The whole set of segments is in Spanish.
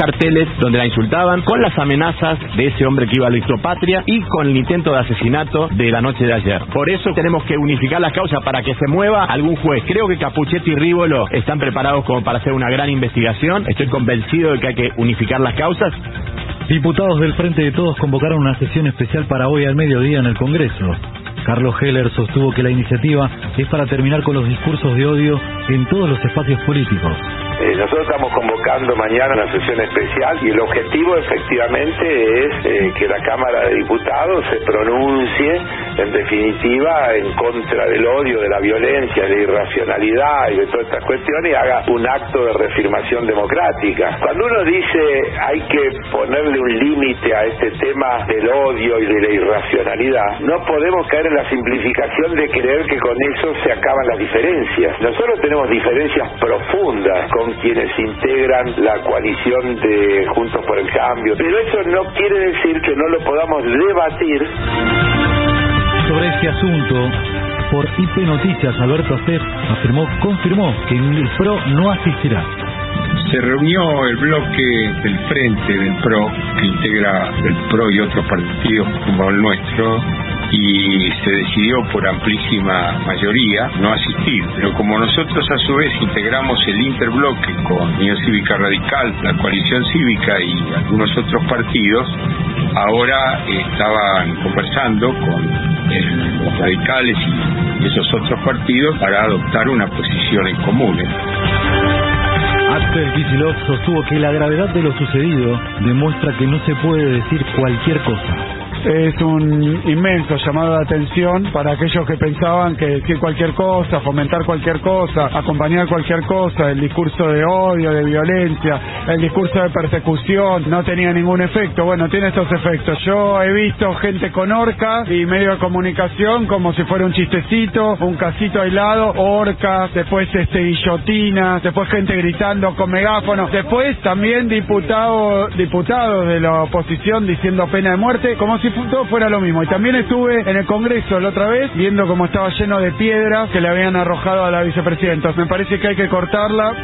carteles donde la insultaban, con las amenazas de ese hombre que iba a la patria y con el intento de asesinato de la noche de ayer. Por eso tenemos que unificar las causas para que se mueva algún juez. Creo que Capuchetti y Rívolo están preparados como para hacer una gran investigación. Estoy convencido de que hay que unificar las causas. Diputados del Frente de Todos convocaron una sesión especial para hoy al mediodía en el Congreso. Carlos Heller sostuvo que la iniciativa es para terminar con los discursos de odio en todos los espacios políticos. Eh, nosotros estamos convocando mañana una sesión especial y el objetivo efectivamente es eh, que la Cámara de Diputados se pronuncie en definitiva en contra del odio, de la violencia, de la irracionalidad y de todas estas cuestiones y haga un acto de reafirmación democrática. Cuando uno dice hay que ponerle un límite a este tema del odio y de la irracionalidad, no podemos caer en la simplificación de creer que con eso se acaban las diferencias. Nosotros tenemos diferencias profundas con quienes integran la coalición de Juntos por el Cambio. Pero eso no quiere decir que no lo podamos debatir. Sobre este asunto, por IP Noticias, Alberto Acer afirmó, confirmó que el PRO no asistirá. Se reunió el bloque del Frente del PRO, que integra el PRO y otros partidos como el nuestro, y se decidió por amplísima mayoría no asistir. Pero como nosotros a su vez integramos el interbloque con Unión Cívica Radical, la coalición cívica y algunos otros partidos, ahora estaban conversando con los radicales y esos otros partidos para adoptar una posición en común. Axel Kicillof sostuvo que la gravedad de lo sucedido demuestra que no se puede decir cualquier cosa es un inmenso llamado de atención para aquellos que pensaban que decir cualquier cosa, fomentar cualquier cosa, acompañar cualquier cosa, el discurso de odio, de violencia, el discurso de persecución, no tenía ningún efecto. Bueno, tiene estos efectos. Yo he visto gente con orca y medio de comunicación como si fuera un chistecito, un casito aislado, orcas, después este guillotina, después gente gritando con megáfono, después también diputados diputados de la oposición diciendo pena de muerte, como si todo fuera lo mismo. Y también estuve en el Congreso la otra vez viendo cómo estaba lleno de piedras que le habían arrojado a la vicepresidenta. Me parece que hay que cortarla.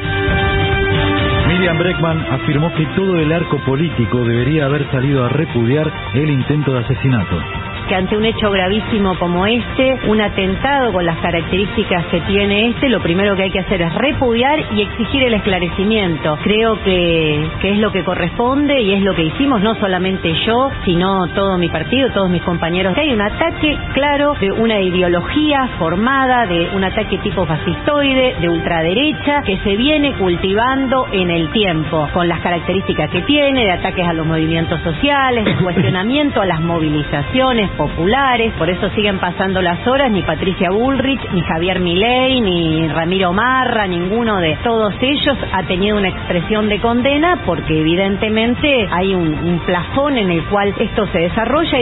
Miriam Breckman afirmó que todo el arco político debería haber salido a repudiar el intento de asesinato que ante un hecho gravísimo como este, un atentado con las características que tiene este, lo primero que hay que hacer es repudiar y exigir el esclarecimiento. Creo que, que es lo que corresponde y es lo que hicimos, no solamente yo, sino todo mi partido, todos mis compañeros. Hay un ataque claro de una ideología formada, de un ataque tipo fascistoide, de ultraderecha, que se viene cultivando en el tiempo, con las características que tiene, de ataques a los movimientos sociales, de cuestionamiento a las movilizaciones populares, por eso siguen pasando las horas, ni Patricia Bullrich, ni Javier Milei, ni Ramiro Marra, ninguno de todos ellos ha tenido una expresión de condena porque evidentemente hay un, un plafón en el cual esto se desarrolla.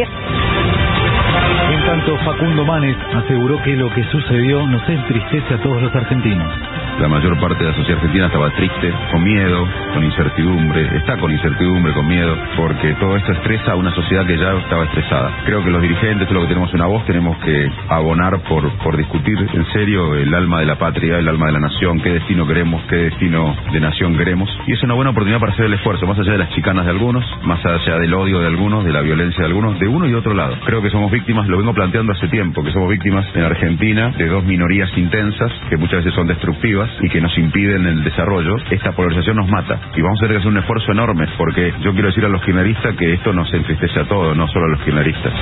En tanto, Facundo Manes aseguró que lo que sucedió nos entristece a todos los argentinos. La mayor parte de la sociedad argentina estaba triste, con miedo, con incertidumbre, está con incertidumbre, con miedo, porque todo esto estresa a una sociedad que ya estaba estresada. Creo que los dirigentes, lo que tenemos una voz, tenemos que abonar por, por discutir en serio el alma de la patria, el alma de la nación, qué destino queremos, qué destino de nación queremos. Y es una buena oportunidad para hacer el esfuerzo, más allá de las chicanas de algunos, más allá del odio de algunos, de la violencia de algunos, de uno y otro lado. Creo que somos víctimas, lo vengo planteando hace tiempo, que somos víctimas en Argentina de dos minorías intensas, que muchas veces son destructivas y que nos impiden el desarrollo, esta polarización nos mata. Y vamos a tener que hacer un esfuerzo enorme, porque yo quiero decir a los kirchneristas que esto nos entristece a todos, no solo a los kirchneristas.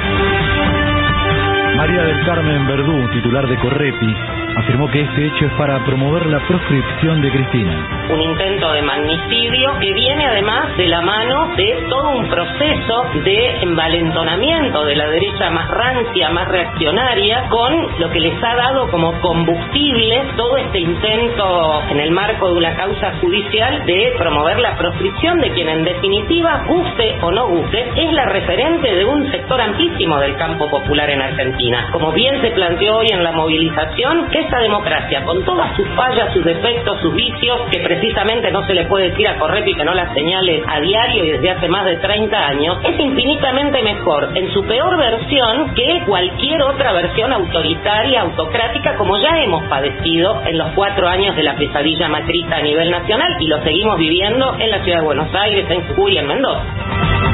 María del Carmen Verdú, titular de Correpi, afirmó que este hecho es para promover la proscripción de Cristina. Un intento de magnicidio que viene además de la mano de todo un proceso de envalentonamiento de la derecha más rancia, más reaccionaria, con lo que les ha dado como combustible todo este intento en el marco de una causa judicial de promover la proscripción de quien en definitiva, guste o no guste, es la referente de un sector amplísimo del campo popular en Argentina. Como bien se planteó hoy en la movilización, esta democracia, con todas sus fallas, sus defectos, sus vicios, que precisamente no se le puede decir a Correpi que no las señale a diario y desde hace más de 30 años, es infinitamente mejor en su peor versión que cualquier otra versión autoritaria, autocrática, como ya hemos padecido en los cuatro años de la pesadilla macrista a nivel nacional y lo seguimos viviendo en la ciudad de Buenos Aires, en Jujuy en Mendoza.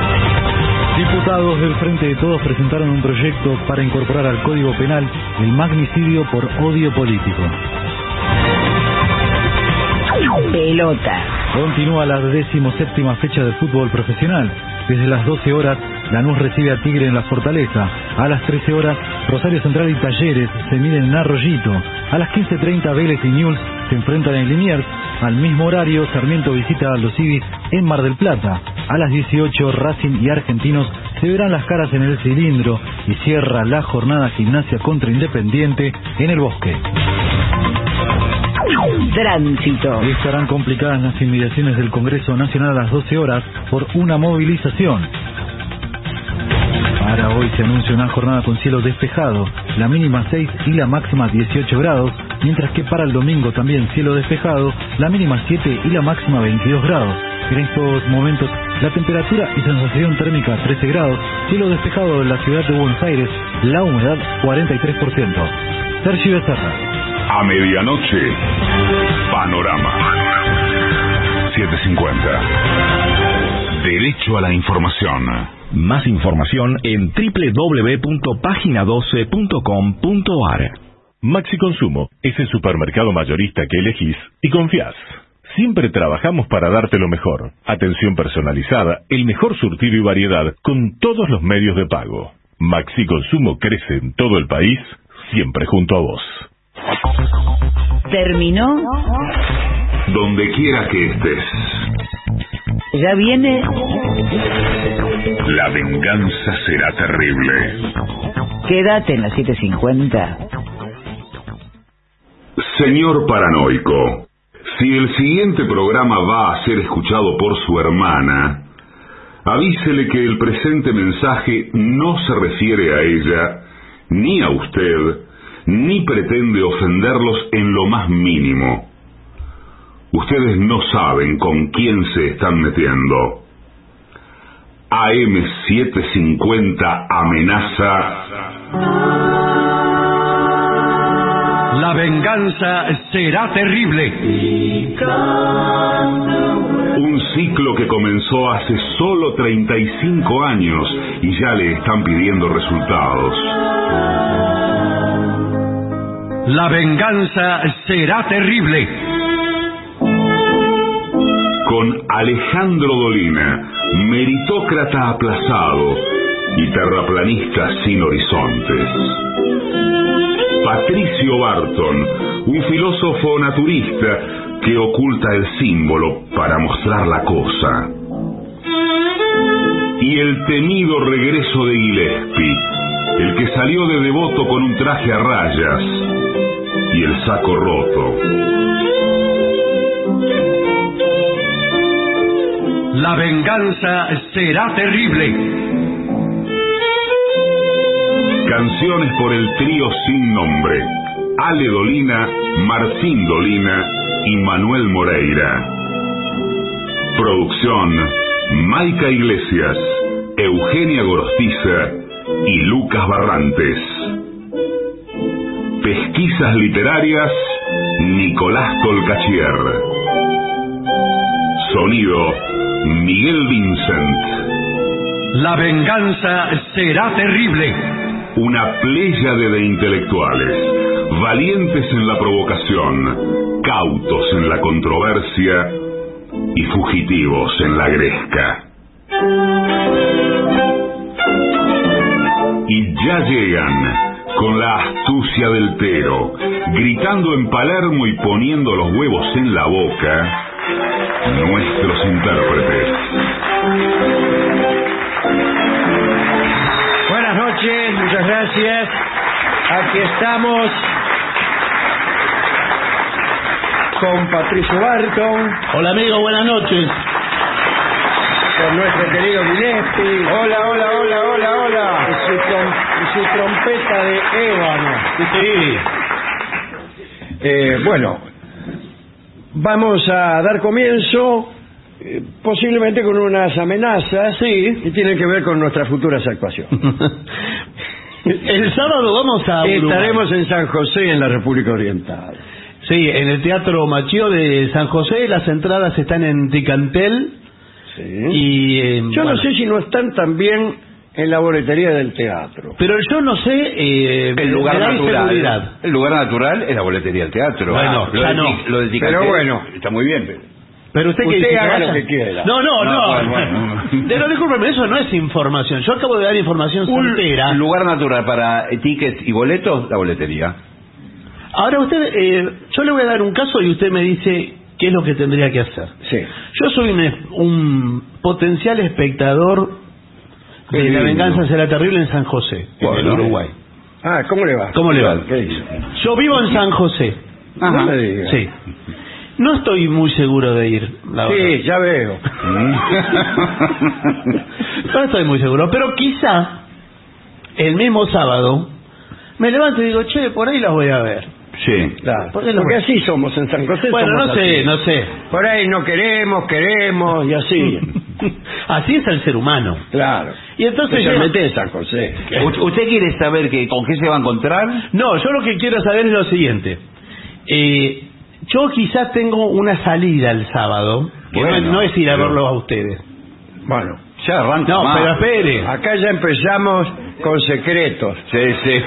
Diputados del Frente de Todos presentaron un proyecto para incorporar al Código Penal el magnicidio por odio político. Pelota. Continúa la decimoséptima fecha de fútbol profesional. Desde las 12 horas, Lanús recibe a Tigre en la Fortaleza. A las 13 horas, Rosario Central y Talleres se miden en Arroyito. A las 15.30, Vélez y Newell's se enfrentan en Liniers. Al mismo horario, Sarmiento visita a los Ibis en Mar del Plata. A las 18, Racing y Argentinos se verán las caras en el cilindro y cierra la jornada gimnasia contra Independiente en el Bosque. Tránsito. Estarán complicadas las inmediaciones del Congreso Nacional a las 12 horas por una movilización. Para hoy se anuncia una jornada con cielo despejado, la mínima 6 y la máxima 18 grados, mientras que para el domingo también cielo despejado, la mínima 7 y la máxima 22 grados. En estos momentos la temperatura y sensación térmica 13 grados, cielo despejado en la ciudad de Buenos Aires, la humedad 43%. Sergio Becerra. A medianoche, Panorama. 750. Derecho a la información. Más información en www.pagina12.com.ar. Maxi Consumo es el supermercado mayorista que elegís y confías. Siempre trabajamos para darte lo mejor. Atención personalizada, el mejor surtido y variedad con todos los medios de pago. Maxi Consumo crece en todo el país, siempre junto a vos. ¿Terminó? Donde quiera que estés. Ya viene. La venganza será terrible. Quédate en la 750. Señor paranoico, si el siguiente programa va a ser escuchado por su hermana, avísele que el presente mensaje no se refiere a ella, ni a usted, ni pretende ofenderlos en lo más mínimo. Ustedes no saben con quién se están metiendo. AM750 amenaza. La venganza será terrible. Un ciclo que comenzó hace solo 35 años y ya le están pidiendo resultados. La venganza será terrible. Con Alejandro Dolina, meritócrata aplazado y terraplanista sin horizontes. Patricio Barton, un filósofo naturista que oculta el símbolo para mostrar la cosa. Y el temido regreso de Gillespie, el que salió de devoto con un traje a rayas y el saco roto. La venganza será terrible. Canciones por el trío sin nombre. Ale Dolina, Martín Dolina y Manuel Moreira. Producción, Maica Iglesias, Eugenia Gorostiza y Lucas Barrantes. Pesquisas literarias, Nicolás Colcachier. Sonido, Miguel Vincent. La venganza será terrible. Una pléyade de intelectuales, valientes en la provocación, cautos en la controversia y fugitivos en la gresca. Ya llegan con la astucia del Tero, gritando en Palermo y poniendo los huevos en la boca, nuestros intérpretes. Buenas noches, muchas gracias. Aquí estamos con Patricio Barton. Hola amigo, buenas noches. Con nuestro querido Gillespie. Hola, hola, hola, hola, hola. Y su, trom- y su trompeta de ébano. Sí. Eh, bueno, vamos a dar comienzo eh, posiblemente con unas amenazas que tienen que ver con nuestras futuras actuaciones. El sábado vamos a Uruguay. Estaremos en San José, en la República Oriental. Sí, en el Teatro Machío de San José. Las entradas están en Ticantel. Y, eh, Yo no sé si no están también en la boletería del teatro. Pero yo no sé... Eh, El lugar natural. El lugar natural es la boletería del teatro. Bueno, lo ya de, no. Tic- lo de Pero bueno. Está muy bien. pero- Pero usted, que Usted haga lo que quiera. No, no, no. No, bueno, bueno. Pero discúlpeme, eso no es información. Yo acabo de dar información Un lugar natural para tickets y boletos, la boletería. Ahora usted, eh, yo le voy a dar un caso y usted me dice qué es lo que tendría que hacer. Sí. Yo soy un, un potencial espectador de La venganza será terrible en San José, en. Uruguay. Ah, ¿cómo le va? ¿Cómo le va? ¿Qué dice? Yo vivo en San José. No me diga. Sí. No estoy muy seguro de ir, la verdad. Sí, ya veo. No estoy muy seguro, pero quizá el mismo sábado me levanto y digo, che, por ahí las voy a ver. Sí. Claro, porque así somos en San José. Bueno, somos no sé, así. no sé. Por ahí no queremos, queremos y así. Así es el ser humano. claro. Y entonces yo- Especialmente en San José. U- ¿Usted quiere saber que, con qué se va a encontrar? No, yo lo que quiero saber es lo siguiente. Eh, yo quizás tengo una salida el sábado, que no- Bueno, no, es ir a pero- verlos a ustedes. Bueno, Ya arranca No, más. pero espere. acá ya empezamos con secretos. Sí, sí.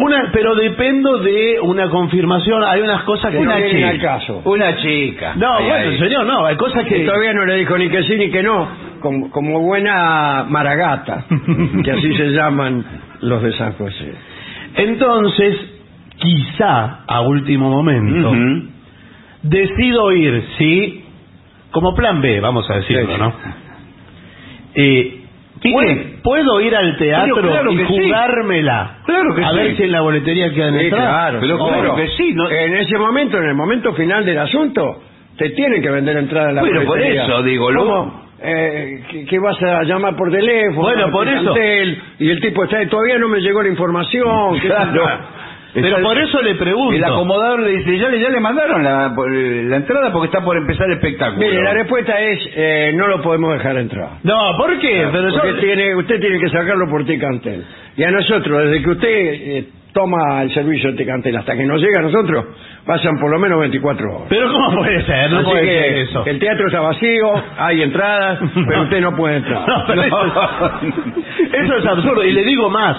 Una, pero dependo de una confirmación. Hay unas cosas que no una vienen chica. caso. Una chica. No, Ahí, bueno, ahí. señor, no. Hay cosas Que que. todavía no le dijo ni que sí ni que no, como, como buena maragata, que así se llaman los de San José. Entonces, quizá a último momento Ujú. decido ir, sí, como plan B, vamos a decirlo, Sí. ¿no? Eh, ¿Y ¿puedo, puedo ir al teatro Pero claro y sí. jugármela? Claro que a sí. ver si en la boletería quedan Sí, entradas. claro, Pero claro. que sí, ¿no? En ese momento, en el momento final del asunto, te tienen que vender entrada a la Bueno, por boletería. eso digo, lo- ¿Cómo? Eh, que, que vas a llamar por teléfono. Bueno, por eso. Y el tipo está, todavía no me llegó la información. qué. Claro. Pero Está- por eso le pregunto. El acomodador le dice, ya le, ya le mandaron la, por- la entrada porque está por empezar el espectáculo. Mire, la respuesta es, eh, no lo podemos dejar entrar. No, ¿por qué? Pero yo- Porque tiene, usted tiene que sacarlo por Ticantel. Y a nosotros, desde que usted eh, toma el servicio de Ticantel hasta que nos llega a nosotros, pasan por lo menos 24 horas. Pero ¿cómo puede ser? No Así puede que ser eso. el teatro está vacío, hay entradas, pero usted no puede entrar. No, pero Eso, eso es absurdo. Y le digo más.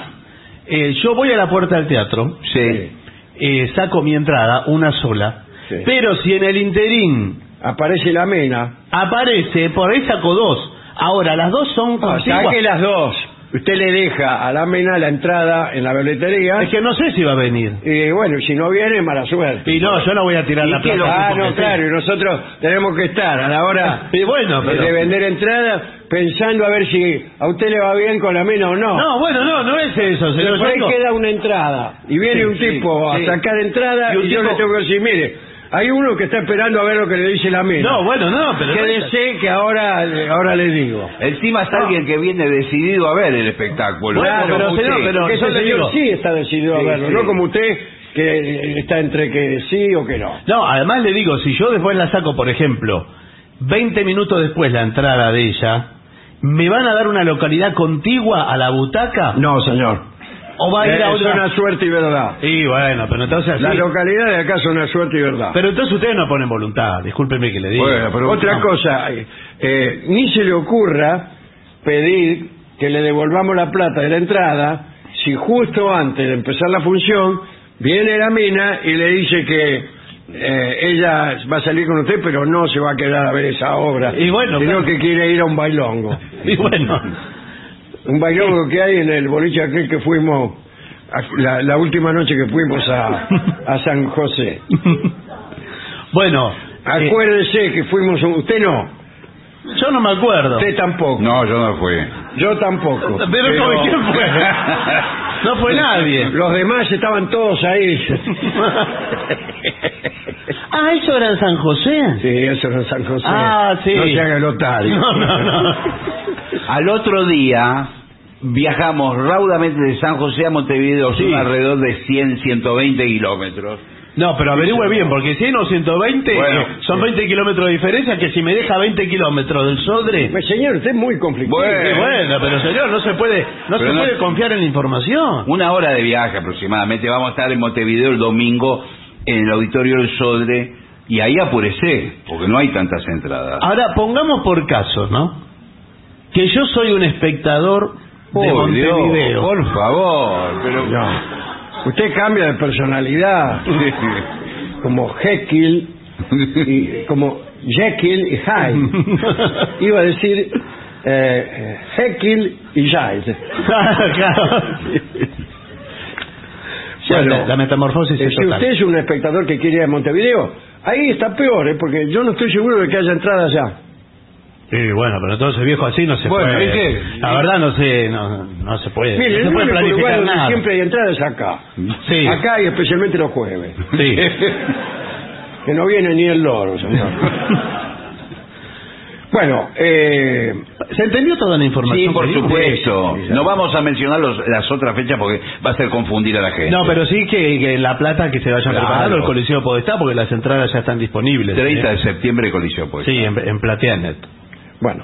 Eh, yo voy a la puerta del teatro, Sí. eh, saco mi entrada, una sola, Sí. pero si en el interín Aparece la mena, aparece, por ahí saco dos. Ahora, las dos son contiguas. saque las dos. Usted le deja a la mena la entrada en la boletería. Es que no sé si va a venir. Y bueno, si no viene, mala suerte. Y no, yo no voy a tirar ¿Y la plata. Ah, no, claro, y nosotros tenemos que estar a la hora Y bueno, de- pero... de vender entradas pensando a ver si a usted le va bien con la mena o no. No, bueno, no, no es eso, señor. Después Yo digo- queda una entrada y viene Sí, un tipo sí. a sacar entrada Y y, un yo tipo- le tengo que decir, mire, hay uno que está esperando a ver lo que le dice la mena. No, bueno, no, pero... Quédese que ahora, ahora le digo. Encima es alguien que viene decidido a ver el espectáculo. Bueno, No pero como señor, usted. pero- yo ese le señor digo- sí está decidido Sí, a verlo, sí. no como usted que está entre que sí o que no. No, además le digo, si yo después la saco, por ejemplo, 20 minutos después la entrada de ella, ¿me van a dar una localidad contigua a la butaca? No, señor. ¿O va a ir Eh, a es otra? una suerte y verdad. Sí, bueno, pero entonces así... La localidad de acá es una suerte y verdad. Pero entonces ustedes no ponen voluntad, discúlpeme que le diga. Bueno, pero otra No. cosa, eh, eh, ni se le ocurra pedir que le devolvamos la plata de la entrada si justo antes de empezar la función viene la mina y le dice que eh, ella va a salir con usted, pero no se va a quedar a ver esa obra, Y bueno, sino claro. que quiere ir a un bailongo. Y bueno, Un bailongo que hay en el boliche aquel que fuimos, a- la, la última noche que fuimos a, a San José. bueno, eh, Acuérdese que fuimos, usted no, yo no me acuerdo. usted tampoco. No, yo no fui. Yo tampoco. Pero, ¿cómo- ¿quién fue? No fue nadie. Los demás estaban todos ahí. ah, ¿eso era en San José? Sí, eso era en San José. Ah, sí. No se haga el otario. No, no, no. Al otro día viajamos raudamente de San José a Montevideo, son Sí. alrededor de 100, 120 kilómetros. No, pero averigüe bien, porque 100 o 120 Bueno, eh, son 20 kilómetros de diferencia que si me deja 20 kilómetros del Sodre... Pues, señor, usted es muy conflictivo. Bueno, bueno, pero señor, no se puede, no se no- puede confiar en la información. Una hora de viaje aproximadamente. Vamos a estar en Montevideo el domingo en el auditorio del Sodre y ahí apurece, porque no hay tantas entradas. Ahora, pongamos por caso, ¿no? Que yo soy un espectador de Oh, Dios, Montevideo. por favor, pero No. Usted cambia de personalidad. como Jekyll y como Jekyll y Hyde. Iba a decir eh, Jekyll y Hyde. claro. Bueno, la, la metamorfosis Eh, es si total. usted es un espectador que quiere ir a Montevideo, ahí está peor, ¿eh? porque yo no estoy seguro de que haya entrada allá. Sí, bueno, pero entonces viejo así no se Bueno, puede. ¿y qué? La verdad no sé, no, no se puede. Mire, no se puede planificar nada. siempre hay entrada es acá. Sí. Acá y especialmente los jueves. Sí. que no viene ni el loro, señor. bueno, eh, ¿Se entendió toda la información? Sí, por supuesto. No vamos a mencionar los- las otras fechas porque va a hacer confundir a la gente. No, pero sí que, que La Plata que se vayan Claro. preparando el Coliseo Podestá porque las entradas ya están disponibles. 30 ¿eh? de septiembre, Coliseo, pues. Sí, en, en Plateanet. Bueno.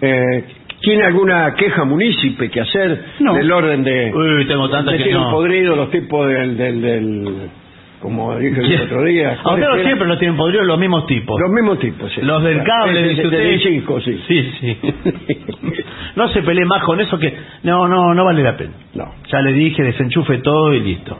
Eh, ¿Tiene alguna queja munícipe que hacer del orden de... Uy, tengo tantas de que no. podrido los tipos del... del, del- como dije el otro día. A usted ¿cuáles siempre los tienen podridos los mismos tipos. Los mismos tipos, sí. Los del cable, De- dice de- usted. del cinco, sí. Sí, sí. no se pelee más con eso que... No, no, no vale la pena. No. Ya le dije, desenchufe todo y listo.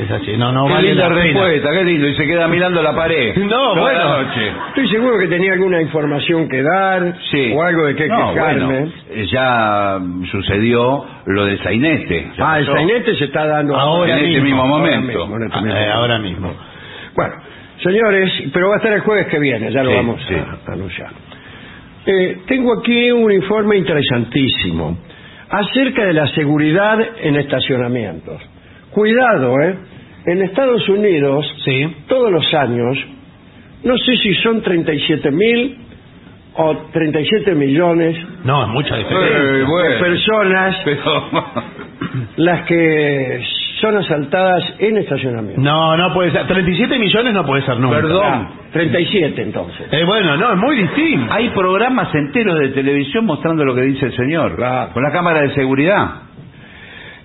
Es así, no, no qué vale linda la pena. respuesta, qué lindo. Y se queda mirando la pared. No, Toda bueno. la noche. Estoy seguro que tenía alguna información que dar Sí. o algo de qué No, quejarme. bueno, eh, ya sucedió lo del sainete. Ah, el pasó. sainete se está dando Ahora en este mismo ahora momento. mismo, en este Ah, mismo eh, momento. ahora mismo. Bueno, señores, pero va a estar el jueves que viene, ya lo Sí, vamos sí. a anunciar. Eh, tengo aquí un informe interesantísimo acerca de la seguridad en estacionamientos. Cuidado, ¿eh? En Estados Unidos, Sí. todos los años, no sé si son 37 mil o 37 millones No, es mucha diferencia. Eh, de personas Pero, las que son asaltadas en estacionamiento. No, no puede ser. 37 millones no puede ser nunca. Perdón. Ah, 37 entonces. Eh, bueno, no, es muy distinto. hay programas enteros de televisión mostrando lo que dice el señor. Claro. Con la cámara de seguridad.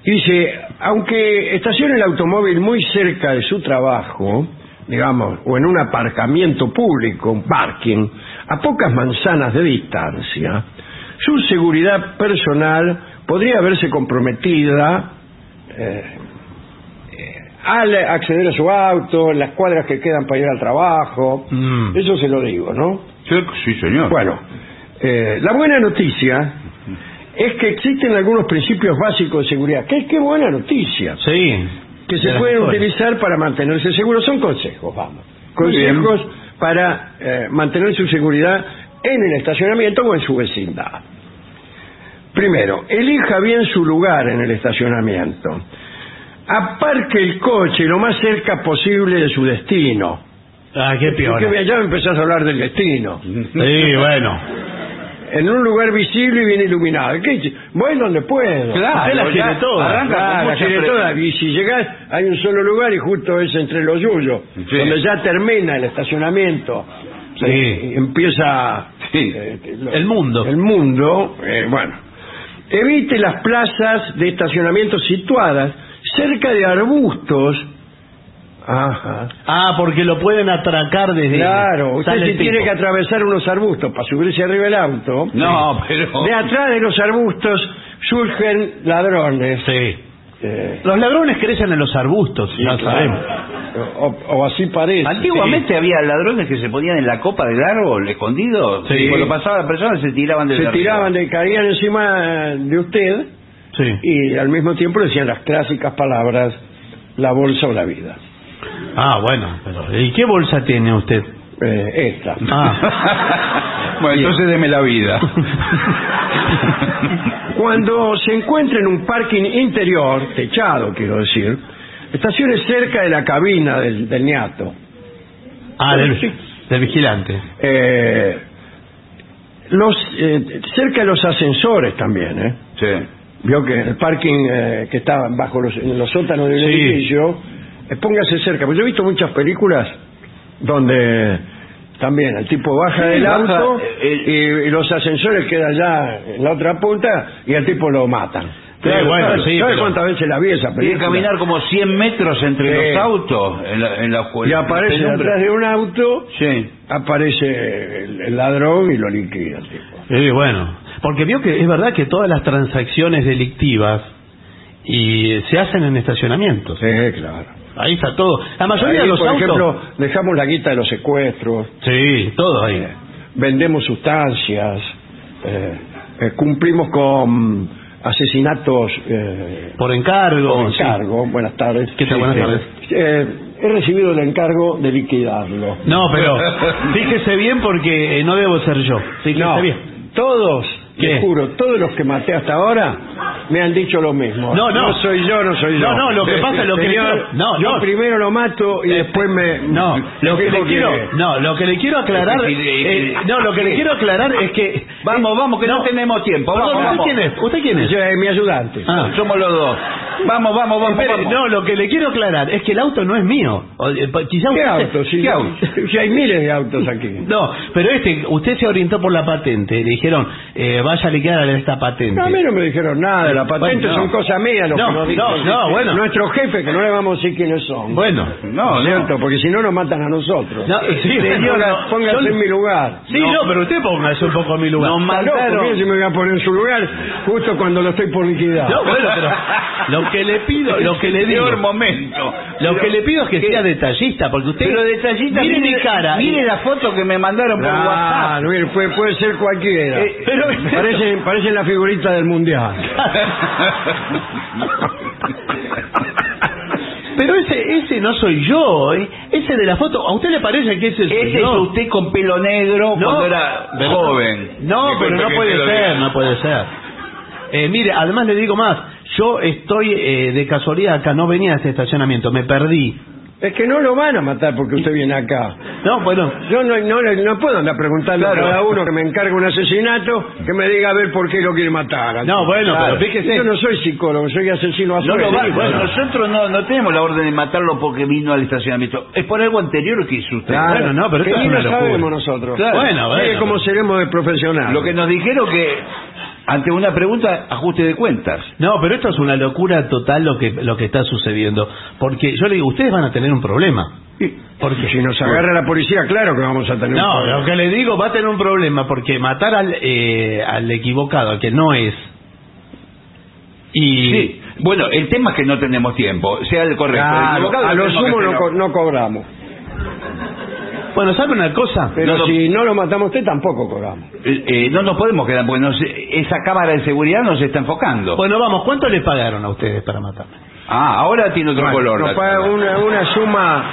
Dice, aunque estacione el automóvil muy cerca de su trabajo, digamos, o en un aparcamiento público, un parking, a pocas manzanas de distancia, su seguridad personal podría verse comprometida eh, eh, al acceder a su auto, en las cuadras que quedan para ir al trabajo. Mm. Eso se lo digo, ¿no? Sí, sí, señor. Bueno, eh, la buena noticia es que existen algunos principios básicos de seguridad. ¿Qué, qué buena noticia! Sí. Que se pueden mejores. utilizar para mantenerse seguros. Son consejos, vamos. Consejos para eh, mantener su seguridad en el estacionamiento o en su vecindad. Primero, elija bien su lugar en el estacionamiento. Aparque el coche lo más cerca posible de su destino. Ah, qué peor. Porque ya empezás a hablar del destino. Sí, bueno. En un lugar visible y bien iluminado. ¿Qué? Voy donde puedo. Claro, Usted las ya quiere todas. arranca Claro, con la mucha toda. Y si llegás, hay un solo lugar y justo es entre los yuyos, Sí. donde ya termina el estacionamiento. Sí. Eh, empieza Sí. eh, lo- El mundo. El mundo, eh, bueno. Evite las plazas de estacionamiento situadas cerca de arbustos. Ajá. Ah, porque lo pueden atracar desde... Claro, usted si tiene que atravesar unos arbustos para subirse arriba del auto. No, pero... De atrás de los arbustos surgen ladrones. Sí. Eh, Los ladrones crecen en los arbustos, ya claro. sabemos. o, o así parece. Antiguamente había ladrones que se ponían en la copa del árbol, escondidos. Sí. Y cuando pasaba la persona se tiraban de se tiraban, de, caían encima de usted Sí. y al mismo tiempo decían las clásicas palabras la bolsa o la vida. Ah, bueno. Pero, ¿Y qué bolsa tiene usted? Eh, esta. Ah. bueno, entonces deme la vida. Cuando se encuentre en un parking interior, techado quiero decir, estaciones cerca de la cabina del, del ñato. Ah, del, del vigilante. Eh, los, eh, cerca de los ascensores también, ¿eh? Sí. Vio que el parking eh, que está bajo los, en los sótanos del Sí. edificio póngase cerca. Porque yo he visto muchas películas donde también el tipo baja Sí, del baja, auto eh, y, y los ascensores quedan ya en la otra punta y el tipo lo matan. Claro, bueno, ¿sabe- sí, ¿sabe pero- cuántas veces la vi esa Tiene película? que caminar como 100 metros entre Sí. los autos en la, en la y aparece detrás de un auto, Sí. aparece el, el ladrón y lo liquida el tipo. Sí, bueno. Porque vio que es verdad que todas las transacciones delictivas y se hacen en estacionamientos. Sí, claro. Ahí está todo. La mayoría Ahí, de los por autos. ejemplo, dejamos la guita de los secuestros, Sí, todo ahí. eh, vendemos sustancias, eh, eh, cumplimos con asesinatos eh, Por encargo. por sí. encargo. Buenas tardes. ¿Qué tal? Buenas Eh, tardes. eh, he recibido el encargo de liquidarlo. No, pero fíjese bien porque eh, no debo ser yo. Fíjese No, bien. todos, ¿Qué? le juro, todos los que maté hasta ahora me han dicho lo mismo. No, no. soy yo, no soy yo. No, no, lo que pasa es lo que le Señor, quiero- no, yo no. primero lo mato y después me... No, lo que le quiero, no, lo que le quiero aclarar, Es que- eh, no, lo que le quiero aclarar es que Vamos, vamos, que no, tenemos tiempo. Vamos, ¿usted vamos. quién es? ¿Usted quién es? Yo, eh, mi ayudante. Ah. Somos los dos. Vamos, vamos, vamos. Espere, vamos. no, lo que le quiero aclarar es que el auto no es mío. O, eh, pa- quizá ¿Qué usted- auto? Si, ¿Qué auto? si hay miles de autos aquí. No, pero este, usted se orientó por la patente. Le dijeron, eh, vaya a liquidar esta patente. No, a mí no me dijeron nada de la patente, Bueno, no. son cosas mías lo No, que nos dicen. no, no, bueno. Nuestro jefe, que no le vamos a decir quiénes son. Bueno, No, no. ¿Cierto? Porque si no nos matan a nosotros. No, sí, Señor, no, póngase yo- en mi lugar. sí, no, pero usted póngase un poco a mi lugar. Nos mandaron- mire si me voy a poner en su lugar justo cuando lo estoy por liquidar. No, bueno, pero lo que le pido, lo que le digo, Peor momento. lo que le pido es que sea detallista, porque usted Pero detallista, mire mi cara, Mire la foto que me mandaron por WhatsApp. puede ser cualquiera. Eh, pero- parece, parece la figurita del mundial. Pero ese, ese no soy yo, ¿eh? ese de la foto, ¿a usted le parece que ese soy Ese yo? es usted con pelo negro No, cuando era joven. No, pero no que puede ser, diga. no puede ser. Eh, mire, además le digo más, yo estoy eh, de casualidad acá, no venía a este estacionamiento, me perdí. Es que no lo van a matar porque usted viene acá. No, bueno, Yo no, no, le- no puedo andar preguntando Claro. a cada uno que me encargue un asesinato que me diga a ver por qué lo quiere matar. No, bueno, Claro. pero fíjese- Yo no soy psicólogo, soy asesino a No lo va- sueldo. bueno, nosotros no, no tenemos la orden de matarlo porque vino al estacionamiento. Es por algo anterior que hizo usted. Claro. Bueno, no, pero que esto ni es una lo locura. sabemos nosotros. Claro. Bueno, cómo pero- seremos de profesionales. Lo que nos dijeron que ante una pregunta, ajuste de cuentas. no, pero esto es una locura total lo que lo que está sucediendo, porque yo le digo, ustedes van a tener un problema. Porque si nos agarra la policía, claro que vamos a tener un No, problema. lo que le digo va a tener un problema porque matar al, eh, al equivocado, al que no es. Y Sí. Bueno, el tema es que no tenemos tiempo. Sea el correcto. el Claro, equivocado a lo sumo no, no cobramos. Bueno, ¿sabe una cosa? Pero No, si no lo matamos a usted, tampoco cobramos. Eh, eh, no nos podemos quedar, porque nos- esa cámara de seguridad nos está enfocando. Bueno, vamos, ¿cuánto le pagaron a ustedes para matarme? ah, ahora tiene otro Bueno, color. nos la paga una, una suma,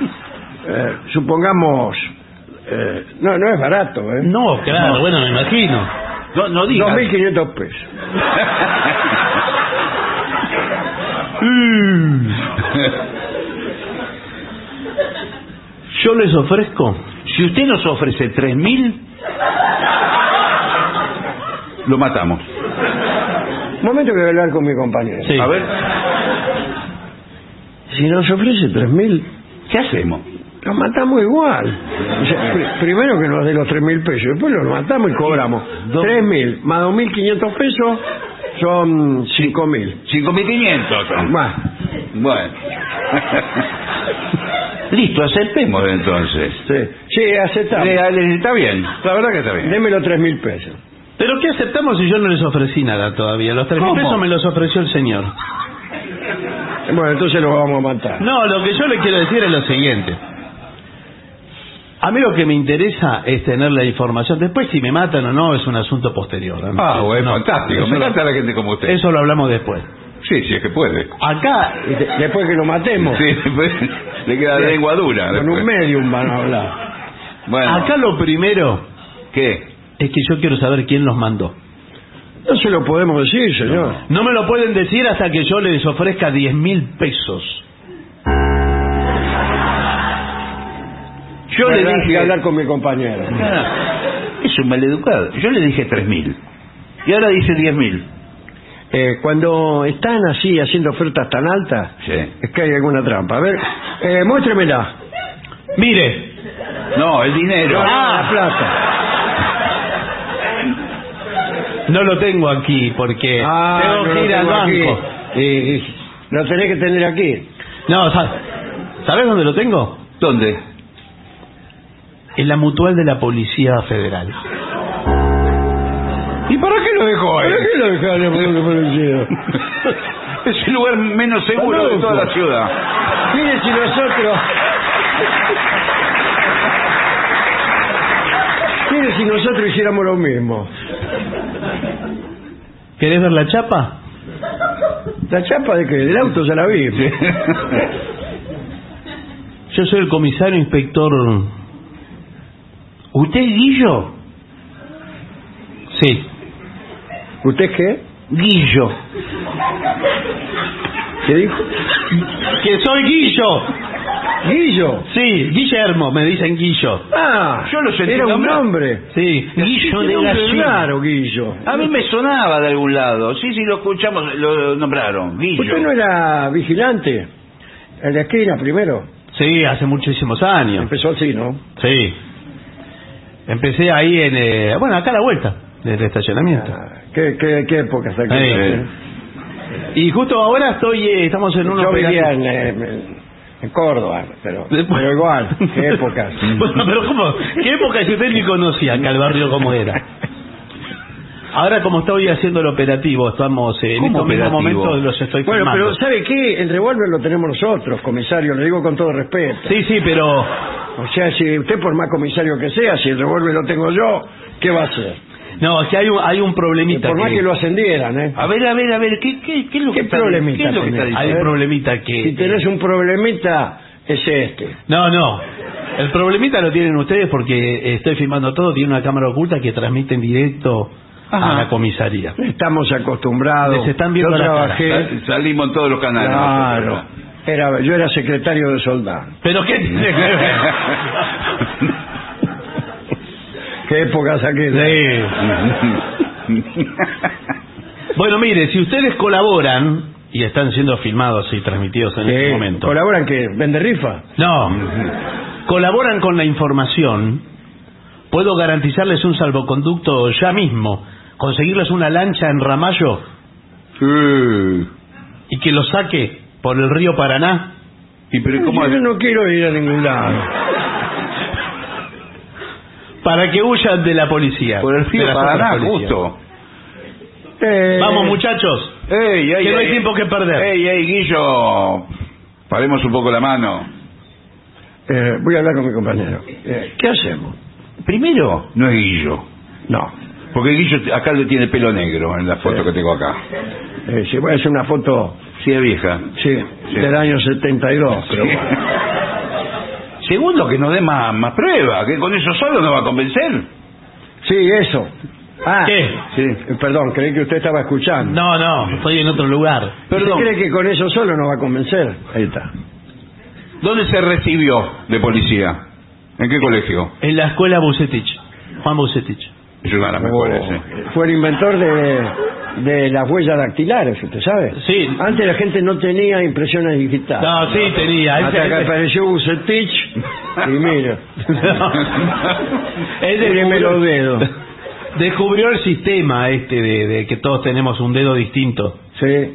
eh, supongamos, eh, no, no es barato, ¿eh? No, claro, bueno, me imagino. No, no digas. 2.500 pesos. Yo les ofrezco. si usted nos ofrece 3.000, lo matamos. Un momento que voy a hablar con mi compañero. Sí. A ver, Si nos ofrece 3.000, ¿qué hacemos? lo matamos igual. O sea, pri- primero que nos dé los 3.000 pesos, después lo matamos y cobramos. 3.000 más 2.500 pesos son 5.000. 5.500. Más. Bueno. Listo, aceptemos entonces. Sí, sí aceptamos. Eh, Está bien, la verdad que está bien. Deme los 3.000 pesos. ¿Pero qué aceptamos si yo no les ofrecí nada todavía? Los tres mil ¿Cómo? pesos me los ofreció el señor. Bueno, entonces lo vamos a matar. No, lo que yo le quiero decir es lo siguiente. A mí lo que me interesa es tener la información. Después si me matan o no es un asunto posterior. ¿no? Ah, bueno, No, fantástico. eso Me lo- encanta la gente como usted. Eso lo hablamos después. Sí, sí, es que puede. Acá, de- después que lo matemos, Sí, después le queda la lengua dura. con después. un medium van a hablar. Bueno, acá lo primero ¿qué? es que yo quiero saber quién los mandó. No se lo podemos decir, señor. No me lo pueden decir hasta que yo les ofrezca 10 mil pesos. Yo le dije... hablar con mi compañero. Ah, es un maleducado. Yo le dije 3.000. Y ahora dice 10.000. eh, cuando están así haciendo ofertas tan altas, es que hay alguna trampa. A ver, eh, muéstremela. Mire. No, el dinero. Ah. la plata. No lo tengo aquí porque Ah, tengo no que lo ir al tengo aquí. banco. Y lo tenés que tener aquí. No, sa- ¿sabes dónde lo tengo? ¿Dónde? En la mutual de la Policía Federal. ¿Y para qué lo dejó ahí? ¿Para qué lo dejaron por el policía? Es el lugar menos seguro de toda la ciudad. Mire si nosotros... Mire si nosotros hiciéramos lo mismo. ¿Querés ver la chapa? ¿La chapa de qué? Del auto ya la vi. Yo soy el comisario inspector. ¿Usted es Guillo? Sí. ¿Usted qué? Guillo. ¿Qué dijo? ¡Que soy Guillo! ¿Guillo? Sí, Guillermo, me dicen Guillo. Ah, Yo lo sentí era un nombre. Sí, Guillo de Gallina. raro, Guillo. A mí me sonaba de algún lado. Sí, sí, lo escuchamos, lo nombraron. Guillo. ¿Usted no era vigilante? En la esquina primero. Sí, hace muchísimos años. Empezó así, ¿no? Sí. Empecé ahí en... eh, bueno, acá a la vuelta del estacionamiento. Ah, ¿Qué, qué, qué época está aquí? Sí. Y justo ahora estoy... eh, estamos en un Yo vivía en, eh, en Córdoba, pero, Después- pero igual, qué épocas. bueno, pero ¿cómo? ¿Qué época si usted ni conocía acá el barrio como era? Ahora como estoy haciendo el operativo, estamos eh, en ¿Cómo estos mismos operativo? momentos los estoy Bueno, filmando. pero ¿sabe qué? El revólver lo tenemos nosotros, comisario, le digo con todo respeto. Sí, sí, pero... O sea, si usted por más comisario que sea, si el revólver lo tengo yo, ¿qué va a hacer? No, es que hay un, hay un problemita por más que lo ascendieran, ¿eh? A ver, a ver, a ver, ¿qué, qué, qué es lo que ¿Qué está problemita ¿Qué es lo que está tenés? Hay un problemita que... Si tenés un problemita, es este. No, no. El problemita lo tienen ustedes porque estoy filmando todo, tiene una cámara oculta que transmite en directo Ajá. a la comisaría. Estamos acostumbrados. Les están viendo yo la trabajé, Sal- Salimos en todos los canales. claro. Era, yo era secretario de soldado. ¿Pero qué tiene que ver? ¿Qué épocas aquellas? Sí. Bueno, mire, si ustedes colaboran y están siendo filmados y transmitidos en este momento. ¿Colaboran que ¿Vende rifa? No. Colaboran con la información. Puedo garantizarles un salvoconducto ya mismo. Conseguirles una lancha en Ramallo Sí. y que lo saque por el río Paraná. ¿Y pero cómo Yo no quiero ir a ningún lado. Para que huyan de la policía. Por el de río las Paraná, justo. Eh, Vamos, muchachos. Ey, ey, Que no hay ey. tiempo que perder. Ey, ey, Guillo. Paremos un poco la mano. eh, voy a hablar con mi compañero. Eh, ¿Qué hacemos? Primero, no es Guillo. No. Porque Guillo acá le tiene pelo negro en la foto Sí. que tengo acá. Eh, si voy a hacer una foto, Sí, es vieja. sí, Sí. del año 72, pero Sí. Segundo, que nos dé más, más pruebas, que con eso solo nos va a convencer. Sí, eso. Ah, ¿Qué? Sí, perdón, creí que usted estaba escuchando. No, no, estoy en otro lugar. ¿Usted cree que con eso solo nos va a convencer? Ahí está. ¿Dónde se recibió de policía? ¿En qué colegio? En la escuela Bucetich. Juan Bucetich. Es una de las mejores, Oh, sí. Fue el inventor de, de las huellas dactilares, ¿usted sabe? Sí. Antes la gente no tenía impresiones digitales. No, sí, tenía. Hasta Ese- que apareció Bucetich y mira. Él Tíreme los dedos. descubrió el sistema este de, de que todos tenemos un dedo distinto. Sí.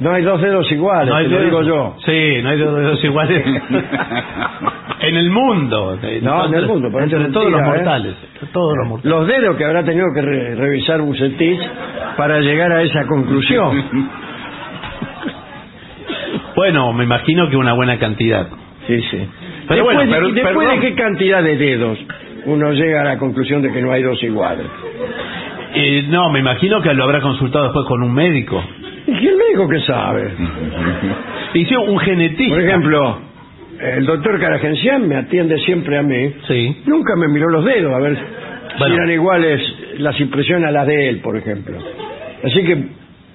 No hay dos dedos iguales, te lo dedos- digo yo. Sí, no hay dos dedos iguales. en el mundo. No, en el mundo, por Entre es todos los mentira, ¿eh? mortales. entre Todos los mortales. Los dedos que habrá tenido que re- revisar Bucetich para llegar a esa conclusión. Bueno, me imagino que una buena cantidad. Sí, sí. Pero bueno, pero- ¿y después perdón. de qué cantidad de dedos uno llega a la conclusión de que no hay dos iguales? Eh, no, me imagino que lo habrá consultado después con un médico. ¿Y quién médico que sabe? Hizo un genetista. Por ejemplo, el doctor Caragencián me atiende siempre a mí. Sí. Nunca me miró los dedos a ver Bueno. si eran iguales las impresiones a las de él, por ejemplo. Así que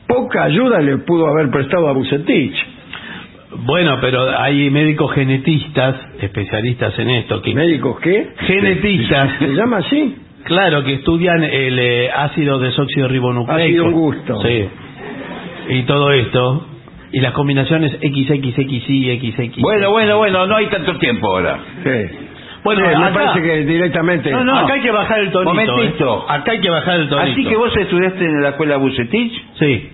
poca ayuda le pudo haber prestado a Bucetich. Bueno, pero hay médicos genetistas, especialistas en esto, que ¿Médicos qué? genetistas, ¿Se llama así? claro, que estudian el eh, ácido desóxido ribonucleico. Ha sido un gusto. Sí. Y todo esto, y las combinaciones XXXY, XX. Bueno, bueno, bueno, no hay tanto tiempo ahora. Sí. Bueno, Sí, me acá- parece que directamente... No, no, acá hay que bajar el tonito. Momentito. ¿eh? Acá hay que bajar el tonito. Así que vos estudiaste en la escuela Bucetich, Sí.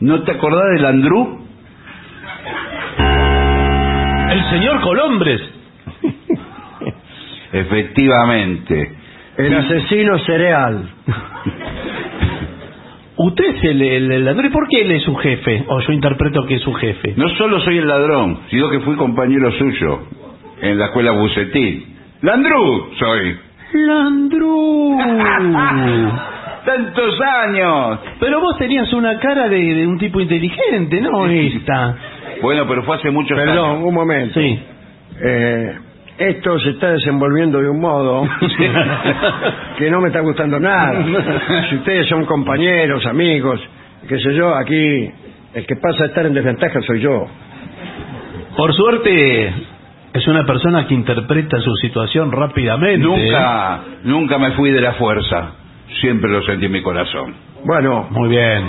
¿no te acordás del Andrú? El señor Colombres. Efectivamente. El asesino cereal. Usted es el, el, el ladrón. ¿Y por qué él es su jefe? O yo interpreto que es su jefe. No solo soy el ladrón, sino que fui compañero suyo en la escuela Bucetich. ¡Landrú soy! Landru. ¡Tantos años! Pero vos tenías una cara de, de un tipo inteligente, ¿no? Esta. Bueno, pero fue hace muchos Perdón, años. un momento. Sí. Eh, esto se está desenvolviendo de un modo que no me está gustando nada. Si ustedes son compañeros, amigos, qué sé yo, aquí el que pasa a estar en desventaja soy yo. Por suerte, es una persona que interpreta su situación rápidamente. Nunca, nunca me fui de la fuerza. Siempre lo sentí en mi corazón. Bueno, Muy bien.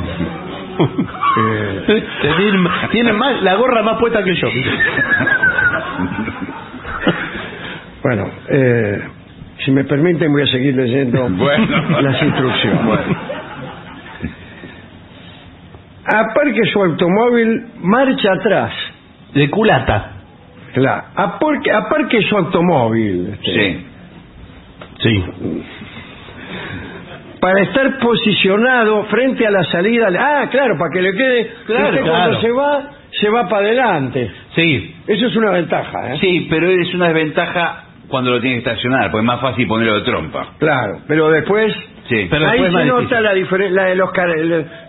eh, Tiene, tiene más, la gorra más puesta que yo. bueno, eh, si me permiten voy a seguir leyendo Bueno. las instrucciones. Bueno. Aparque su automóvil, marcha atrás. De culata. Claro, aparque, aparque su automóvil. este, Sí. Sí. para estar posicionado frente a la salida. Ah, claro, para que le quede. Claro, usted claro. Cuando se va, se va para adelante. Sí. Eso es una ventaja, ¿eh? Sí, pero es una desventaja cuando lo tiene que estacionar, porque es más fácil ponerlo de trompa. Claro, pero después. Sí. Pero ahí después se nota la diferen- la de los, car-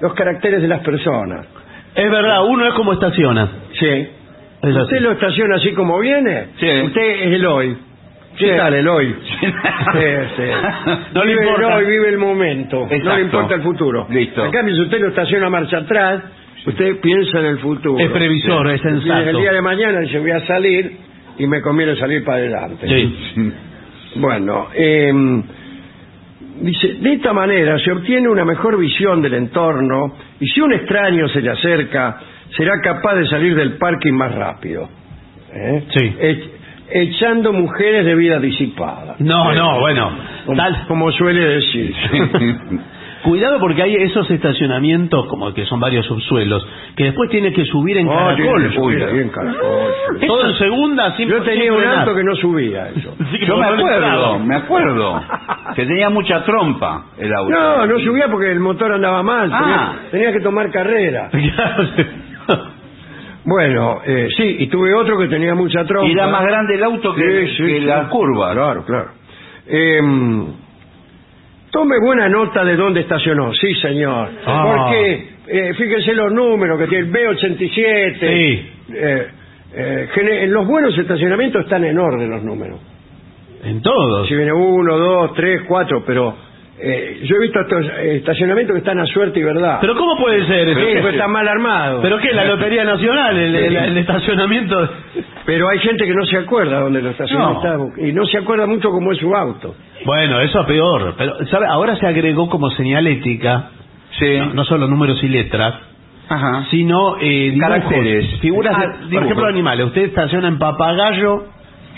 los caracteres de las personas. Es verdad, uno es como estaciona. Sí. Es ¿Usted así. lo estaciona así como viene? Sí. Usted es el hoy. ¿Qué Sí. tal el hoy? Sí, sí. No le vive importa. el hoy, vive el momento. No le importa el futuro. Listo. En cambio, si usted lo estaciona a marcha atrás, usted piensa en el futuro. Es previsor, es Y El sensato. día de mañana dice, voy a salir y me conviene salir para adelante. Sí. Bueno, eh, dice, de esta manera se obtiene una mejor visión del entorno y si un extraño se le acerca, será capaz de salir del parking más rápido. ¿eh? Sí. Ech- echando mujeres de vida disipada. No, no, bueno. Como, Tal, como suele decir. Cuidado porque hay esos estacionamientos, como que son varios subsuelos, que después tiene que subir en Oh, caracol. que subir ahí en caracol. Todo en segunda, sin Yo tenía un auto que no subía eso. Yo me acuerdo, me acuerdo. Que tenía mucha trompa el auto. No, no subía porque el motor andaba mal. Ah. Tenía, tenía que tomar carrera. Bueno, eh, sí, y tuve otro que tenía mucha trompa. Y era más grande el auto que, Sí, sí, que sí. la curva. Claro, claro. Em, tome buena nota de dónde estacionó. Sí, señor. Ah. Porque, eh, fíjese los números que tiene el B87. Sí. Eh, eh, en los buenos estacionamientos están en orden los números. En todos. Si viene uno, dos, tres, cuatro, pero eh, yo he visto estos eh, estacionamientos que están a suerte y verdad. Pero ¿cómo puede ser? Sí, eso? pues están mal armados. ¿Pero qué? ¿La Lotería Nacional? ¿El, el- el estacionamiento? Pero hay gente que no se acuerda dónde lo estacionó No. está- y no se acuerda mucho cómo es su auto. Bueno, eso es peor. Pero, ¿sabe? Ahora se agregó como señalética, Sí. no, no solo números y letras, Ajá. sino eh, dibujos, Caracteres. figuras, de- Ah, por ejemplo, animales. Usted estaciona en papagayo.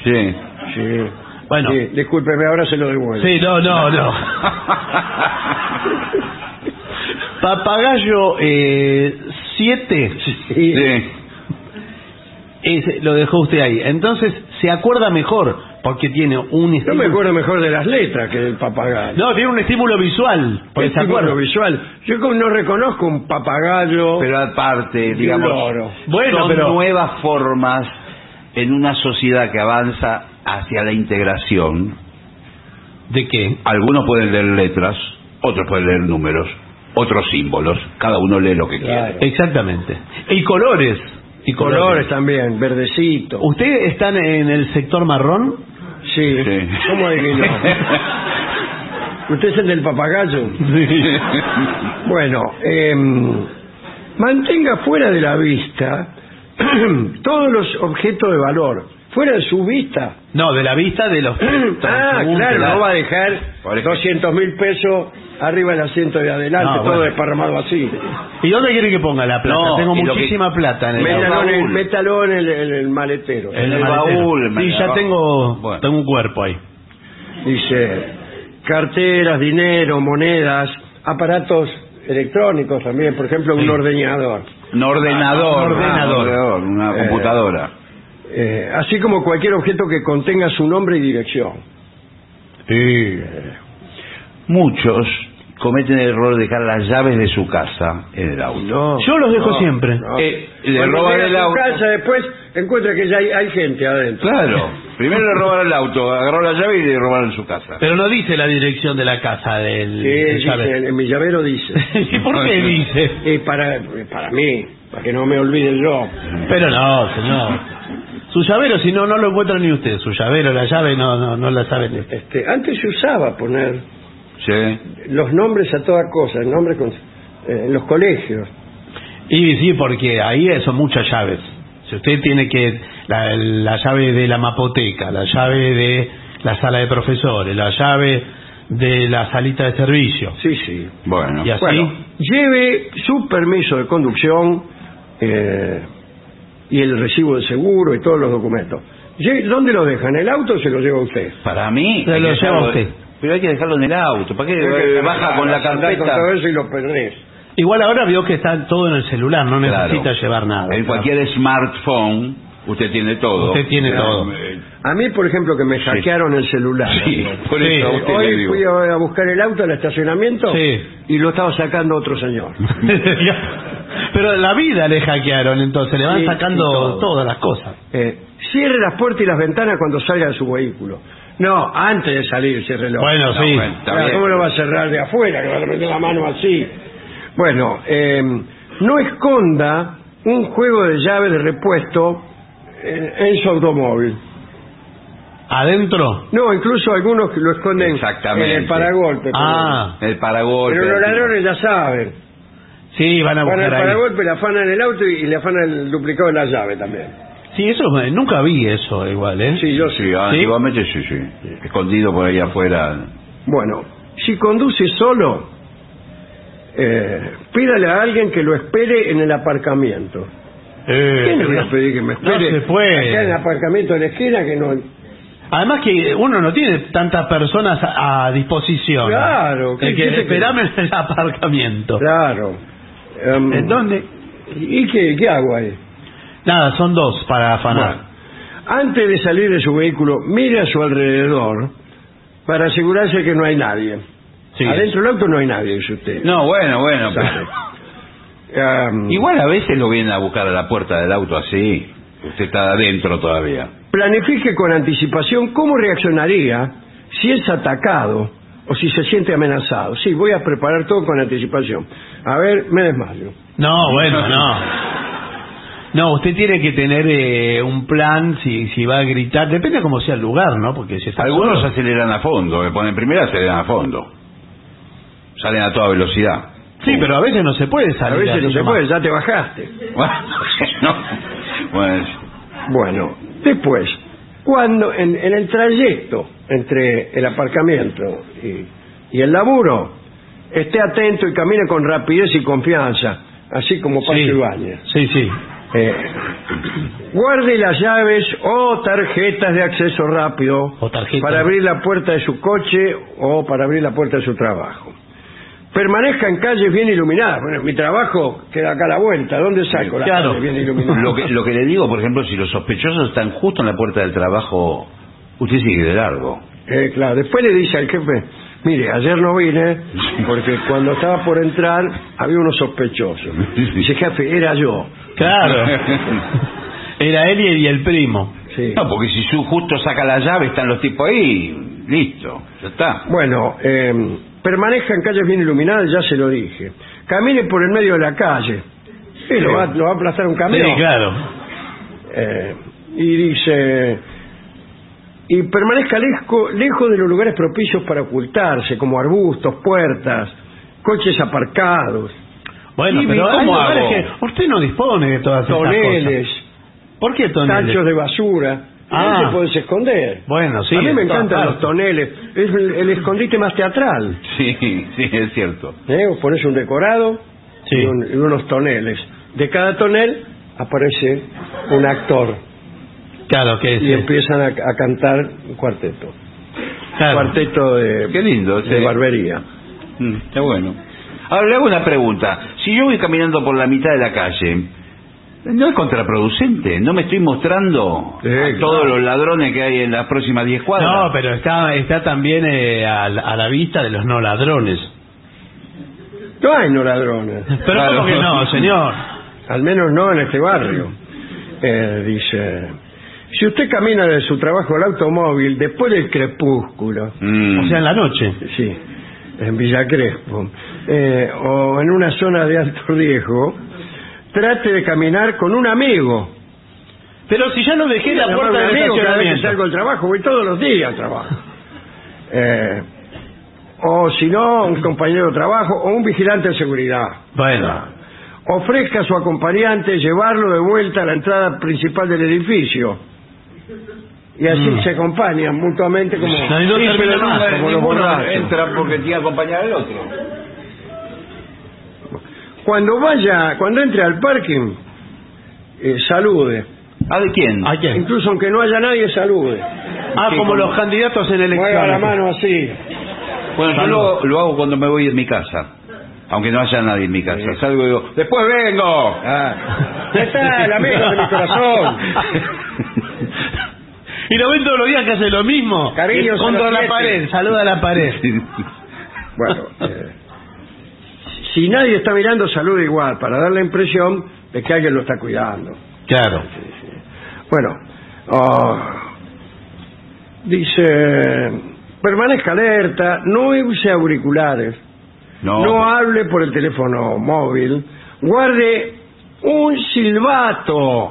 Sí. Sí. Bueno. Sí, discúlpeme, ahora se lo devuelvo. Sí, no, no, no. Papagayo 7. Sí. Sí. lo dejó usted ahí. Entonces se acuerda mejor porque tiene un Yo me estímulo. acuerdo mejor de las letras que del papagayo. No, tiene un estímulo visual. Porque se Estímulo acuerda. visual. Yo como no reconozco un papagayo. Pero aparte, digamos. Bueno, son pero- nuevas formas en una sociedad que avanza hacia la integración. ¿De qué? Algunos pueden leer letras, otros pueden leer números, otros símbolos. Cada uno lee lo que Claro. quiere. Exactamente. Y colores. Y colores también, verdecito. ¿Usted está en el sector marrón? Sí. Sí. ¿Cómo adivinó? ¿Usted es el del papagayo? Bueno, em, mantenga fuera de la vista todos los objetos de valor. Fuera de su vista. No, de la vista de los... ah, claro, no va a dejar Por ejemplo. 200 mil pesos arriba el asiento de adelante, No, todo bueno. desparramado así. ¿Y dónde quiere que ponga la plata? No, Tengo y muchísima plata en el Métalo en, el, baúl. métalo en el, en el maletero. En el baúl, baúl. Sí, el ya baúl. tengo, Bueno. tengo un cuerpo ahí. Dice, carteras, dinero, monedas, aparatos electrónicos también, por ejemplo, un ordeñador. Un ordenador. Un ordenador. ah, un una Eh, computadora. Eh, así como cualquier objeto que contenga su nombre y dirección. Muchos cometen el error de dejar las llaves de su casa en el auto. No, Yo los dejo no, siempre. no. Eh, le Cuando roban el auto. casa después encuentra que ya hay, hay gente adentro. Claro. Primero le robaron el auto, agarró la llave y le robaron su casa. Pero no dice la dirección de la casa del... Sí, del dice, en, mi llavero dice. ¿Y por qué dice? Y para, para mí, para que no me olvide yo. Pero no, señor. Su llavero, si no, no lo encuentra ni usted. Su llavero, la llave, no, no, no la sabe ni usted. Este, antes se usaba poner Sí. los nombres a toda cosa, el nombre con, eh, en los colegios. Y sí, porque ahí son muchas llaves. Si usted tiene que... La, la llave de la mapoteca, la llave de la sala de profesores, la llave de la salita de servicio. Sí, sí. Bueno. Y así... Bueno, lleve su permiso de conducción eh, y el recibo de seguro y todos los documentos. ¿Dónde lo dejan? ¿En el auto o se lo lleva usted? Para mí. Se lo lleva usted. Pero hay que dejarlo en el auto. ¿Para qué que baja con la con carpeta? eso y lo perdés. Igual ahora vio que está todo en el celular, no Claro. necesita llevar nada. En cualquier smartphone usted tiene todo. Usted tiene Claro. todo. A mí, por ejemplo, que me hackearon el celular. Sí, por Sí. eso le Hoy digo. fui a a buscar el auto al estacionamiento Sí. y lo estaba sacando otro señor. Pero la vida le hackearon, entonces le van Sí, sacando todas las cosas. Eh, cierre las puertas y las ventanas cuando salga de su vehículo. No, antes de salir, ciérrelo. Bueno, sí. bueno, está Claro, bien. ¿Cómo lo va a cerrar de afuera? Que va a meter la mano así. Bueno, eh, no esconda un juego de llave de repuesto en, en su automóvil. ¿Adentro? No, incluso algunos que lo esconden Exactamente. en el paragolpe. pero- Ah, El paragolpe. Pero los ladrones ya saben. sí, van a Van al buscar ahí. paragolpe, le afanan el auto y, y le afanan el duplicado de la llave también. Sí, eso eh, nunca vi eso igual, ¿eh? Sí, yo Sí, antiguamente sí, sí. Escondido por ahí afuera. Bueno, si conduce solo, eh, pídale a alguien que lo espere en el aparcamiento. Eh, ¿Quién le voy a pedir que me no espere? se puede. Acá en el aparcamiento de la esquina que no... Además que uno no tiene tantas personas a, a disposición. Claro, ¿qué- El que te- esperame en el aparcamiento. Claro. Em, ¿En dónde? ¿Y qué, qué hago ahí? Nada, son dos para afanar. Bueno, antes de salir de su vehículo, mire a su alrededor para asegurarse que no hay nadie. Sí. Adentro del auto no hay nadie, dice usted. No, bueno, bueno. pero- Em, Igual a veces lo vienen a buscar a la puerta del auto así. Usted está adentro todavía. Planifique con anticipación cómo reaccionaría si es atacado o si se siente amenazado. Sí, voy a preparar todo con anticipación. A ver, me desmayo. No, bueno, no. No, usted tiene que tener eh, un plan si, si va a gritar. Depende de cómo sea el lugar, ¿no? Porque si está Algunos solo- aceleran a fondo, le ponen primera, aceleran a fondo. Salen a toda velocidad. Sí, pero a veces no se puede A salir. veces no se puede, ya te bajaste. Bueno, bueno, Bueno, después, cuando en, en el trayecto entre el aparcamiento y, y el laburo, esté atento y camine con rapidez y confianza, así como Pacho Sí. Ibáñez. Sí, sí. Eh, guarde las llaves o tarjetas de acceso rápido O para abrir la puerta de su coche o para abrir la puerta de su trabajo. Permanezca en calles bien iluminadas. Bueno, mi trabajo queda acá a la vuelta. ¿Dónde saco las Claro. calles bien iluminadas? lo que, lo que le digo, por ejemplo, si los sospechosos están justo en la puerta del trabajo, usted sigue de largo. Eh, claro, después le dice al jefe, mire, ayer no vine porque cuando estaba por entrar había unos sospechosos. Dice, jefe, era yo. Claro. Era él y el primo. Sí. No, porque si su justo saca la llave, están los tipos ahí, listo, ya está. Bueno, eh, permanezca en calles bien iluminadas, ya se lo dije. Camine por el medio de la calle. Sí, lo va, lo va a aplastar un camión. Sí, claro. Eh, y dice y permanezca lejo- lejos de los lugares propicios para ocultarse como arbustos puertas coches aparcados Bueno, Y pero ¿cómo hago? que usted no dispone de todas esas toneles cosas. ¿Por qué toneles? tachos de basura Ah. No te puedes esconder. Bueno, sí. A mí me encantan los toneles. Es el, el escondite más teatral. Sí, sí, es cierto. ¿eh? Vos pones un decorado Sí. y, un- y unos toneles. De cada tonel aparece un actor Claro, que y sí. empiezan a, a cantar un cuarteto. Claro. Cuarteto de, Qué lindo. de sí. barbería. Mm, Está bueno. Ahora le hago una pregunta. Si yo voy caminando por la mitad de la calle, ¿no es contraproducente? ¿No me estoy mostrando Sí, a claro. todos los ladrones que hay en las próximas 10 cuadras? No, pero está, está también eh, a, la- a la vista de los no ladrones. No hay no ladrones. Pero ¿cómo que no, señor? Al menos no en este barrio. Eh, dice, si usted camina de su trabajo al automóvil después del crepúsculo, Mm. O sea, en la noche. sí, en Villa Crespo, eh, o en una zona de alto riesgo, trate de caminar con un amigo. Pero si ya no dejé la puerta del amigo cada vez que salgo al trabajo, voy todos los días al trabajo. Eh, o si no, un compañero de trabajo o un vigilante de seguridad. Bueno, ofrezca a su acompañante llevarlo de vuelta a la entrada principal del edificio. Y así Mm. se acompañan mutuamente como, No, no Sí, más, como los borrachos. entra porque tiene que acompañar al otro. Cuando vaya, cuando entre al parking, eh, salude. ¿Ah, de quién? ¿a quién? Incluso aunque no haya nadie, salude. Ah, como los candidatos en Mueva la elecciones. mano así. Bueno, yo lo, lo hago cuando me voy de mi casa. Aunque no haya nadie en mi casa. Sí. Salgo y digo, después vengo. Ah. Está el amigo de mi corazón. y lo ven todos los días que hace lo mismo. Cariño, Contra la pared, saluda a la pared. Bueno, eh, si nadie está mirando, saluda igual, para dar la impresión de que alguien lo está cuidando. Claro. Bueno, ah, dice, permanezca alerta, no use auriculares, No. no hable por el teléfono móvil, guarde un silbato.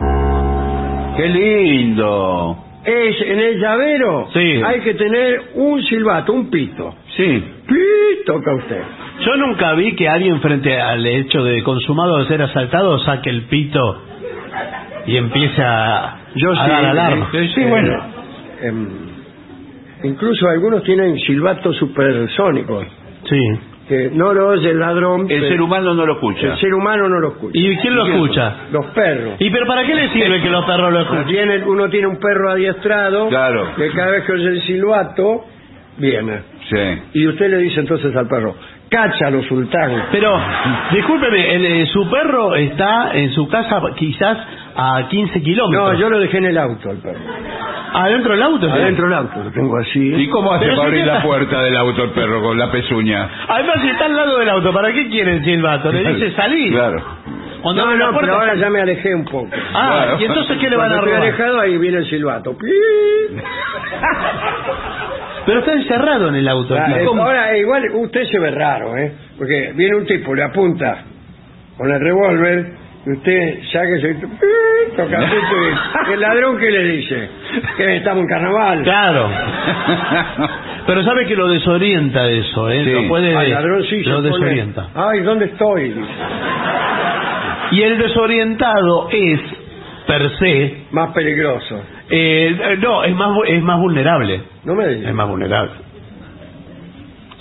Qué lindo. Es en el llavero, Sí. hay que tener un silbato, un pito. Sí. Pito, toca usted. Yo nunca vi que alguien frente al hecho de consumado de ser asaltado saque el pito y empiece a, Yo a sí, dar alarma. eh, sí, bueno. em, incluso algunos tienen silbatos supersónicos, Sí. que no lo oye el ladrón. El ser humano no lo escucha. el ser humano no lo escucha. ¿Y quién lo escucha? Los perros. ¿Y pero para qué le sirve que los perros lo escuchen? tiene, uno tiene un perro adiestrado Claro. que cada vez que oye el silbato, viene. Sí. Y usted le dice entonces al perro, cáchalo, sultán. Pero, discúlpeme, el, eh, su perro está en su casa quizás a 15 kilómetros. No, yo lo dejé en el auto al perro. ¿Adentro del auto? Adentro del auto, lo tengo así. ¿Y cómo hace Pero para si abrir está- la puerta del auto el perro con la pezuña? Además, si está al lado del auto, ¿para qué quiere el silbato? Le dice salir. Claro. Cuando No, abre la no, pero puerta- ahora ya me alejé un poco. Ah, Claro. ¿y entonces qué le van a Cuando estoy robar? alejado, ahí viene el silbato. ¡Pi! Pero está encerrado en el auto. Ah. Ahora, igual usted se ve raro, ¿eh? Porque viene un tipo, le apunta con el revólver, y usted saca ese... Toca el pito y- ¿El ladrón qué le dice? Que estamos en carnaval. Claro. Pero sabe que lo desorienta eso, ¿eh? Sí. Lo puede... Al ladrón sí lo pone, desorienta. Ay, ¿dónde estoy? Y el desorientado es, per se... Más peligroso. Eh, no, es más, es más vulnerable. No me diga. Es más vulnerable.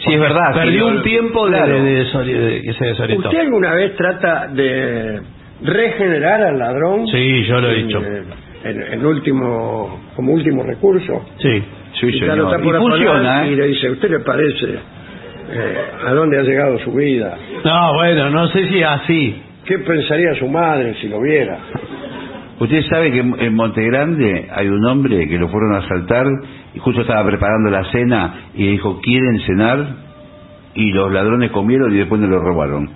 Sí, es verdad. Perdió un tiempo de, claro. de- de desori- de que se desorientó. ¿Usted alguna vez trata de regenerar al ladrón? Sí, yo lo he En, dicho. eh, En, en último, como último recurso. Sí. Sí, lo señor. está por Y funciona, Y ¿eh? le dice, ¿usted le parece eh, a dónde ha llegado su vida? No, bueno, no sé si así. ¿Qué pensaría su madre si lo viera? Usted sabe que en Montegrande hay un hombre que lo fueron a asaltar y justo estaba preparando la cena y dijo, ¿quieren cenar? Y los ladrones comieron y después no lo robaron.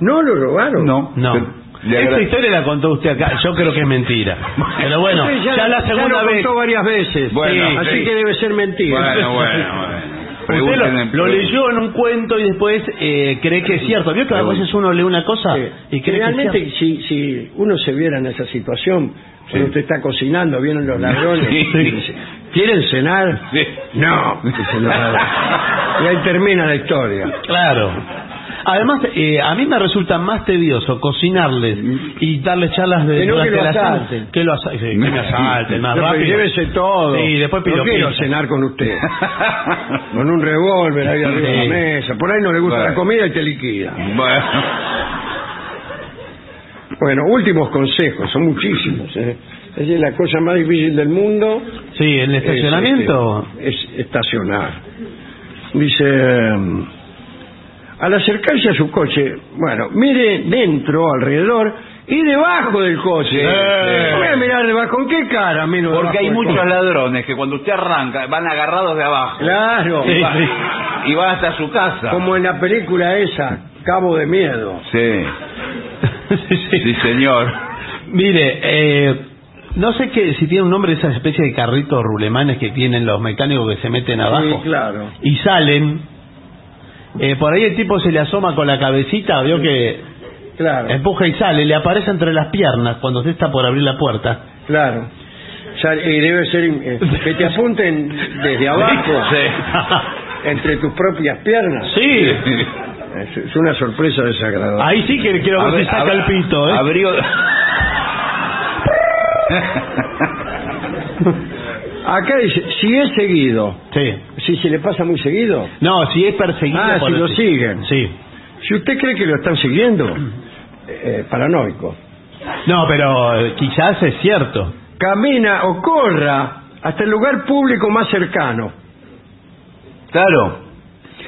¿No lo robaron? No. No. Esta historia la contó usted acá. Yo creo que es mentira. Pero bueno, ya, la ya segunda lo vez. contó varias veces. Bueno, Sí, así sí. que debe ser mentira. Bueno, bueno, bueno. Lo, leyó en un cuento y después eh, cree que es cierto. ¿Vio que a veces uno lee una cosa Sí. y cree que es Realmente, cierto? si, si uno se viera en esa situación, cuando usted está cocinando, vienen los ladrones, Sí. ¿quieren cenar? No. Y ahí termina la historia. Claro. Además, eh, a mí me resulta más tedioso cocinarles y darles charlas de Que no que lo asalten. Que lo asalten, sí, que me asalten, más pero rápido. llévese todo. Sí, después pido no quiero pizza. cenar con usted. con un revólver ahí arriba de la mesa. Por ahí no le gusta Bueno. la comida y te liquida. Bueno. Bueno, últimos consejos, son muchísimos. ¿eh? Es decir, la cosa más difícil del mundo Sí, el estacionamiento. es, este, es estacionar. Dice, mm, al acercarse a su coche, bueno, mire dentro, alrededor y debajo del coche. Sí. Voy a mirar debajo, ¿con qué cara miro Porque debajo hay del muchos coche? ladrones que cuando usted arranca van agarrados de abajo. Claro, Y, va- y hasta su casa. como en la película esa, Cabo de Miedo. Sí. Sí, señor. Mire, eh, no sé qué, si tiene un nombre esa especie de carritos rulemanes que tienen los mecánicos que se meten abajo Sí, claro. y salen. Eh, por ahí el tipo se le asoma con la cabecita, vio que Claro, empuja y sale, le aparece entre las piernas cuando usted está por abrir la puerta. claro. O sea, y debe ser eh, que te apunten desde abajo, entre tus propias piernas. Sí, Es, es una sorpresa desagradable. ahí sí que quiero ver si saca el pito. ¿eh? Abrió. Acá dice, si es seguido, Sí. Si se le pasa muy seguido, No, si es perseguido. Ah, por si el- lo siguen. Sí. si usted cree que lo están siguiendo, eh, paranoico. No, pero eh, quizás es cierto. Camina o corra hasta el lugar público más cercano. Claro.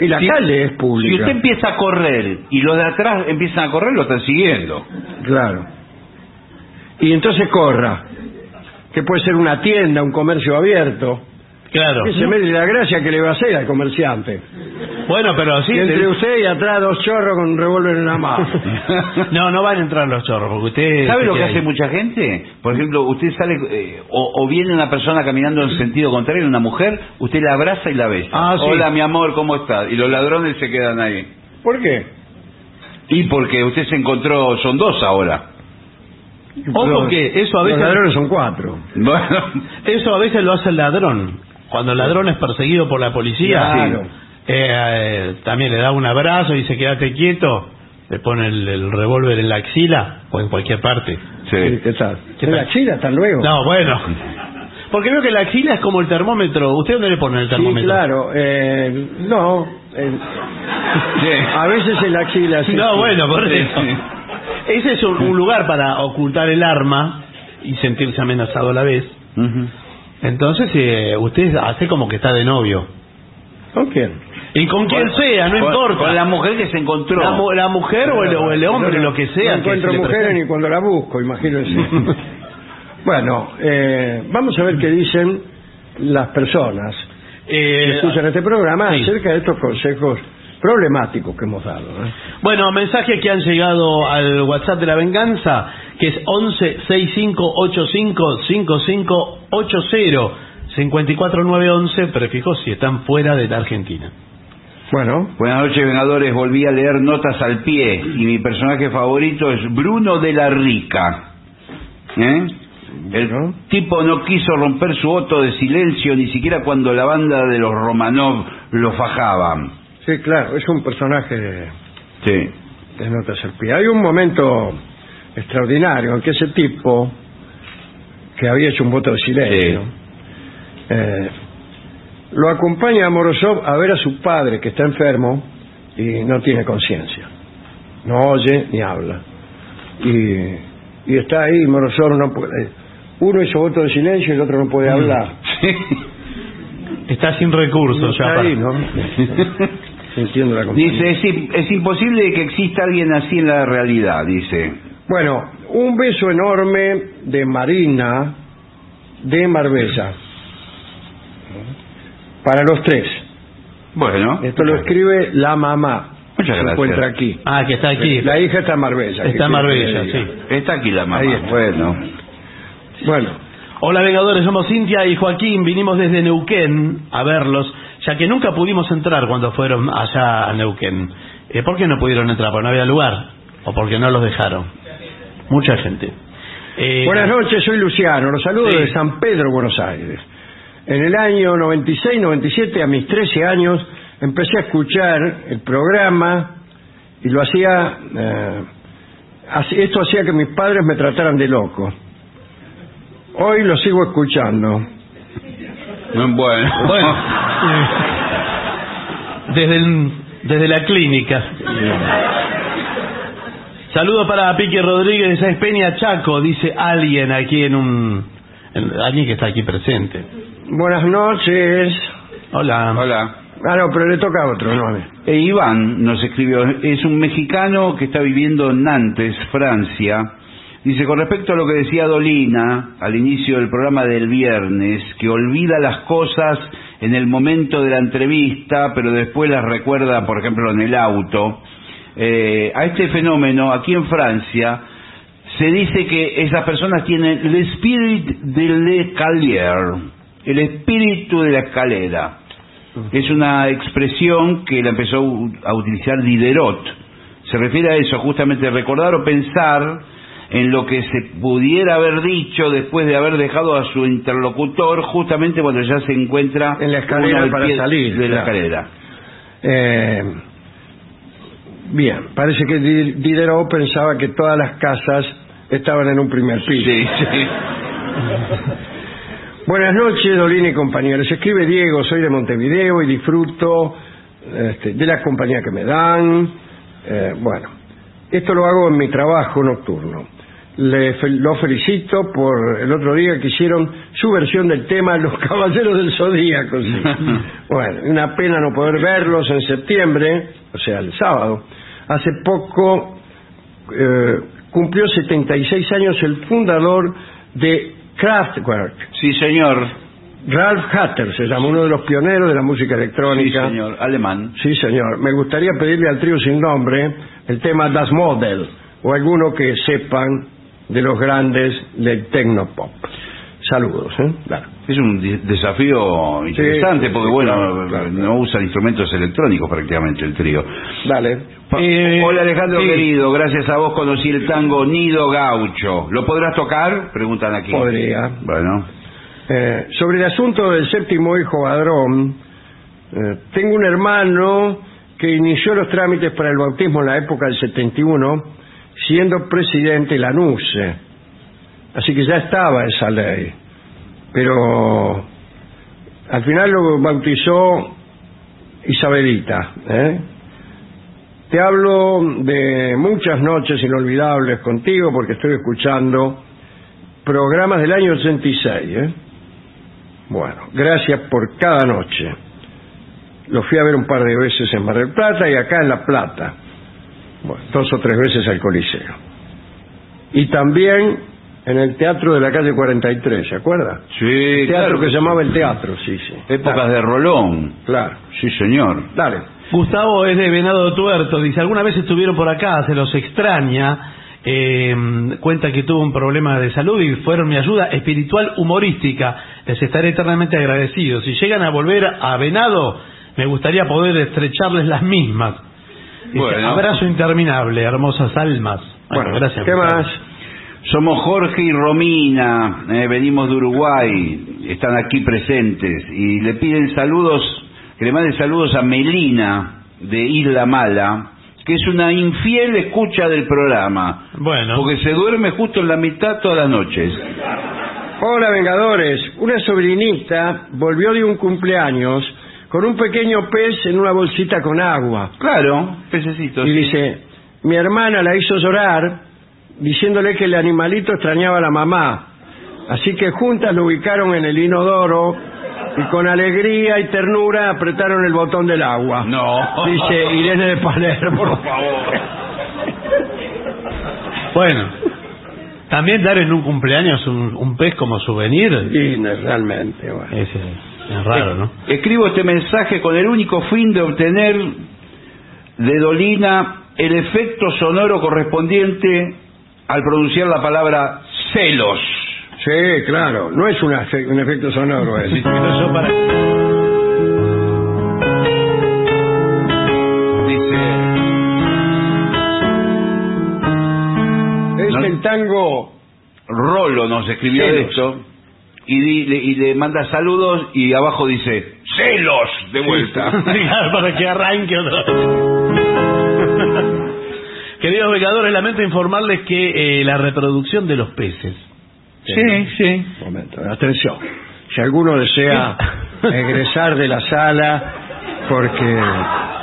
Y la Si- calle es Si pública. usted empieza a correr y los de atrás empiezan a correr, lo están siguiendo. Claro. Y entonces corra, que puede ser una tienda, un comercio abierto. Claro. Se me la gracia que le va a hacer al comerciante. Bueno, pero sí. Y entre usted y atrás dos chorros con un revólver en la mano. No, no van a entrar los chorros, porque usted... ¿Sabe se lo que queda hace ahí. mucha gente? Por ejemplo, usted sale eh, o, o viene una persona caminando en sentido contrario, una mujer, usted la abraza y la besa. Ah, sí. Hola, mi amor, ¿cómo estás? Y los ladrones se quedan ahí. ¿Por qué? Y porque usted se encontró, son dos ahora. Ojo Los- que eso a Los veces... ladrones son cuatro. Bueno, Eso a veces lo hace el ladrón. Cuando el ladrón es perseguido por la policía, Claro. eh, eh, también le da un abrazo y dice quédate quieto, le pone el, el revólver en la axila o en cualquier parte. Sí, ¿Qué tal? ¿Qué ¿En tal? la China hasta luego? No, bueno. Porque veo que la axila es como el termómetro. ¿Usted dónde le pone el Sí, termómetro? claro. eh, no. eh, a veces en la axila. sí, no, sí. bueno, por Sí, eso. sí. Ese es un, un lugar para ocultar el arma y sentirse amenazado a la vez. Entonces, eh, usted hace como que está de novio. ¿Con quién? Y con quien sea, no con- importa. Con la mujer que se encontró. La, mu- la mujer o el, o el hombre, No, no, lo que sea. No que encuentro se le mujeres ni cuando la busco, imagínense. bueno, eh, vamos a ver qué dicen las personas que Eh, escuchan este programa sí. acerca de estos consejos problemáticos que hemos dado. ¿eh? Bueno, mensajes que han llegado al WhatsApp de la venganza, que es 11 6585 5580 54911, prefijo si están fuera de la Argentina. Bueno, Buenas noches, Vengadores. Volví a leer Notas al Pie y mi personaje favorito es Bruno de la Rica. ¿Eh? El tipo no quiso romper su voto de silencio ni siquiera cuando la banda de los Romanov lo fajaban. sí, claro, es un personaje de, Sí. de Notas al Pie. Hay un momento extraordinario que ese tipo, que había hecho un voto de silencio, eh, lo acompaña a Morozov a ver a su padre que está enfermo y no tiene conciencia. No oye ni habla. Y, y está ahí, Morozov no puede. Uno hizo voto de silencio y el otro no puede hablar. Está sin recursos ya. Está para- ahí, ¿no? Entiendo la. Dice, es imposible que exista alguien así en la realidad, dice. Bueno, un beso enorme de Marina de Marbella. Para los tres. Bueno. Esto lo escribe la mamá. Muchas Se gracias. encuentra aquí. Ah, que está aquí. La hija está en Marbella. ¿qué Está en Marbella, sí. Está aquí la mamá. Ahí está. Bueno. Bueno, Hola Vengadores, somos Cintia y Joaquín, vinimos desde Neuquén a verlos, ya que nunca pudimos entrar cuando fueron allá a Neuquén. Eh, ¿Por qué no pudieron entrar? ¿Porque no había lugar? ¿O porque no los dejaron? Mucha gente. Eh, buenas noches, soy Luciano. Los saludo Sí. de San Pedro, Buenos Aires. En el año 96-97, a mis 13 años, empecé a escuchar el programa Y lo hacía, eh, así- esto hacía que mis padres me trataran de loco. Hoy lo sigo escuchando. Bueno. Bueno, desde, el- desde la clínica. Saludo para Pique Rodríguez de Sáenz Peña Chaco, dice alguien aquí en un... en- alguien que está aquí presente. Buenas noches. Hola. Hola. Ah, no, pero le toca a otro, ¿no? E Iván nos escribió, es un mexicano que está viviendo en Nantes, Francia. Dice, con respecto a lo que decía Dolina al inicio del programa del viernes, que olvida las cosas en el momento de la entrevista, pero después las recuerda, por ejemplo, en el auto. Eh, a este fenómeno, aquí en Francia, se dice que esas personas tienen el espíritu de l'escalier, el espíritu de la escalera. Es una expresión que la empezó a utilizar Diderot. Se refiere a eso, justamente recordar o pensar en lo que se pudiera haber dicho después de haber dejado a su interlocutor, justamente cuando ya se encuentra En la escalera para salir, de la claro. escalera. Eh, bien, parece que Di- Diderot pensaba que todas las casas estaban en un primer piso. Sí, sí. Buenas noches, Dolina y compañeros. Escribe Diego, soy de Montevideo y disfruto este, de la compañía que me dan. Eh, bueno, esto lo hago en mi trabajo nocturno. Le fel- lo felicito por el otro día que hicieron su versión del tema Los Caballeros del Zodíaco. sí. bueno, una pena no poder verlos en septiembre, o sea, el sábado. Hace poco eh, cumplió 76 años el fundador de Kraftwerk. Sí, señor. Ralph Hatter se llama uno de los pioneros de la música Sí, electrónica. señor. Alemán. Sí, señor. Me gustaría pedirle al trío sin nombre el tema Das Model o alguno que sepan de los grandes del Tecnopop. Saludos, ¿eh? Claro. Es un desafío interesante sí, porque, sí, bueno, claro, claro, no usan instrumentos electrónicos prácticamente el trío. Dale. Pa- Eh, Hola Alejandro sí. querido, gracias a vos conocí el tango Nido Gaucho. ¿Lo podrás tocar? Preguntan aquí. Podría. Bueno. Eh, sobre el asunto del séptimo hijo Badrón, eh, tengo un hermano que inició los trámites para el bautismo en la época del 71, siendo presidente Lanuse. Así que ya estaba esa ley. Pero al final lo bautizó Isabelita. ¿eh? Te hablo de muchas noches inolvidables contigo porque estoy escuchando programas del año 86. ¿eh? Bueno, gracias por cada noche. Lo fui a ver un par de veces en Mar del Plata y acá en La Plata. Bueno, dos o tres veces al Coliseo. Y también en el Teatro de la Calle 43, ¿se acuerda? Sí, El teatro claro que que se llamaba el Teatro, sí, sí. Épocas Claro, de Rolón. Claro. Sí, señor. Dale. Gustavo es de Venado Tuerto, dice, alguna vez estuvieron por acá, se los extraña, eh, cuenta que tuvo un problema de salud y fueron mi ayuda espiritual humorística, les estaré eternamente agradecido. Si llegan a volver a Venado, me gustaría poder estrecharles las mismas. Bueno. abrazo interminable, hermosas almas. Bueno, gracias. ¿qué más? Somos Jorge y Romina, eh, venimos de Uruguay, están aquí presentes y le piden saludos, que le manden saludos a Melina de Isla Mala, que es una infiel escucha del programa, Bueno, porque se duerme justo en la mitad todas las noches. Hola, Vengadores. Una sobrinita volvió de un cumpleaños con un pequeño pez en una bolsita con agua. Claro, pececitos. Y dice, mi hermana la hizo llorar diciéndole que el animalito extrañaba a la mamá. Así que juntas lo ubicaron en el inodoro y con alegría y ternura apretaron el botón del agua. No. Dice Irene de Palermo. Por favor. bueno. También dar en un cumpleaños un, un pez como souvenir no, realmente, bueno. es, es raro, ¿no? Escribo este mensaje con el único fin de obtener de Dolina el efecto sonoro correspondiente al pronunciar la palabra celos. Sí, claro. No es un, efe- un efecto sonoro. Es. Pero yo para... Dice, Es No. el tango Rolo nos escribió Celos. esto y, di- le, y le manda saludos y abajo dice celos de vuelta. Claro, para que arranque otra vez. Queridos vengadores, lamento informarles que eh, la reproducción de los peces. Sí, sí. Un momento, atención. Si alguno desea egresar de la sala porque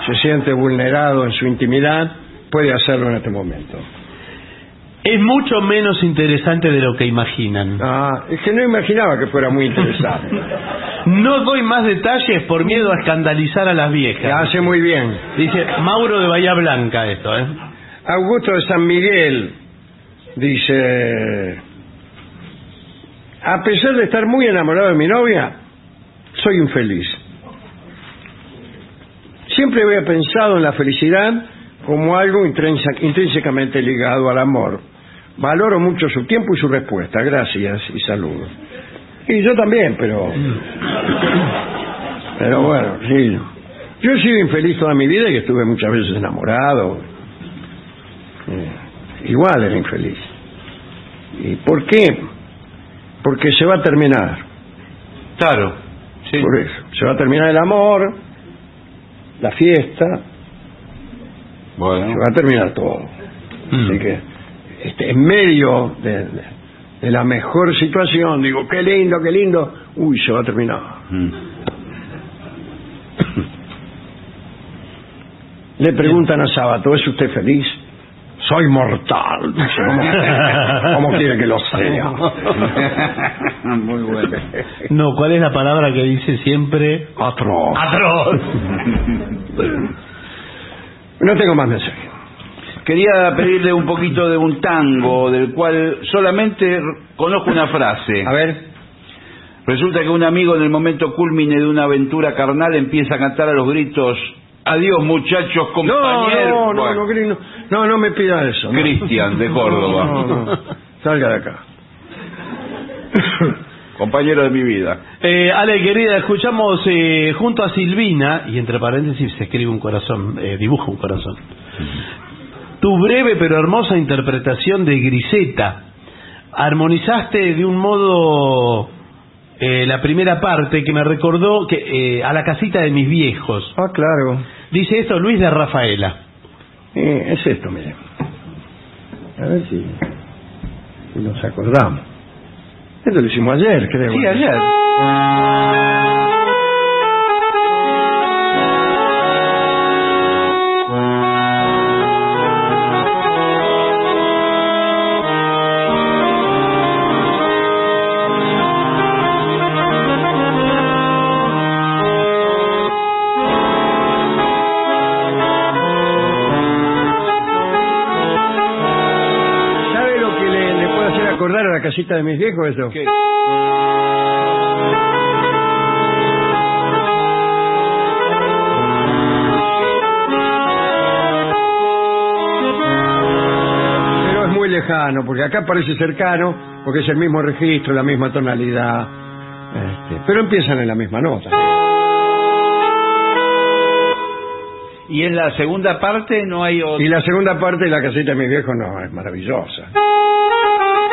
se siente vulnerado en su intimidad, puede hacerlo en este momento. Es mucho menos interesante de lo que imaginan. Ah, es que no imaginaba que fuera muy interesante. No doy más detalles por miedo a escandalizar a las viejas. Hace muy bien. Dice Mauro de Bahía Blanca esto, ¿eh? Augusto de San Miguel dice, a pesar de estar muy enamorado de mi novia, soy infeliz. Siempre había pensado en la felicidad como algo intrínse- intrínsecamente ligado al amor. Valoro mucho su tiempo y su respuesta. Gracias y saludos. Y yo también, pero... Pero bueno, sí. Yo he sido infeliz toda mi vida y estuve muchas veces enamorado. Eh, igual era infeliz. ¿Y por qué? Porque se va a terminar. Claro. Sí. Por eso. Se va a terminar el amor, la fiesta, Bueno. se va a terminar todo. Así que, este, en medio de, de- de la mejor situación, digo, qué lindo, qué lindo, uy, se va a terminar. Mm. Le preguntan a Sábato, ¿es usted feliz? Soy mortal. Dice, ¿Cómo, cómo quiere que lo sea? Muy bueno. No, ¿cuál es la palabra que dice siempre? Atroz. Atroz. No tengo más mensajes. Quería pedirle un poquito de un tango del cual solamente conozco una frase. A ver. Resulta que un amigo en el momento culmine de una aventura carnal empieza a cantar a los gritos, adiós muchachos compañeros. no, no, no, no, no, no me pida eso. no. Cristian de Córdoba. No, no. Salga de acá. Compañero de mi vida. Eh, Ale, querida, escuchamos eh, junto a Silvina, y entre paréntesis se escribe un corazón, eh, dibuja un corazón, tu breve pero hermosa interpretación de Griseta. Armonizaste de un modo eh, la primera parte que me recordó que eh, a la casita de mis viejos. Ah, claro. Dice esto Luis de Rafaela. Eh, es esto, mire. A ver si, si nos acordamos. Esto lo hicimos ayer, creo. Sí, ayer. Casita de mis viejos eso? Pero es muy lejano, porque acá parece cercano, porque es el mismo registro, la misma tonalidad, este, pero empiezan en la misma nota. Y en la segunda parte no hay otro. Y la segunda parte de la casita de mis viejos no, es maravillosa.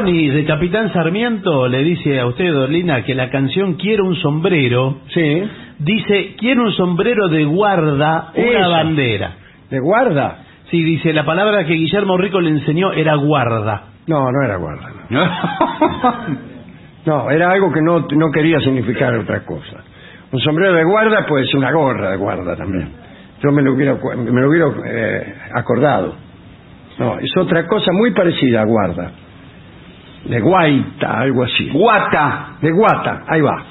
Johnny de Capitán Sarmiento le dice a usted, Dorlina, que la canción Quiero un sombrero. Sí. Dice, quiero un sombrero de guarda, una bandera. ¿De guarda? Sí, dice, la palabra que Guillermo Rico le enseñó era guarda. No, no era guarda. No, No, era algo que no, no quería significar otra cosa. Un sombrero de guarda puede ser una gorra de guarda también. Yo me lo hubiera, me lo hubiera eh, acordado. No, es otra cosa muy parecida a guarda. De guaita, algo así. Guata. De guata, ahí va.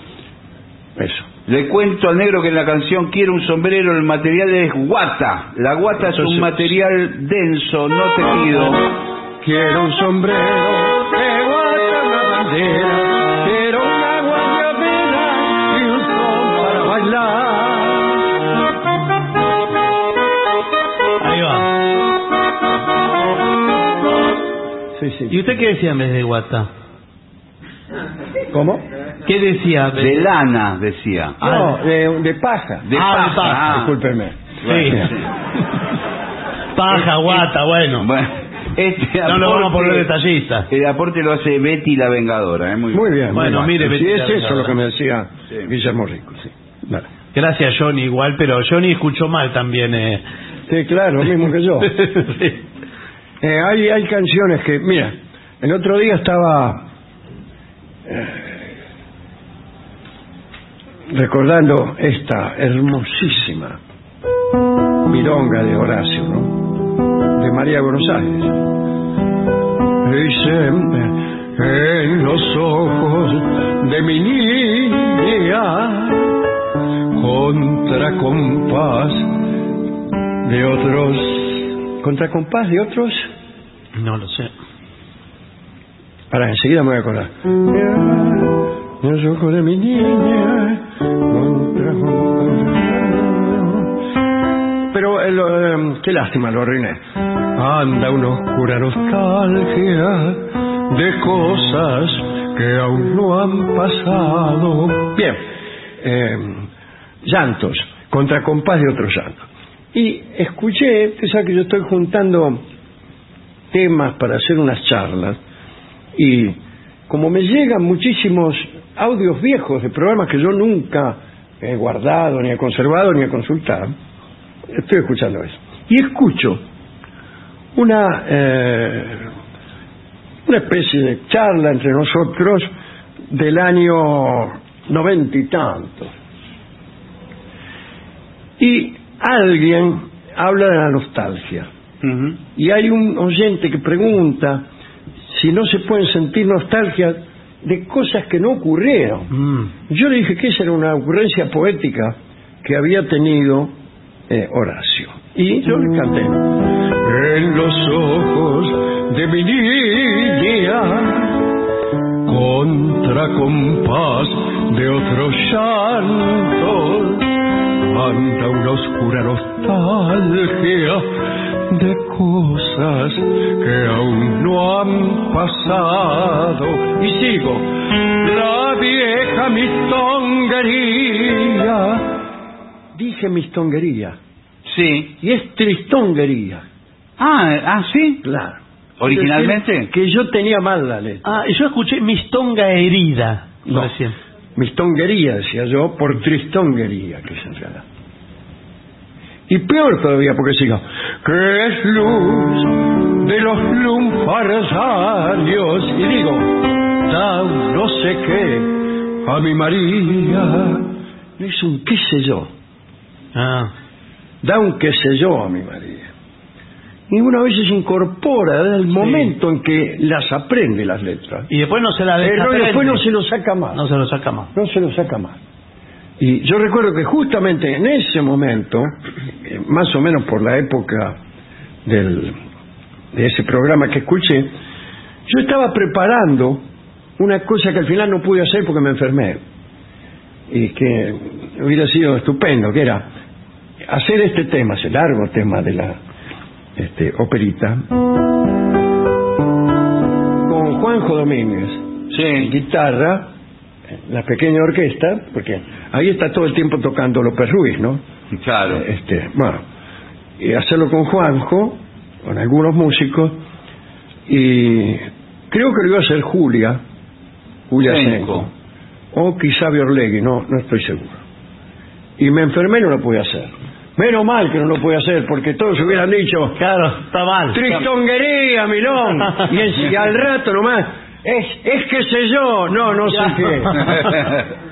Eso. Le cuento al negro que en la canción Quiero un sombrero el material es guata. La guata es un material denso, no tejido. Quiero un sombrero de guata, una bandera, Sí, sí. ¿Y usted qué decía en vez de guata? ¿Cómo? ¿Qué decía? De lana, decía. No, de, de paja. De Ah, de paja. paja. Ah. Discúlpeme. Sí. Paja, guata, bueno. Bueno, este No lo vamos a aporte- poner detallista. El aporte lo hace Betty la Vengadora. ¿eh? Muy, Muy bien. Bueno, muy mire, bien. Sí, Betty es la eso lo que me decía Sí. Guillermo Rico. Sí. Vale. Gracias, Johnny, igual, pero Johnny escuchó mal también. Eh. Sí, claro, lo mismo que yo. Sí. Eh, hay, hay canciones que, mira, el otro día estaba eh, recordando esta hermosísima milonga de Horacio, ¿no? De María Buenos Aires. Dicen en los ojos de mi niña contra compás de otros contra compás de otros No lo sé. para enseguida me voy a acordar. Los ojos de mi niña pero eh, lo, eh, qué lástima lo arruiné. Anda una oscura nostalgia de cosas que aún no han pasado. Bien eh, llantos contra compás de otros llantos y escuché, usted sabe que yo estoy juntando temas para hacer unas charlas y como me llegan muchísimos audios viejos de programas que yo nunca he guardado, ni he conservado, ni he consultado, estoy escuchando eso. Y escucho una, eh, una especie de charla entre nosotros del año noventa y tantos. Y alguien habla de la nostalgia. Y hay un oyente que pregunta si no se pueden sentir nostalgia de cosas que no ocurrieron. Mm. Yo le dije que esa era una ocurrencia poética que había tenido eh, Horacio. Y yo le canté. En los ojos de mi niña, contra compás de otro llanto, anda una oscura nostalgia de cosas que aún no han pasado. Y sigo, la vieja mistonguería. Dije mistonguería. Sí. Y es tristonguería. Ah, ah, sí. Claro. ¿Originalmente? Que yo tenía mal la letra. Ah, yo escuché mistonga herida No. recién. Mistonguería, decía yo, por tristonguería, que en realidad. Y peor todavía, porque sigo. Que es luz de los lunfarsarios. Y digo, da un no sé qué a mi María. Es un qué sé yo. Ah. Da un qué sé yo a mi María. Y una vez se incorpora desde el momento en que las aprende las letras. Y después no se la Pero desaprende. después no se lo saca más. No se lo saca más. no se lo saca más. Y yo recuerdo que justamente en ese momento, eh, más o menos por la época del, de ese programa que escuché, yo estaba preparando una cosa que al final no pude hacer porque me enfermé. Y que hubiera sido estupendo, que era hacer este tema, ese largo tema de la este, operita, con Juanjo Domínguez, Sí. guitarra, la pequeña orquesta, porque ahí está todo el tiempo tocando López Ruiz, ¿no? Claro. Este, bueno, y hacerlo con Juanjo, con algunos músicos, y creo que lo iba a hacer Julia, Julia Senco. O quizá Biorlegui, no, no estoy seguro. Y me enfermé y no lo pude hacer. Menos mal que no lo pude hacer, porque todos hubieran dicho, Claro, está mal. Tristonguería, Milón. Y, en- y al rato nomás, es, es que sé yo, no, no sé qué.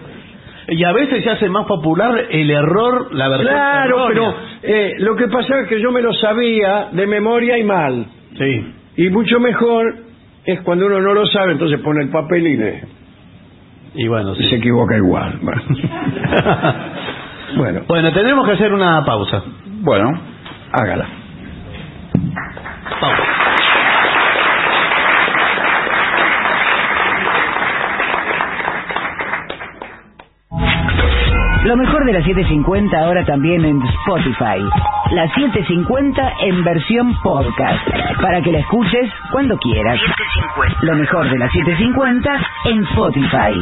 Y a veces se hace más popular el error, la versión Claro, pero eh, lo que pasaba es que yo me lo sabía de memoria y mal. Sí. Y mucho mejor es cuando uno no lo sabe, entonces pone el papel y lee. Y bueno, Y se equivoca igual. Bueno. bueno, Bueno, tenemos que hacer una pausa. Bueno, hágala. Lo mejor de la 750 ahora también en Spotify. La 750 en versión podcast. Para que la escuches cuando quieras. Lo mejor de la 750 en Spotify.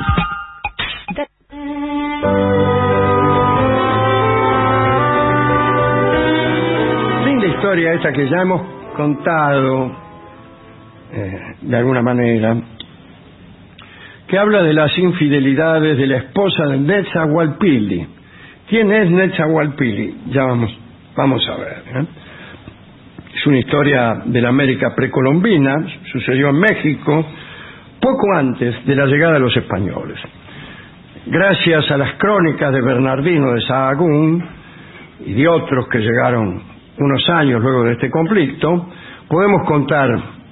Linda historia esta que ya hemos contado eh, de alguna manera, que habla de las infidelidades de la esposa de Netzahualpili. ¿Quién es Netzahualpili? Ya vamos, vamos a ver. ¿eh? Es una historia de la América precolombina, sucedió en México, poco antes de la llegada de los españoles. Gracias a las crónicas de Bernardino de Sahagún y de otros que llegaron unos años luego de este conflicto, podemos contar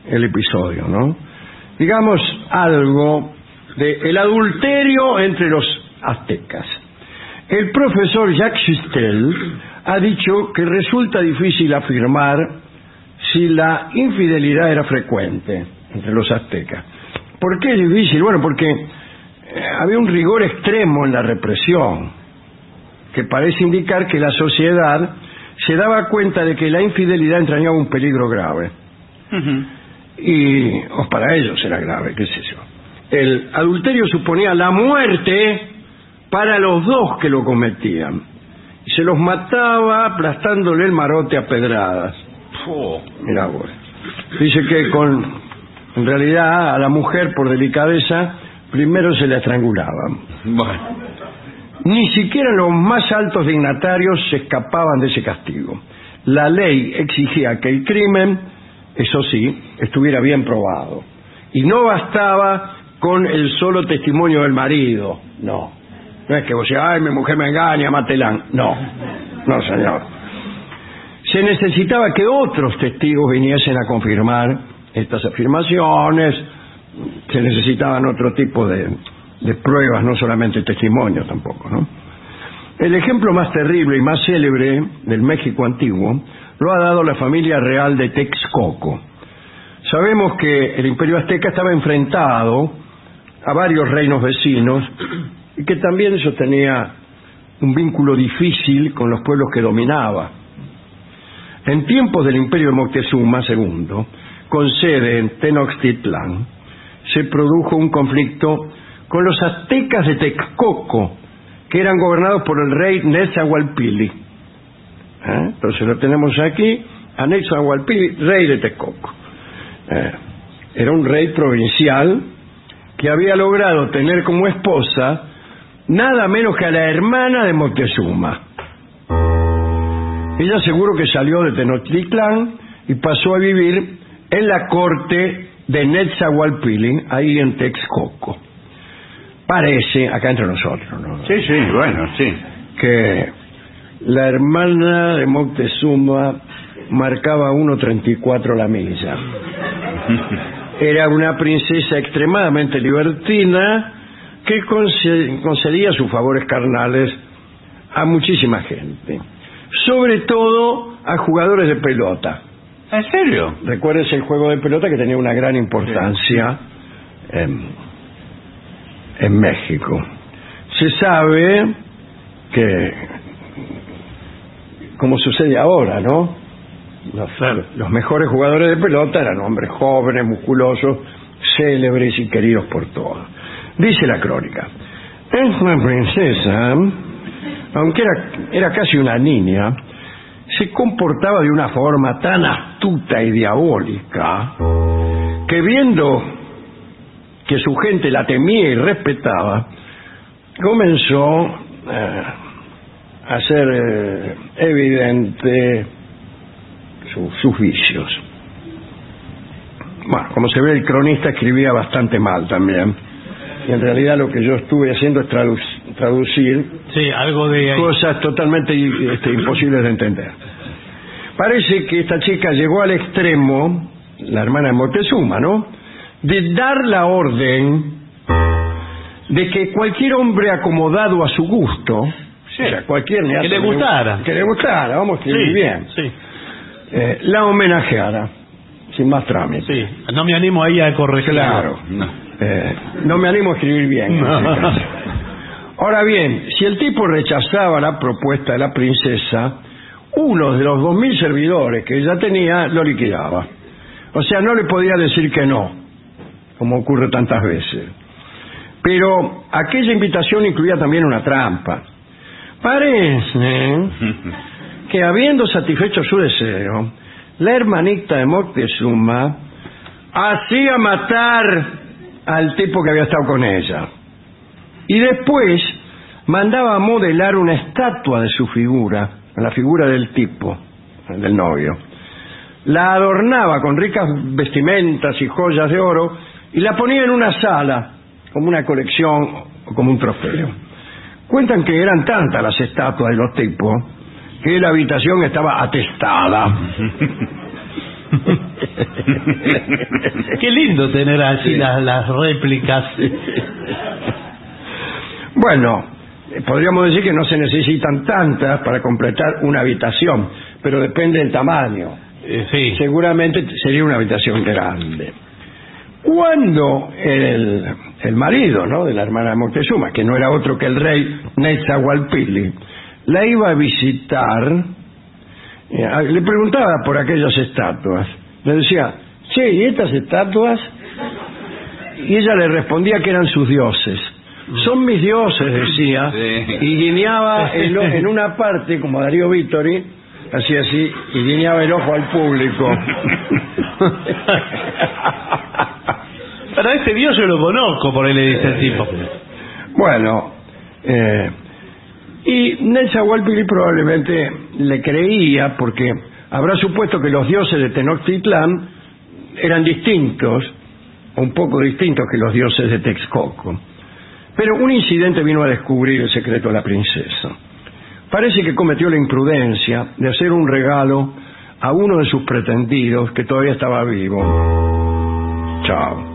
el episodio, ¿no? Digamos algo de el adulterio entre los aztecas. El profesor Jacques Chistel ha dicho que resulta difícil afirmar si la infidelidad era frecuente entre los aztecas. ¿Por qué es difícil? Bueno, porque eh, había un rigor extremo en la represión, que parece indicar que la sociedad se daba cuenta de que la infidelidad entrañaba un peligro grave. Y o para ellos era grave, qué sé yo. El adulterio suponía la muerte para los dos que lo cometían. Y se los mataba aplastándole el marote a pedradas. Mira vos. Dice que con, en realidad, a la mujer, por delicadeza, primero se la estrangulaban. bueno. Ni siquiera los más altos dignatarios se escapaban de ese castigo. La ley exigía que el crimen, eso sí, estuviera bien probado. Y no bastaba con el solo testimonio del marido. No. No es que vos digas, ay, mi mujer me engaña, mátela. No. No, señor. Se necesitaba que otros testigos viniesen a confirmar estas afirmaciones. Se necesitaban otro tipo de, de pruebas, no solamente testimonios tampoco, ¿no? El ejemplo más terrible y más célebre del México antiguo lo ha dado la familia real de Texcoco. Sabemos que el imperio azteca estaba enfrentado a varios reinos vecinos y que también eso tenía un vínculo difícil con los pueblos que dominaba. En tiempos del imperio de Moctezuma II, con sede en Tenochtitlán, se produjo un conflicto con los aztecas de Texcoco, que eran gobernados por el rey Nezahualpili. ¿Eh? Entonces lo tenemos aquí, a Nezahualpili, rey de Texcoco. Eh, era un rey provincial que había logrado tener como esposa nada menos que a la hermana de Moctezuma. Ella seguro que salió de Tenochtitlán y pasó a vivir en la corte de Netzahualpili, ahí en Texcoco. Parece, acá entre nosotros, ¿no? Sí, sí, bueno, sí. que la hermana de Moctezuma marcaba 1.34 la milla. Era una princesa extremadamente libertina que conce- concedía sus favores carnales a muchísima gente, sobre todo a jugadores de pelota. ¿En serio? Recuérdense el juego de pelota que tenía una gran importancia en, en México. Se sabe que, como sucede ahora, ¿no? Los, mejores jugadores de pelota eran hombres jóvenes, musculosos, célebres y queridos por todos. Dice la crónica, esta princesa, aunque era, era casi una niña, se comportaba de una forma tan astuta y diabólica que viendo que su gente la temía y respetaba, comenzó eh, a hacer eh, evidente su- sus vicios. Bueno, como se ve, el cronista escribía bastante mal también. Y en realidad lo que yo estuve haciendo es tradu- traducir Sí, algo de cosas totalmente este, imposibles de entender. Parece que esta chica llegó al extremo, la hermana de Moctezuma, ¿no? de dar la orden de que cualquier hombre acomodado a su gusto, o sea, cualquier Que le gustara. que le gustara, vamos a escribir Sí, bien, sí. Eh, la homenajeara, sin más trámite. Sí, no me animo ahí a corregir. Claro. Eh, no me animo a escribir bien. en este caso. Ahora bien, si el tipo rechazaba la propuesta de la princesa, uno de los dos mil servidores que ella tenía lo liquidaba. O sea, no le podía decir que no, como ocurre tantas veces. Pero aquella invitación incluía también una trampa. Parece que habiendo satisfecho su deseo, la hermanita de Moctezuma hacía matar al tipo que había estado con ella. Y después mandaba modelar una estatua de su figura, la figura del tipo, del novio. La adornaba con ricas vestimentas y joyas de oro y la ponía en una sala, como una colección o como un trofeo. Cuentan que eran tantas las estatuas de los tipos que la habitación estaba atestada. Qué lindo tener así Sí. las, las réplicas. Bueno, podríamos decir que no se necesitan tantas para completar una habitación, pero depende del tamaño. Eh, sí. Seguramente sería una habitación grande. Cuando el, el marido ¿no? de la hermana de Moctezuma, que no era otro que el rey Netzahualpili, la iba a visitar, eh, le preguntaba por aquellas estatuas. Le decía, che, ¿y estas estatuas? Y ella le respondía que eran sus dioses. Son mis dioses, decía, y guiñaba el en una parte, como Darío Vittori, hacía así, y guiñaba el ojo al público. Pero a este dios yo lo conozco, por ahí le dice el tipo. Bueno, eh, y Netzahualpili probablemente le creía porque habrá supuesto que los dioses de Tenochtitlán eran distintos, un poco distintos que los dioses de Texcoco. Pero un incidente vino a descubrir el secreto de la princesa. Parece que cometió la imprudencia de hacer un regalo a uno de sus pretendidos que todavía estaba vivo. Chao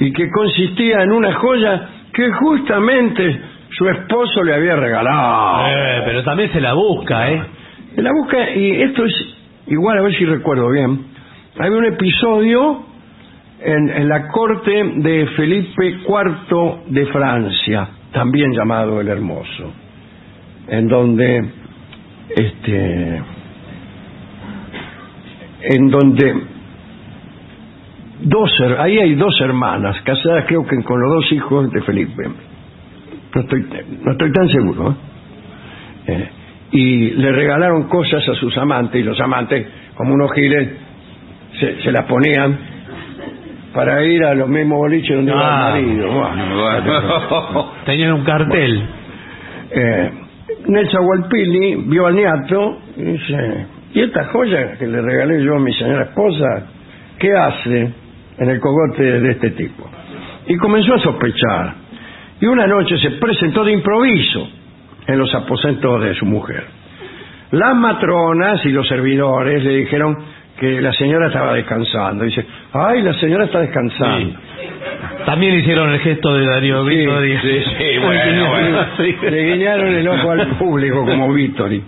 y que consistía en una joya que justamente su esposo le había regalado. Eh, pero también se la busca, ¿eh? En la busca, y esto es igual, a ver si recuerdo bien, hay un episodio en, en la corte de Felipe IV de Francia, también llamado el Hermoso, en donde, este, en donde dos, ahí hay dos hermanas casadas creo que con los dos hijos de Felipe. No estoy, no estoy tan seguro. ¿eh? Eh, y le regalaron cosas a sus amantes y los amantes, como unos giles, se, se las ponían para ir a los mismos boliches donde iba Ah. el marido. Buah. Tenían un cartel. Eh, Nelson Walpini vio al nieto y dice, ¿y esta joya que le regalé yo a mi señora esposa, qué hace en el cogote de este tipo? Y comenzó a sospechar. Y una noche se presentó de improviso en los aposentos de su mujer. Las matronas y los servidores le dijeron que la señora estaba descansando. Dice, ay, la señora está descansando. También hicieron el gesto de Darío Sí, Vittori. sí, sí, bueno, bueno. Le guiñaron el ojo al público como Vittori.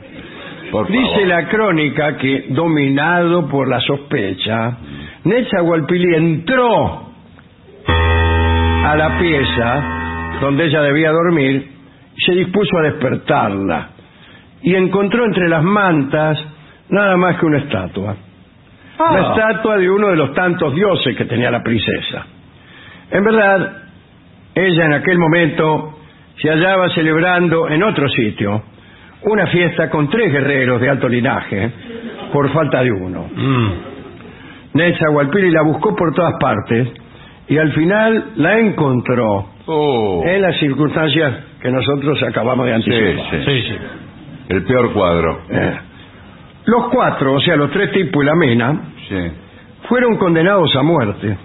Dice la crónica que, dominado por la sospecha, Netzahualpili entró a la pieza donde ella debía dormir se dispuso a despertarla. Y encontró entre las mantas nada más que una estatua. Ah. La estatua de uno de los tantos dioses que tenía la princesa. En verdad, ella en aquel momento se hallaba celebrando en otro sitio una fiesta con tres guerreros de alto linaje por falta de uno. Mm. Netzahualpili la buscó por todas partes y al final la encontró Oh. en las circunstancias que nosotros acabamos de anticipar. Sí, sí. El peor cuadro. Eh, Los cuatro, o sea, los tres tipos y la mena, Sí. fueron condenados a muerte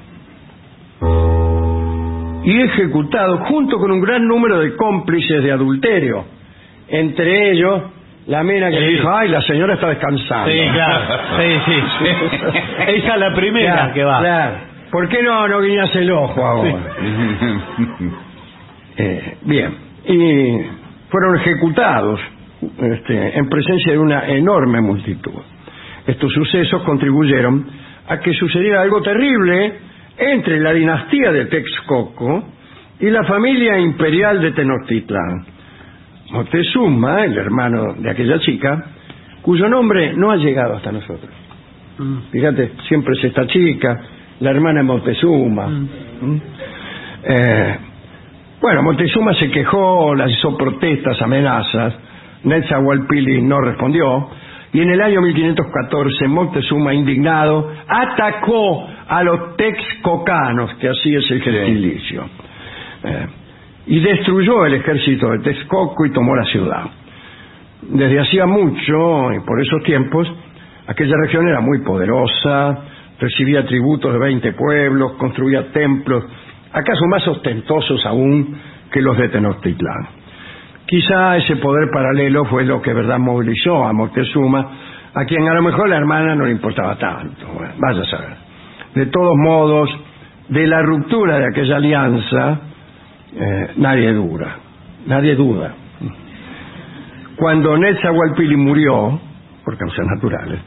y ejecutados junto con un gran número de cómplices de adulterio. Entre ellos, la mena que Sí. dijo, ay, la señora está descansando. Sí, claro. Sí, sí. Esa es la primera Claro, que va. claro. ¿Por qué no, no guiñas el ojo ahora? Eh, bien, y fueron ejecutados este, en presencia de una enorme multitud. Estos sucesos contribuyeron a que sucediera algo terrible entre la dinastía de Texcoco y la familia imperial de Tenochtitlán. Moctezuma, el hermano de aquella chica, cuyo nombre no ha llegado hasta nosotros. Fíjate, siempre es esta chica, la hermana de Moctezuma. ¿Mm? Eh, bueno, Montezuma se quejó, las hizo protestas, amenazas. Netzahualpili no respondió. Y en el año 1514, Moctezuma, indignado, atacó a los texcocanos, que así es el gentilicio. Eh, y destruyó el ejército de Texcoco y tomó la ciudad. Desde hacía mucho, y por esos tiempos, aquella región era muy poderosa, recibía tributos de 20 pueblos, construía templos, acaso más ostentosos aún que los de Tenochtitlán. Quizá ese poder paralelo fue lo que verdad movilizó a Moctezuma, a quien a lo mejor la hermana no le importaba tanto. Bueno, vaya a saber. De todos modos, de la ruptura de aquella alianza, eh, nadie dura, nadie duda. Cuando Netzahualpili murió, por causas naturales,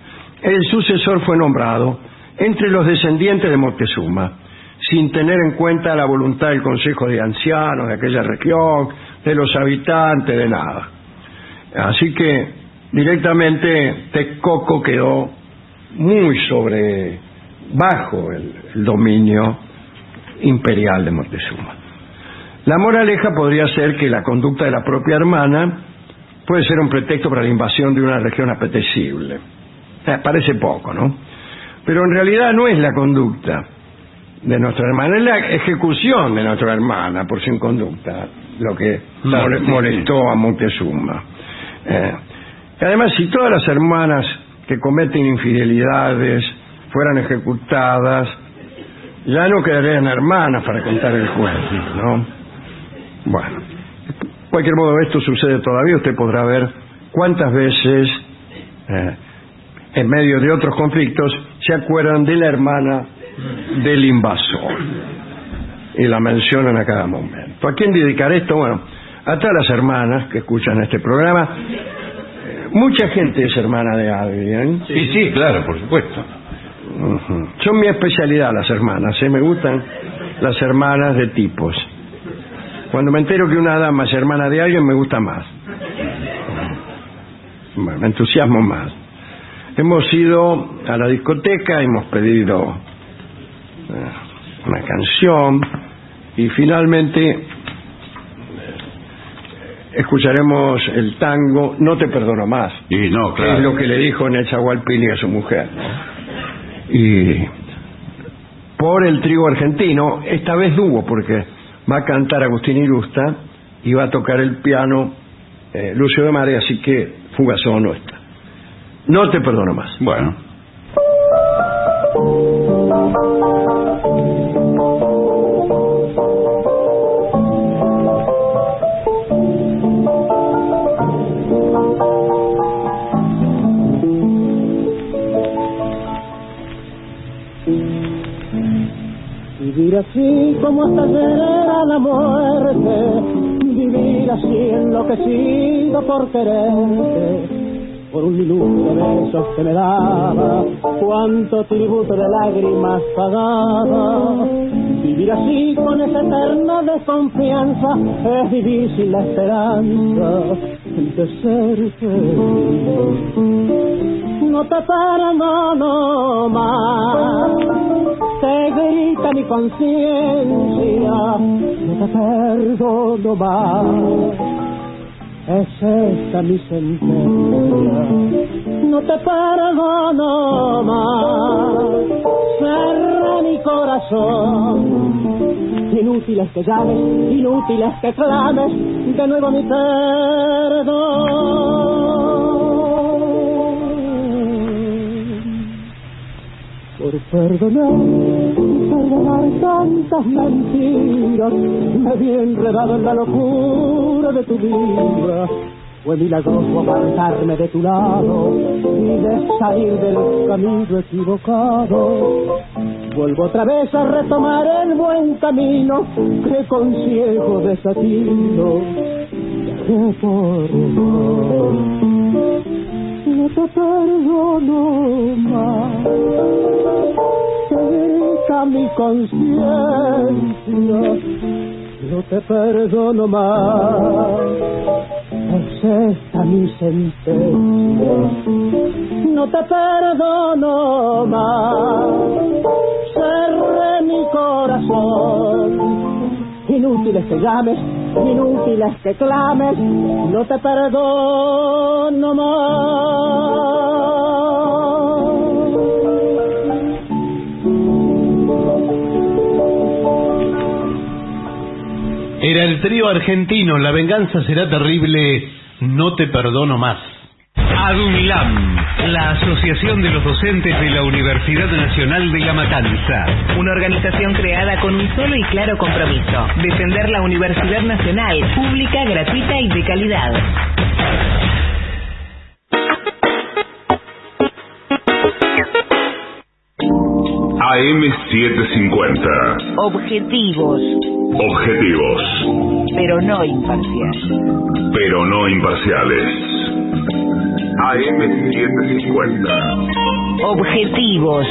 el sucesor fue nombrado entre los descendientes de Moctezuma, sin tener en cuenta la voluntad del Consejo de Ancianos de aquella región, de los habitantes, de nada. Así que directamente Texcoco quedó muy sobre, bajo el, dominio imperial de Moctezuma. La moraleja podría ser que la conducta de la propia hermana puede ser un pretexto para la invasión de una región apetecible. Eh, parece poco, ¿no? Pero en realidad no es la conducta de nuestra hermana, es la ejecución de nuestra hermana por su inconducta lo que mole- molestó a Montezuma. Eh, y además, si todas las hermanas que cometen infidelidades fueran ejecutadas, ya no quedarían hermanas para contar el cuento, ¿no? Bueno, de cualquier modo esto sucede todavía, usted podrá ver cuántas veces, eh, en medio de otros conflictos, se acuerdan de la hermana del invasor y la mencionan a cada momento. ¿A quién dedicar esto? Bueno, a todas las hermanas que escuchan este programa. Mucha gente es hermana de alguien. Sí, sí, claro, por supuesto. Son mi especialidad las hermanas, ¿eh? me gustan las hermanas de tipos. Cuando me entero que una dama es hermana de alguien, me gusta más. Bueno, me entusiasmo más. Hemos ido a la discoteca, hemos pedido eh, una canción y finalmente eh, escucharemos el tango No te perdono más. Y no, que es claro. lo que le dijo Nezahualpili a su mujer. Y por el trigo argentino, esta vez dúo, porque va a cantar Agustín Irusta y va a tocar el piano eh, Lucio de Mare, así que fugazón no está. No te perdono más. Bueno. Vivir así como hasta llegar a la muerte, vivir así enloquecido por quererte, por un minuto de besos que me daba, cuánto tributo de lágrimas pagaba. Vivir así con esa eterna desconfianza es vivir sin la esperanza de ser feliz. No te perdono más, te grita mi conciencia, no te perdono más. Es esta mi sentencia, no te perdono más. Cerra mi corazón, inútiles que llames, inútiles que clames, de nuevo mi perdón. Por perdonar, perdonar tantas mentiras, me vi enredado en la locura de tu vida. Fue milagroso apartarme de tu lado y de salir del camino equivocado. vuelvo otra vez a retomar el buen camino que con ciego desatino dejé por. No te perdono más, grita mi conciencia, no te perdono más es mi sentencia. No te perdono más, cerré mi corazón. Inútiles que llames, inútiles que clames, no te perdono Era el trío argentino, la venganza será terrible, no te perdono más. ADUNILAM, la Asociación de los Docentes de la Universidad Nacional de La Matanza. Una organización creada con un solo y claro compromiso, defender la Universidad Nacional, pública, gratuita y de calidad. AM750. Objetivos, Objetivos, pero no imparciales. pero no imparciales. AM750. Objetivos,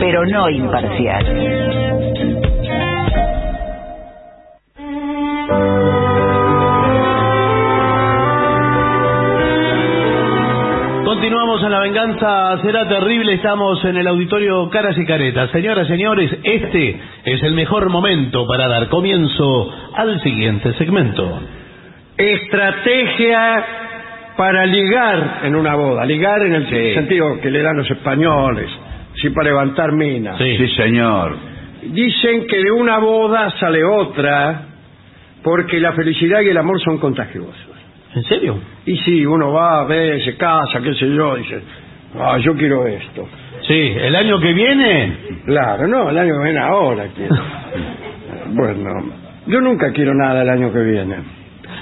pero no imparciales. Continuamos en la venganza será terrible, estamos en el auditorio Caras y Caretas. Señoras, señores, este es el mejor momento para dar comienzo al siguiente segmento. Estrategia para ligar en una boda. Ligar en el sentido que le dan los españoles. Sí, para levantar minas. Sí, señor. Dicen que de una boda sale otra porque la felicidad y el amor son contagiosos. ¿En serio? Y si uno va, ve, se casa, qué sé yo, dice, ah, yo quiero esto. Sí, el año que viene. Claro, no, el año que viene ahora quiero. bueno, yo nunca quiero nada el año que viene.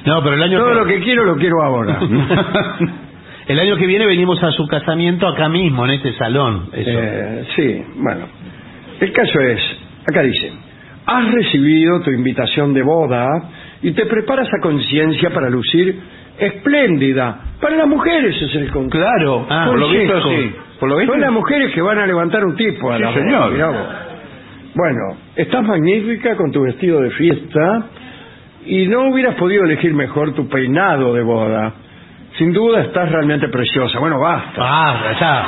No, pero el año Todo que... lo que quiero lo quiero ahora. El año que viene venimos a su casamiento acá mismo, en este salón. Eso. Eh, sí, bueno. El caso es, acá dice, has recibido tu invitación de boda y te preparas a conciencia para lucir espléndida. Para las mujeres es el contrato. Claro. Ah, por lo visto, sí. Por lo visto, Son las mujeres que van a levantar un tipo a Sí, la boda, señor. Bueno, estás magnífica con tu vestido de fiesta y no hubieras podido elegir mejor tu peinado de boda. Sin duda estás realmente preciosa. Bueno, basta. Ah, ya.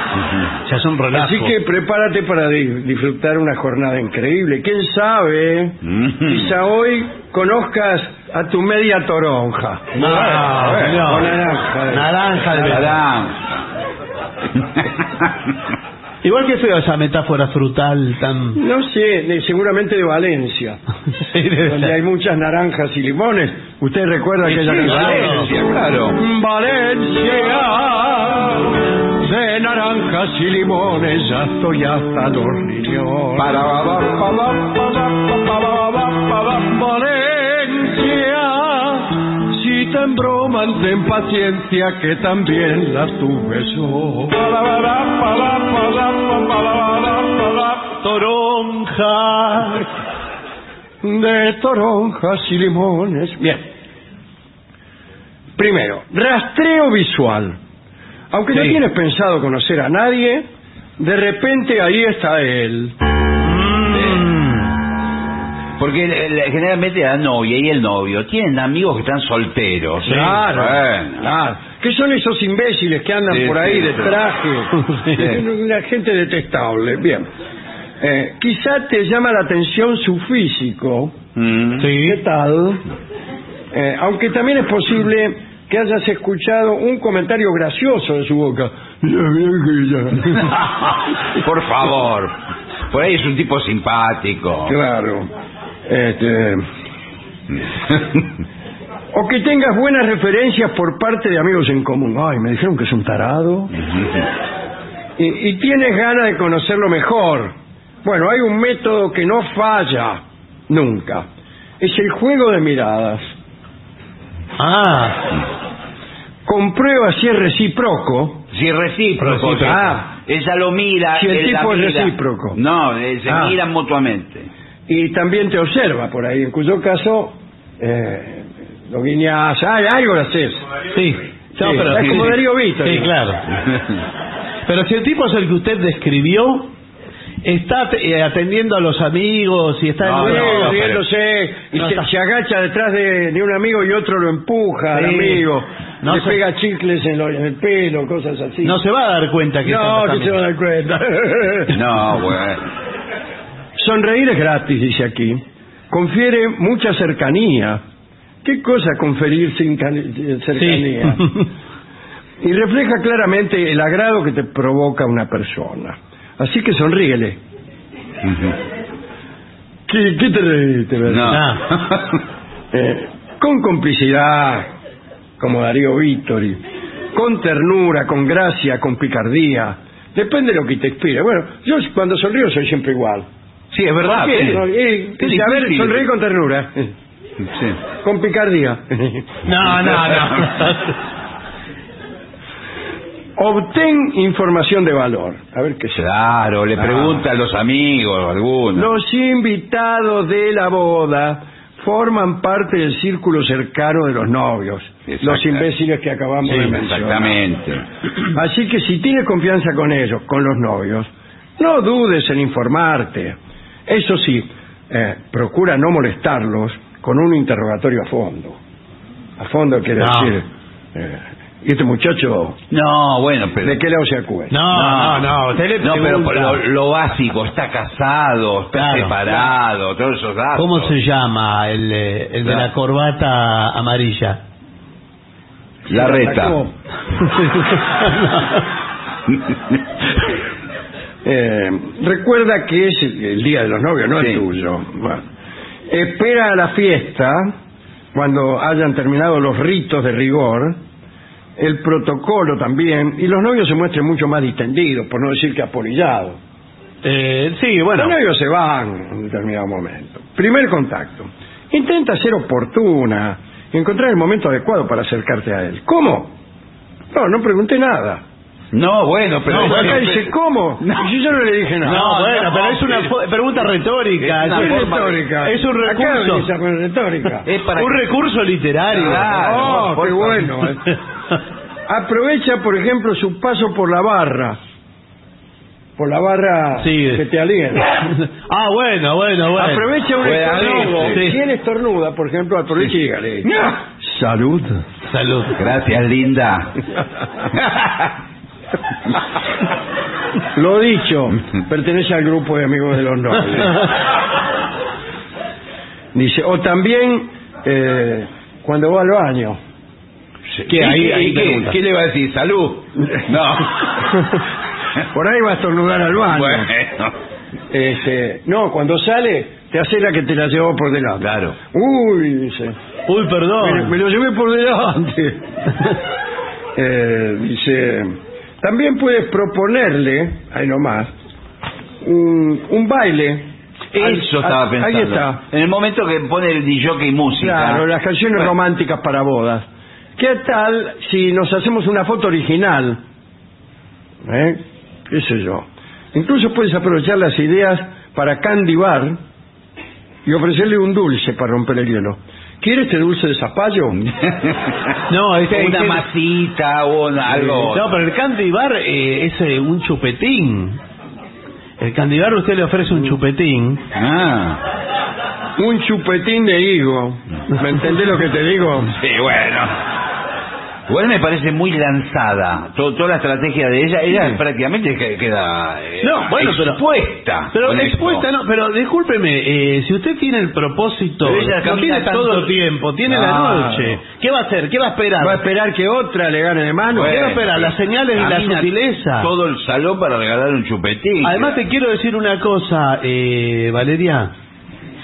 Ya es un relajo. Así que prepárate para di- disfrutar una jornada increíble. ¿Quién sabe? Quizá hoy conozcas a tu media toronja. Ah, A ver, señor. o naranja. Naranja de Igual que feo esa metáfora frutal tan... No sé, de- seguramente de Valencia, Sí, debe donde hay muchas naranjas y limones. ¿Usted recuerda aquella sí? Valencia, claro. Valencia, de naranjas y limones, ya estoy hasta los riñones. Para. Te embroman, ten paciencia que también la tuve yo. Toronja. De toronjas y limones. Bien. Primero, rastreo visual. Aunque no tienes pensado conocer a nadie, de repente ahí está él. Porque generalmente la novia y el novio tienen amigos que están solteros. Claro, Bueno. claro. ¿Qué son esos imbéciles que andan Sí, por ahí sí, de traje? Sí. Una gente detestable. Bien. Eh, quizá te llama la atención su físico. Mm. ¿Qué tal? Eh, aunque también es posible que hayas escuchado un comentario gracioso de su boca. Por favor. Por ahí es un tipo simpático. Claro. Este, o que tengas buenas referencias por parte de amigos en común. Ay, me dijeron que es un tarado. Y, y tienes ganas de conocerlo mejor. Bueno, hay un método que no falla nunca. Es el juego de miradas. Ah, Comprueba si es recíproco. Si es recíproco. Ah, Ella lo mira. Si el él la tipo es recíproco. No, eh, se Ah. miran mutuamente. Y también te observa por ahí, en cuyo caso eh, lo guiñas, ay, algo lo haces. Sí. No, Sí, pero es como Darío Vítor. Sí, claro. Pero si el tipo es el que usted describió, está eh, atendiendo a los amigos y está No, en no, riéndose, y No, se, está- se agacha detrás de, de un amigo y otro lo empuja al Sí. amigo, No le se- pega chicles en, lo- en el pelo, cosas así. no se va a dar cuenta que No, que se van a dar cuenta. No, bueno. Sonreír es gratis, dice aquí. Confiere mucha cercanía. ¿Qué cosa conferir sin cani- cercanía? y refleja claramente el agrado que te provoca una persona. Así que sonríele. ¿Qué, qué te reíste, verdad? Eh, con complicidad, como Darío Vittori, con ternura, con gracia, con picardía. Depende de lo que te inspire. Bueno, yo cuando sonrío soy siempre igual. Sí, es verdad. ¿Por qué? Qué a ver, sonreí con ternura. Sí. Con picardía. No, no, no. Obtén información de valor. A ver qué. Claro, le Ah. pregunta a los amigos, algunos. Los invitados de la boda forman parte del círculo cercano de los novios. Los imbéciles que acabamos Sí, de mencionar. exactamente. Así que si tienes confianza con ellos, con los novios, no dudes en informarte. Eso sí, eh, procura no molestarlos con un interrogatorio a fondo. A fondo quiere No. decir, eh, ¿y este muchacho No, bueno, pero. de qué lado se acude? No, no, no. Usted le No, pero lo, lo básico, está casado, está Claro, separado, todos esos datos. ¿Cómo se llama el, eh, el de la corbata amarilla? La reta. Eh, recuerda que es el, día de los novios, no Sí. el tuyo. Bueno. Espera a la fiesta, cuando hayan terminado los ritos de rigor, el protocolo también, y los novios se muestren mucho más distendidos, por no decir que apolillados. Eh, sí, bueno. Los novios se van en determinado momento. Primer contacto. Intenta ser oportuna y encontrar el momento adecuado para acercarte a él. ¿Cómo? No, no pregunté nada. No, bueno, pero. No, acá dice, ¿cómo? Y yo no le dije nada. No, bueno, no, pero es una fo- pregunta retórica. Es una Es, un- forma- retórica. es un Acá recurso. dice con retórica. Es para un recurso literario. Claro. Oh, por qué favor. bueno. eh. Aprovecha, por ejemplo, su paso por la barra. Por la barra Sí. que te aliena. ah, bueno, bueno, bueno. Aprovecha un Puede estornudo. Si él estornuda, por ejemplo, aprovecha y dígale. Salud. Salud. Gracias, linda. Lo dicho, pertenece al grupo de amigos de los novios. Dice, o también eh, cuando va al baño. ¿Qué, ¿Y ahí, qué- ahí, qué, le va a decir? ¿Salud? No. Por ahí va a estornudar al baño. Bueno. Este, no, cuando sale, te hace la que te la llevó por delante. Claro. Uy, dice. Uy, Me, perdón. me lo llevé por delante. Eh, dice, también puedes proponerle, ahí nomás, un, un baile. Al- Eso estaba pensando. Ahí está. En el momento que pone el DJ música. Claro, las canciones Bueno. románticas para bodas. ¿Qué tal si nos hacemos una foto original? ¿Eh? ¿Qué sé yo? Incluso puedes aprovechar las ideas para candibar y ofrecerle un dulce para romper el hielo. ¿Quiere este dulce de zapallo? No, este, una masita o una- algo. No, pero el candy bar eh, es eh, un chupetín. El candy bar usted le ofrece un chupetín. Ah. Un chupetín de higo. ¿Me entendés lo que te digo? Sí, bueno. Igual me parece muy lanzada. Todo- toda la estrategia de ella, ella prácticamente que- queda eh, No, bueno, pero- expuesta. Pero con expuesta, esto. no, pero discúlpeme, eh, si usted tiene el propósito, Pero ella no camina tiene tanto todo- tiempo, tiene la noche, ¿qué va a hacer? ¿Qué va a esperar? ¿Va a esperar que otra le gane de mano? ¿Qué va a esperar? Las señales y la sutileza. Todo el salón para regalar un chupetín. Además te quiero decir una cosa, eh, Valeria,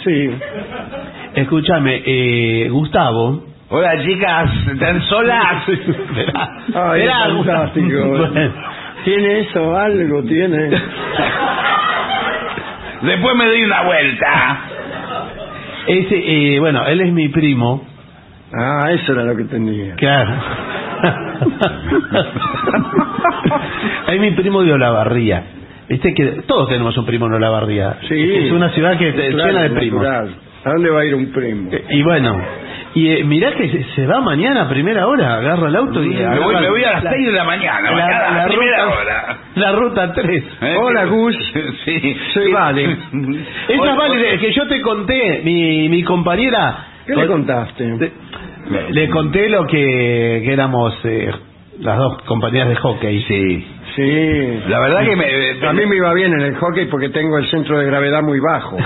Sí. escúchame, eh, Gustavo. Hola chicas, ¿están solas? Verá, Ay, verá, es fantástico. Bueno. ¿Tiene eso? Algo tiene. Después me doy una vuelta. Ese, eh, bueno, él es mi primo. Ah, eso era lo que tenía. Claro. Hay mi primo de Olavarría. Viste que todos tenemos un primo en Olavarría. Sí. Es una ciudad que Claro, llena de primos. natural. ¿A dónde va a ir un primo? Y bueno, y eh, mirá que se, se va mañana a primera hora, agarra el auto y... Me agarra voy, me voy a las la- 6 de la mañana, la- mañana, a la la primera ruta- hora. La ruta 3. ¿Eh? Hola, Gus. Sí. Soy Vale. Esa Hola, vale que yo te conté, mi, mi compañera... ¿Qué le contaste? Le, le conté lo que, que éramos eh, las dos compañeras de hockey. Sí. Sí. La verdad que me... A mí me iba bien en el hockey porque tengo el centro de gravedad muy bajo.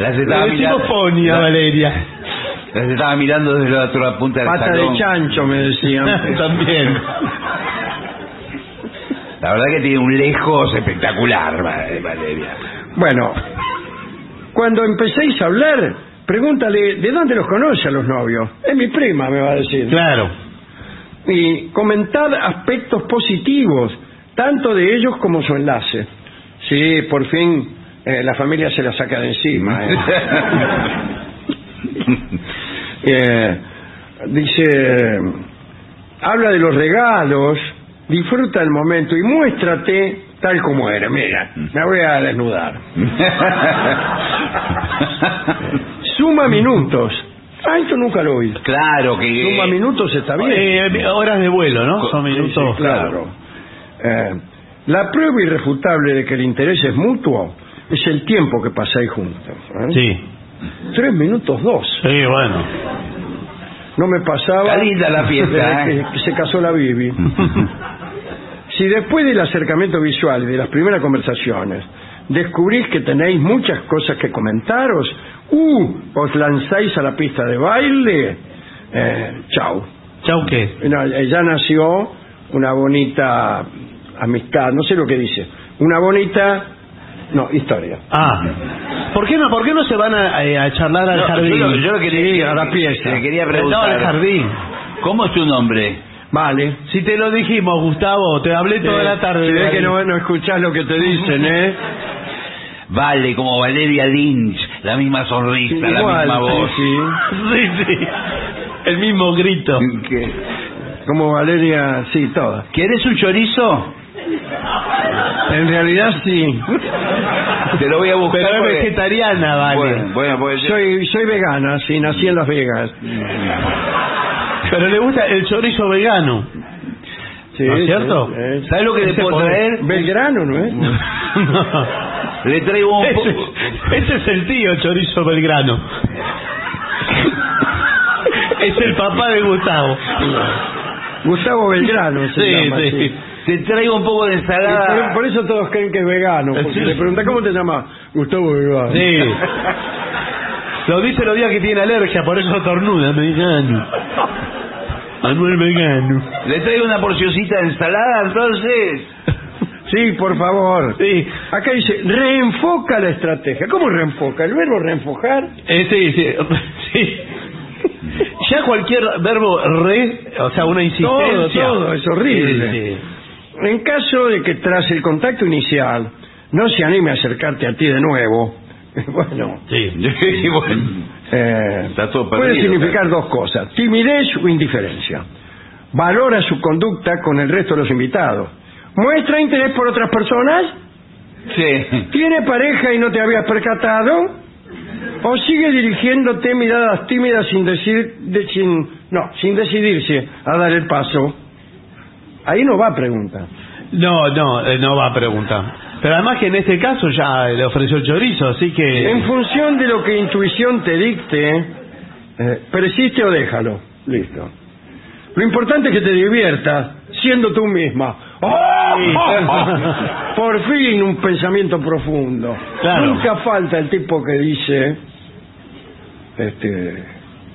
Las estaba mirando, Valeria. las estaba mirando desde la otra punta del Pata salón. de chancho, me decían. También. La verdad que tiene un lejos espectacular, Va- Valeria. Bueno, cuando empecéis a hablar, pregúntale de dónde los conoce a los novios. Es mi prima, me va a decir. Claro. Y comentad aspectos positivos, tanto de ellos como su enlace. Sí, por fin eh, la familia se la saca de encima. eh. Eh, dice, habla de los regalos, disfruta el momento y muéstrate tal como eres. Mira, me voy a desnudar. Suma minutos. Ah, esto nunca lo oí. Claro que... Suma minutos está bien. Eh, horas de vuelo, ¿no? Son Sí, minutos. sí, claro. Eh, la prueba irrefutable de que el interés es mutuo es el tiempo que pasáis juntos. ¿eh? Sí. Tres minutos dos. Sí, bueno. No me pasaba. Está linda la fiesta, desde ¿eh? que, que se casó la Bibi. si después del acercamiento visual y de las primeras conversaciones descubrís que tenéis muchas cosas que comentaros, uh, os lanzáis a la pista de baile, eh, chau. ¿Chau qué? No, eh, ya nació una bonita amistad, no sé lo que dice, una bonita, no, historia. Ah. ¿Por qué no, por qué no se van a, eh, a charlar al No, jardín? yo, lo- yo lo que le, Sí, a la pieza. le quería No, preguntar... al jardín. ¿Cómo es tu nombre? Vale. Si te lo dijimos, Gustavo, te hablé toda la tarde. se ve que no, no escuchás lo que te dicen, ¿eh? Vale, como Valeria Lynch, la misma sonrisa, la Igual, misma voz. sí, Sí, sí. El mismo grito. Como Valeria, sí, todas. ¿Quieres un chorizo? En realidad sí. Te lo voy a buscar. Pero es porque- vegetariana, vale. Bueno, bueno, pues yo- Soy, soy vegana, sí, nací en Las Vegas. Pero le gusta el chorizo vegano. Sí, ¿No es cierto? sí. ¿Sabes lo que le puedo poder. traer? Belgrano, ¿no es? Le traigo un Ese, poco... ese es el tío Chorizo Belgrano. es el papá de Gustavo. Gustavo Belgrano se Sí, llama. sí. Te traigo un poco de ensalada. por, por eso todos creen que es vegano, porque Sí. le preguntan ¿cómo te llamas? Gustavo Vegano. Sí. Lo dice los días que tiene alergia, por eso tornuda, vegano. Manuel Vegano. Le traigo una porcioncita de ensalada, entonces. Sí, por favor. Sí. Acá dice, reenfoca la estrategia. ¿Cómo reenfoca? ¿El verbo reenfocar? Eh, sí, sí, sí. Ya cualquier verbo re, o sea, una insistencia. Todo, todo, es horrible. Sí, sí. En caso de que tras el contacto inicial no se anime a acercarte a ti de nuevo, bueno, Sí. Y bueno, eh, Está todo puede significar dos cosas, timidez o indiferencia. Valora su conducta con el resto de los invitados. ¿Muestra interés por otras personas? sí. ¿Tiene pareja y no te habías percatado? ¿O sigue dirigiéndote miradas tímidas sin decir, de- sin, no, sin decidirse a dar el paso? Ahí no va a preguntar. No, no, eh, no va a preguntar. Pero además que en este caso ya le ofreció el chorizo, así que... En función de lo que intuición te dicte, eh, persiste o déjalo. Listo. Lo importante es que te diviertas siendo tú misma. ¡Oh! Por fin un pensamiento profundo. Claro. Nunca falta el tipo que dice, este,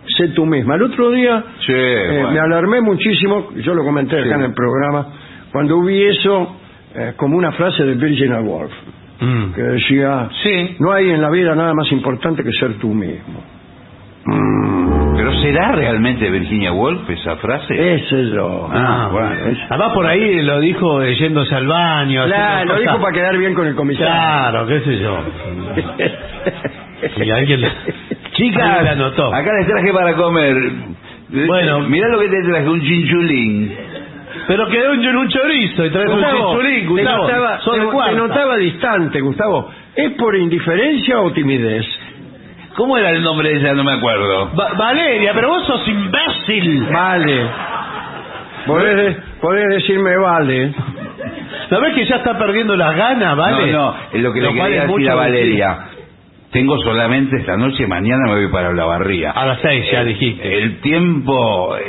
sé tú misma. El otro día Sí, eh, bueno. me alarmé muchísimo, yo lo comenté acá Sí. en el programa, cuando vi eso eh, como una frase de Virginia Woolf, Mm. que decía, Sí. no hay en la vida nada más importante que ser tú mismo. Mm, ¿Pero será realmente Virginia Woolf esa frase? ese es yo. Ah, bueno. Además por ahí lo dijo yéndose al baño. Claro, lo dijo para quedar bien con el comisario. Claro, qué sé yo. Si alguien le- Chicas, la anotó. acá les traje para comer Bueno. Mirá lo que te traje, un chinchulín. Pero quedó un, un chorizo y traes un Gustavo, chinchulín, te Gustavo. notaba, te notaba distante, Gustavo. ¿Es por indiferencia o timidez? ¿Cómo era el nombre de ella? No me acuerdo. Va- Valeria, pero vos sos imbécil. Vale. Podés, de- podés decirme vale. ¿Sabés que ya está perdiendo las ganas, vale? No, no, es lo que le quería decir mucho a Valeria. Tengo solamente esta noche, mañana me voy para la barría. A las seis ya dijiste. El tiempo eh,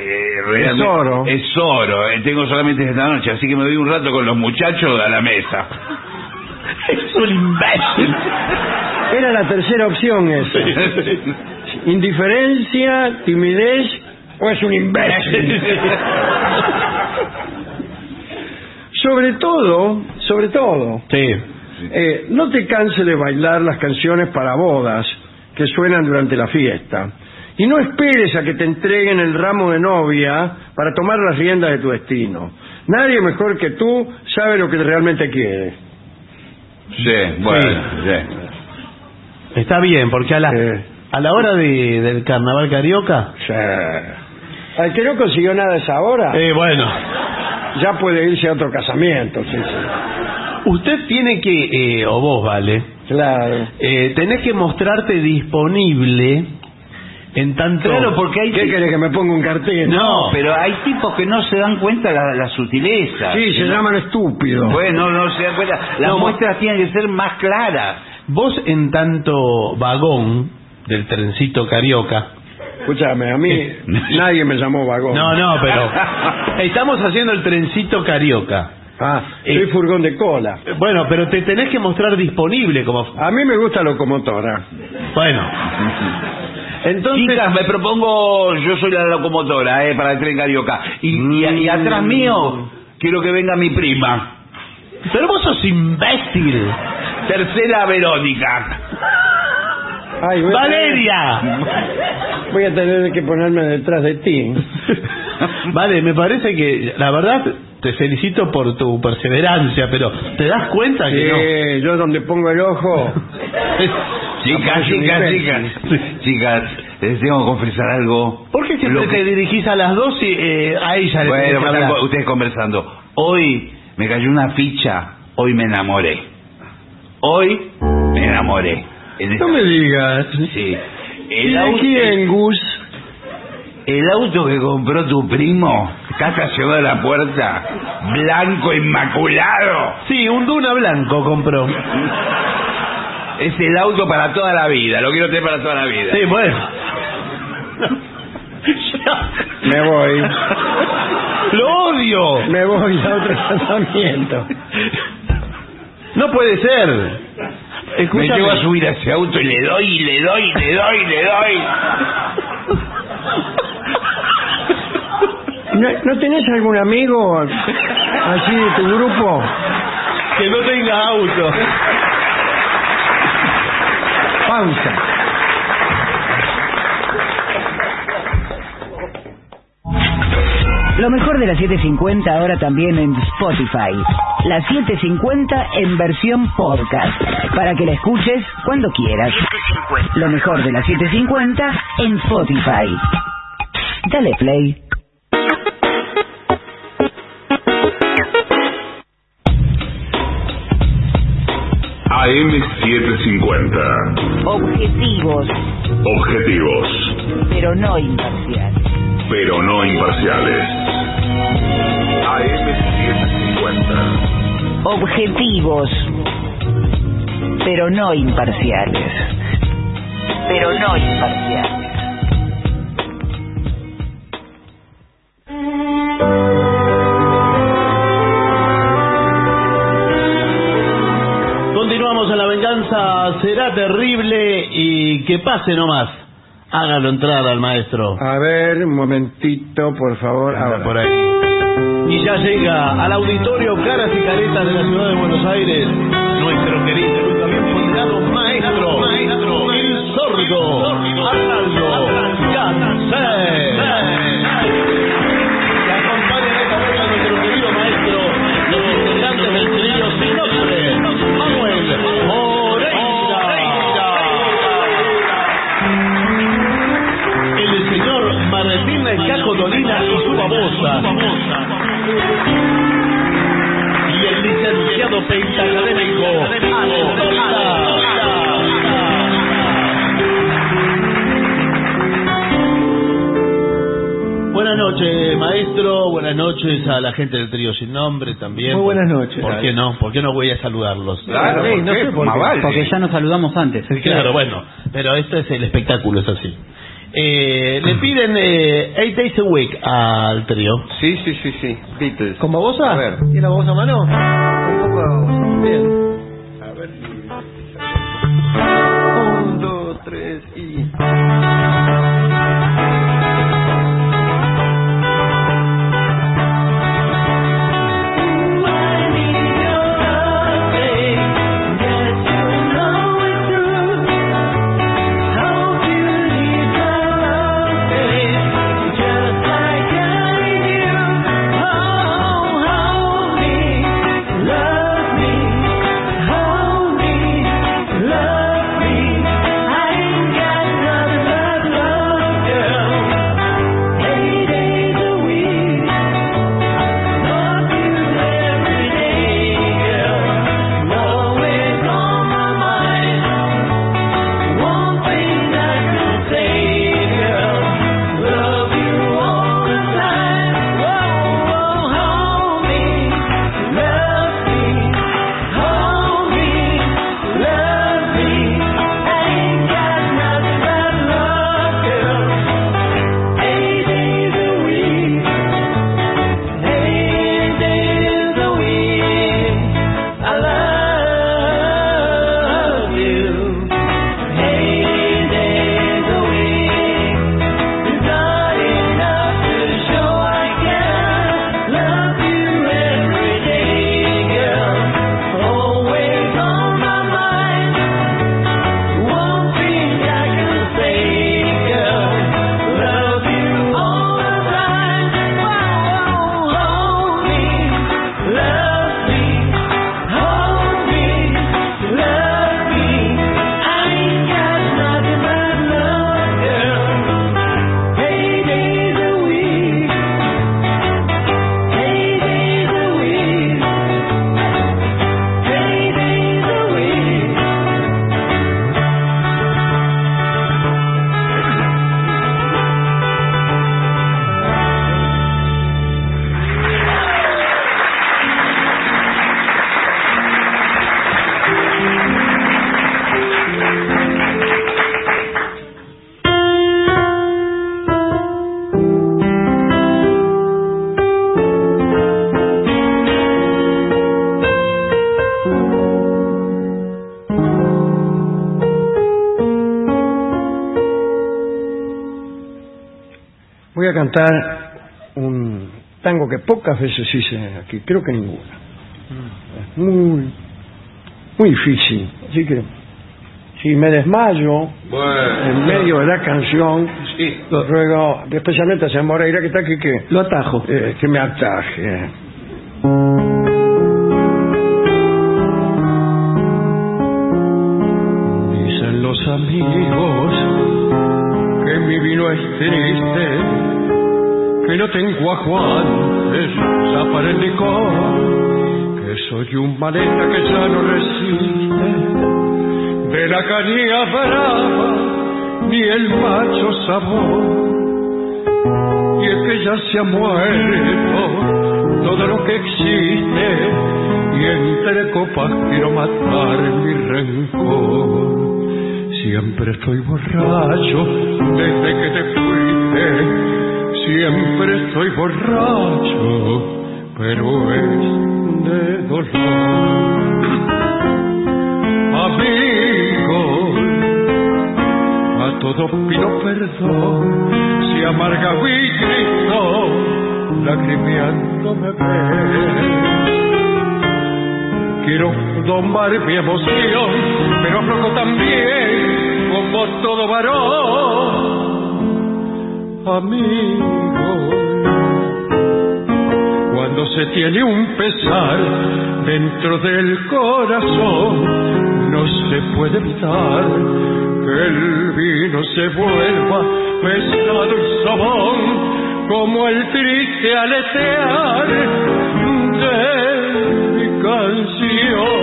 realmente- oro. Es oro. eh, tengo solamente esta noche, así que me doy un rato con los muchachos a la mesa. Es un imbécil. Era la tercera opción esa. Indiferencia, timidez o es un imbécil. sobre todo, sobre todo, Sí. Eh, no te canses de bailar las canciones para bodas que suenan durante la fiesta. Y no esperes a que te entreguen el ramo de novia para tomar las riendas de tu destino. Nadie mejor que tú sabe lo que realmente quiere. Sí, bueno, sí. Está bien, porque a la, a la hora de, del carnaval carioca. Al que no consiguió nada a esa hora, Eh, bueno. ya puede irse a otro casamiento. sí, sí. Usted tiene que, eh, o vos, vale, Claro. eh, tenés que mostrarte disponible en tanto. Claro, porque hay ¿Qué querés que me ponga un cartel? No, pero hay tipos que no se dan cuenta de la, la sutileza. Sí, se No- llaman estúpidos. Bueno, no se dan cuenta. Las No, muestras tienen que ser más claras. Vos en tanto vagón del trencito carioca. Escúchame, a mí nadie me llamó vagón. No, no, pero estamos haciendo el trencito carioca. Ah, soy Eh, furgón de cola. Bueno, pero te tenés que mostrar disponible como. A mí me gusta locomotora. Bueno. Entonces. Chicas, me propongo, yo soy la locomotora, eh, para el tren carioca. Y, y- y atrás mío, quiero que venga mi prima. Pero vos sos imbécil. Tercera Verónica. Ay, voy a ¡Valeria! tener- voy a tener que ponerme detrás de ti. Vale, me parece que, la verdad, te felicito por tu perseverancia, pero ¿te das cuenta que no? Sí, yo donde pongo el ojo. Chicas, chicas, chicas. Chicas, les tengo que confesar algo. ¿Por qué siempre que- te dirigís a las dos y eh, a ella le Bueno, están ustedes conversando. Hoy me cayó una ficha, hoy me enamoré. Hoy me enamoré. En esta- No me digas. Sí. ¿Y El auto, quién, Gus? el auto que compró tu primo, está estacionado a la puerta, blanco inmaculado. Sí, un Duna blanco compró. Es el auto para toda la vida, lo quiero tener para toda la vida. Sí, bueno. Me voy. ¡Lo odio! Me voy a otro casamiento. No puede ser. Me Escúchame. llevo a subir a ese auto y le doy, y le doy, y le doy, y le doy. ¿No, no tenés algún amigo así de tu grupo? Que no tenga auto. Pausa. Lo mejor de la 750 ahora también en Spotify. La 750 en versión podcast. Para que la escuches cuando quieras. Lo mejor de la 750 en Spotify. Dale play. AM750. Objetivos, Objetivos, pero no imparciales. pero no imparciales. AM750. Objetivos, pero no imparciales. Pero no imparciales. Continuamos en la venganza, será terrible y que pase nomás. Hágalo entrar al maestro. A ver, un momentito, por favor. Ahora. por ahí. Y ya llega al auditorio Caras y Caretas de la ciudad de Buenos Aires, nuestro querido y ponderado maestro, maestro, el sordo, Arnaldo Gansé. Que acompañan esta vez a nuestro querido maestro, los integrantes del trío sin nombre, Manuel Moreira. El señor Martín Babosa y el licenciado pentacadémico Buenas noches, maestro. Buenas noches a la gente del trío sin nombre también. Muy buenas noches. ¿Por qué no? ¿Por qué no voy a saludarlos? Claro, Sí, no sé por qué. Porque ya nos saludamos antes. Claro, bueno, pero este es el espectáculo, es así. Eh, le piden eh, Eight Days a Week al trío. Sí, sí, sí, sí. Beatles. ¿Con babosa? A ver. ¿Y la babosa a mano? Un poco. Bien. A ver. Un, dos, tres y. cantar un tango que pocas veces hice aquí, creo que ninguna. Es muy, muy difícil. Así que, si me desmayo en medio de la canción, lo ruego, especialmente a señor Moreira que está aquí, que lo atajo. que me ataje. Tengo a Juan, es licor, que soy un maleta que ya no resiste, de la caña brava, ni el macho sabor, y es que ya se ha muerto todo lo que existe, y entre copas quiero matar mi rencor. Siempre estoy borracho desde que te fuiste. Siempre estoy borracho, pero es de dolor. Amigo, a todo pido perdón. Si amarga mi grito, lacrimeando me ves. Quiero domar mi emoción, pero aflojo también como todo varón. Amigo, cuando se tiene un pesar dentro del corazón, no se puede evitar que el vino se vuelva pesado y sabón como el triste aletear de mi canción.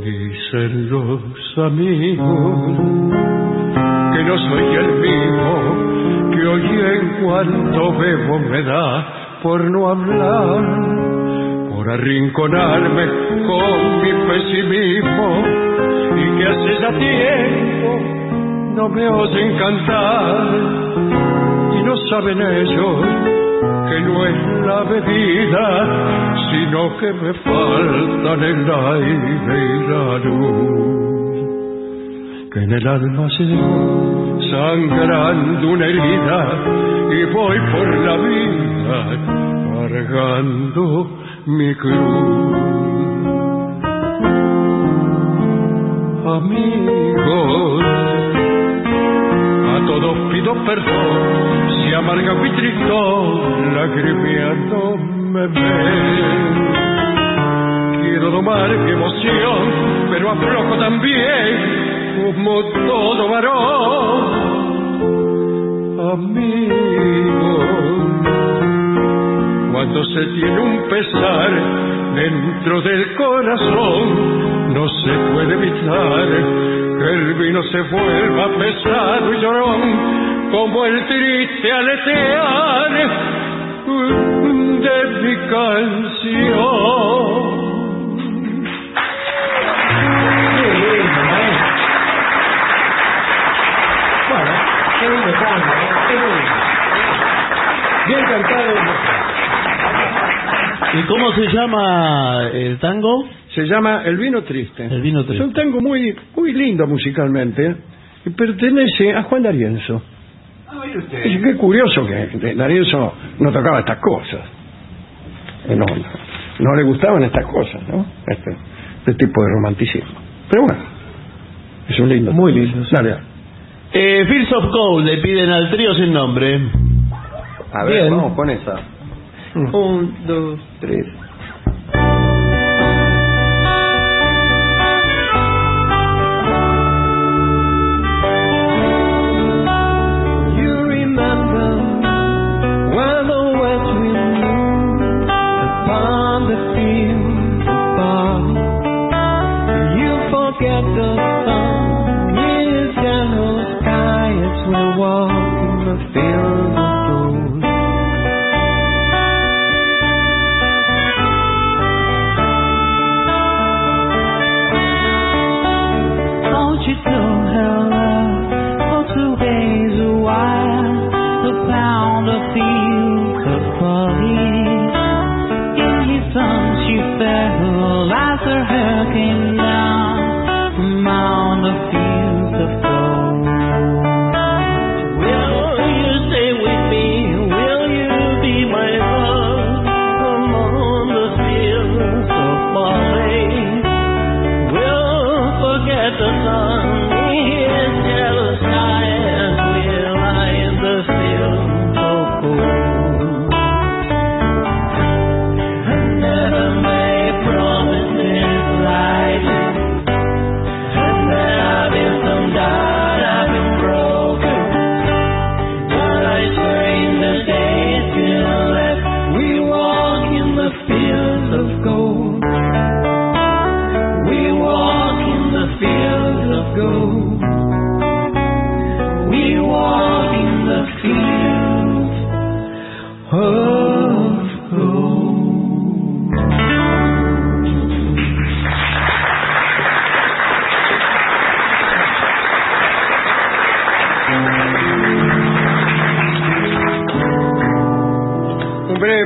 Dicen los amigos que no soy el mismo, que hoy en cuanto bebo me da por no hablar, por arrinconarme con mi pesimismo y que hace ya tiempo no me oyen cantar y no saben ellos que no es la bebida, sino que me faltan el aire y la luz. Que en el alma llevo sangrando una herida y voy por la vida cargando mi cruz. Amigos, a todos pido perdón si amarga mi tristón, lagrimeando me ven. Quiero domar mi emoción, pero aflojo también como todo varón. Amigos, cuando se tiene un pesar dentro del corazón, no se puede evitar que el vino se vuelva pesado y llorón, como el triste aletear de mi canción. Lindo tango, ¿eh? Qué lindo. Bien cantado. ¿Y cómo se llama el tango? Se llama El vino triste. El vino Es triste. un tango muy, muy lindo musicalmente y pertenece a Juan D'Arienzo. Es que curioso que D'Arienzo no tocaba estas cosas. Eh, No, no, no le gustaban estas cosas, ¿no? Este, este tipo de romanticismo. Pero bueno, es un lindo. Muy lindo. Dale. Eh, Fields of Gold le piden al trío sin nombre. A ver, Bien. vamos con esa. Un, dos, tres.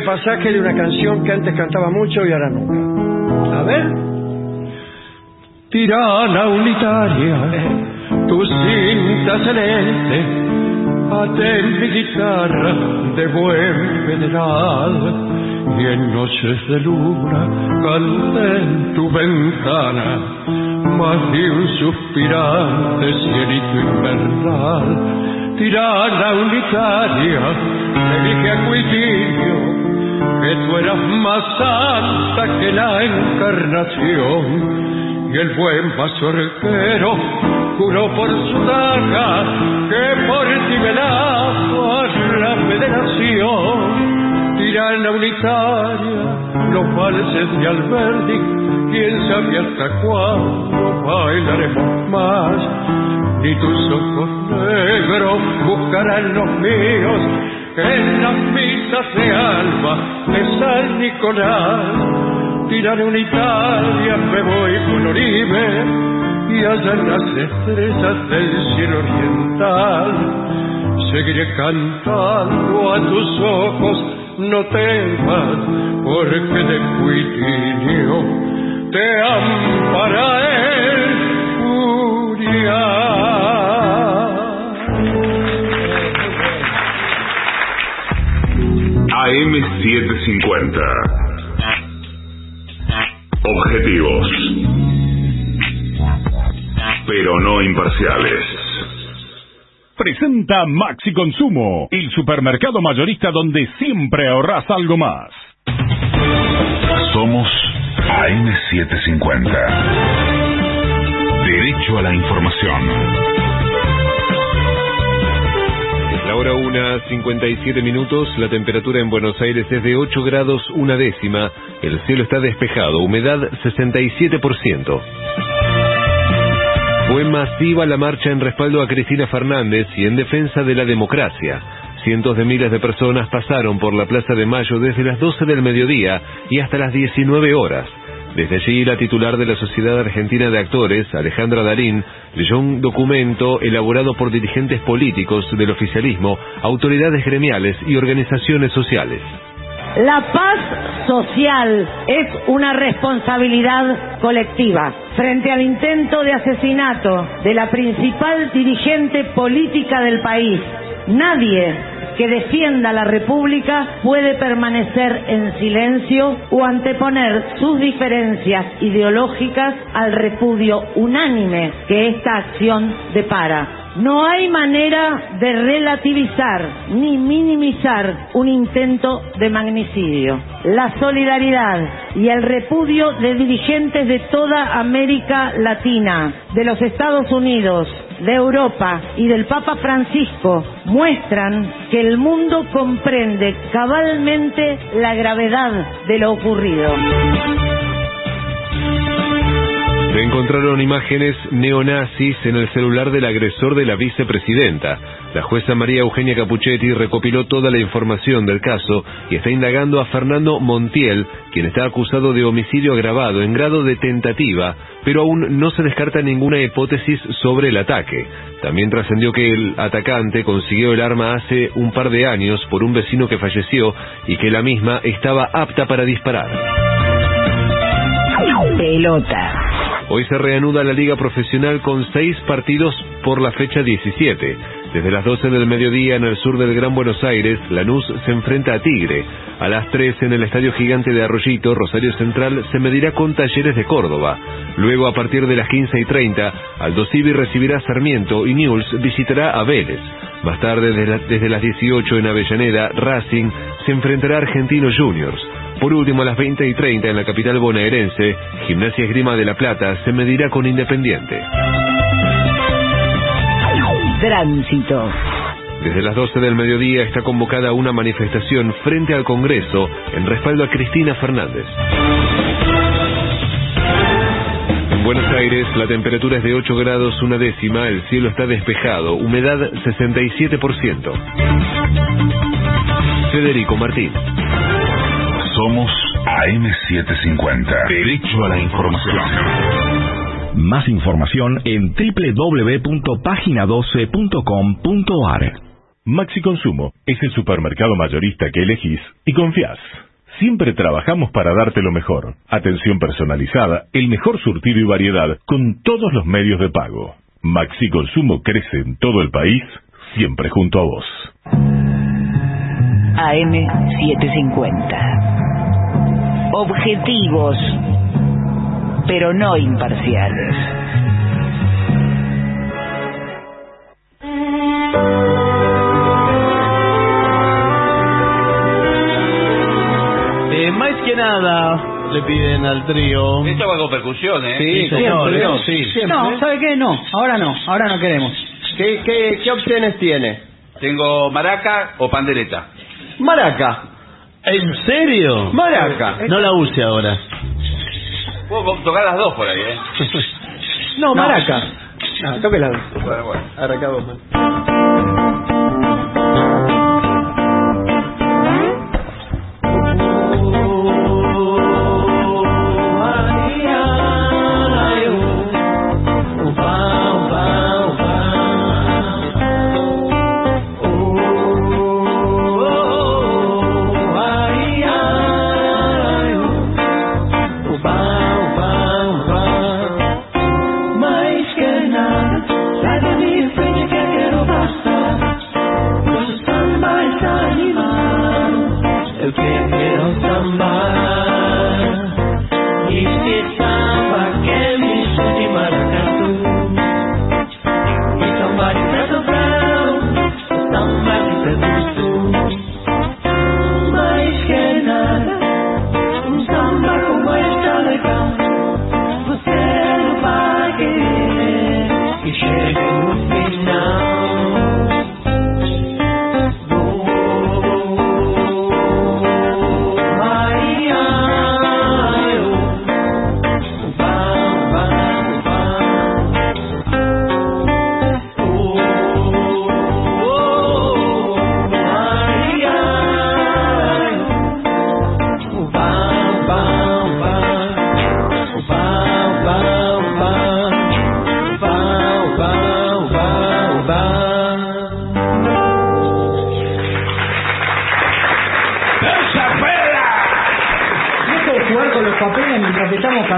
Pasaje de una canción que antes cantaba mucho y ahora nunca. A ver. Tirana unitaria, tu cinta celeste, atén mi guitarra de buen federal. Y en noches de luna canté en tu ventana, más de un suspirante cielito invernal. Tirana unitaria, le dije a Cuitillo que tú eras más santa que la encarnación y el buen mazorquero juró por su daga que por ti me daba la federación. Tirana unitaria, los valses de Alberti, quién sabe hasta cuándo bailaremos más. Ni tus ojos negros buscarán los míos en las misas de alba de San Nicolás. Tiraré una Italia, me voy con Oribe y allá las estrellas del cielo oriental seguiré cantando a tus ojos, no temas, porque de Cuitinio te ampara el AM750. Objetivos. Pero no imparciales. Presenta Maxi Consumo, el supermercado mayorista donde siempre ahorras algo más. Somos AM750. Derecho a la información. La hora 1, 57 minutos, la temperatura en Buenos Aires es de 8 grados una décima, el cielo está despejado, humedad 67%. Fue masiva la marcha en respaldo a Cristina Fernández y en defensa de la democracia. Cientos de miles de personas pasaron por la Plaza de Mayo desde las 12 del mediodía y hasta las 19 horas. Desde allí, la titular de la Sociedad Argentina de Actores, Alejandra Darín, leyó un documento elaborado por dirigentes políticos del oficialismo, autoridades gremiales y organizaciones sociales. La paz social es una responsabilidad colectiva. Frente al intento de asesinato de la principal dirigente política del país, nadie que defienda la República puede permanecer en silencio o anteponer sus diferencias ideológicas al repudio unánime que esta acción depara. No hay manera de relativizar ni minimizar un intento de magnicidio. La solidaridad y el repudio de dirigentes de toda América Latina, de los Estados Unidos, de Europa y del Papa Francisco muestran que el mundo comprende cabalmente la gravedad de lo ocurrido. Se encontraron imágenes neonazis en el celular del agresor de la vicepresidenta. La jueza María Eugenia Capuchetti recopiló toda la información del caso y está indagando a Fernando Montiel, quien está acusado de homicidio agravado en grado de tentativa, pero aún no se descarta ninguna hipótesis sobre el ataque. También trascendió que el atacante consiguió el arma hace un par de años por un vecino que falleció y que la misma estaba apta para disparar. Pelota. Hoy se reanuda la liga profesional con seis partidos por la fecha 17. Desde las 12 del mediodía en el sur del Gran Buenos Aires, Lanús se enfrenta a Tigre. A las 3 en el Estadio Gigante de Arroyito, Rosario Central se medirá con Talleres de Córdoba. Luego, a partir de las 15 y 30, Aldo Civi recibirá Sarmiento y Newell's visitará a Vélez. Más tarde, desde las 18 en Avellaneda, Racing se enfrentará a Argentinos Juniors. Por último, a las 20 y 30 en la capital bonaerense, Gimnasia Esgrima de la Plata se medirá con Independiente. Tránsito. Desde las 12 del mediodía está convocada una manifestación frente al Congreso en respaldo a Cristina Fernández. En Buenos Aires la temperatura es de 8 grados una décima, el cielo está despejado, humedad 67%. Federico Martín. Somos AM750. Derecho a la información. Más información en www.pagina12.com.ar. Maxi Consumo es el supermercado mayorista que elegís y confías. Siempre trabajamos para darte lo mejor. Atención personalizada, el mejor surtido y variedad con todos los medios de pago. Maxi Consumo crece en todo el país, siempre junto a vos. AM750. Objetivos, pero no imparciales. Eh, más que nada, le piden al trío. Esto va con percusión, ¿eh? Sí, señor, siempre, sí. siempre. No, ¿sabe qué? No, ahora no, ahora no queremos. ¿Qué, qué, qué opciones tiene? Tengo maraca o pandereta. Maraca. ¿En serio? Maraca. No la use ahora. Puedo tocar las dos por ahí, ¿eh? No, maraca. No, toque la dos. Bueno, bueno. Vos, man. my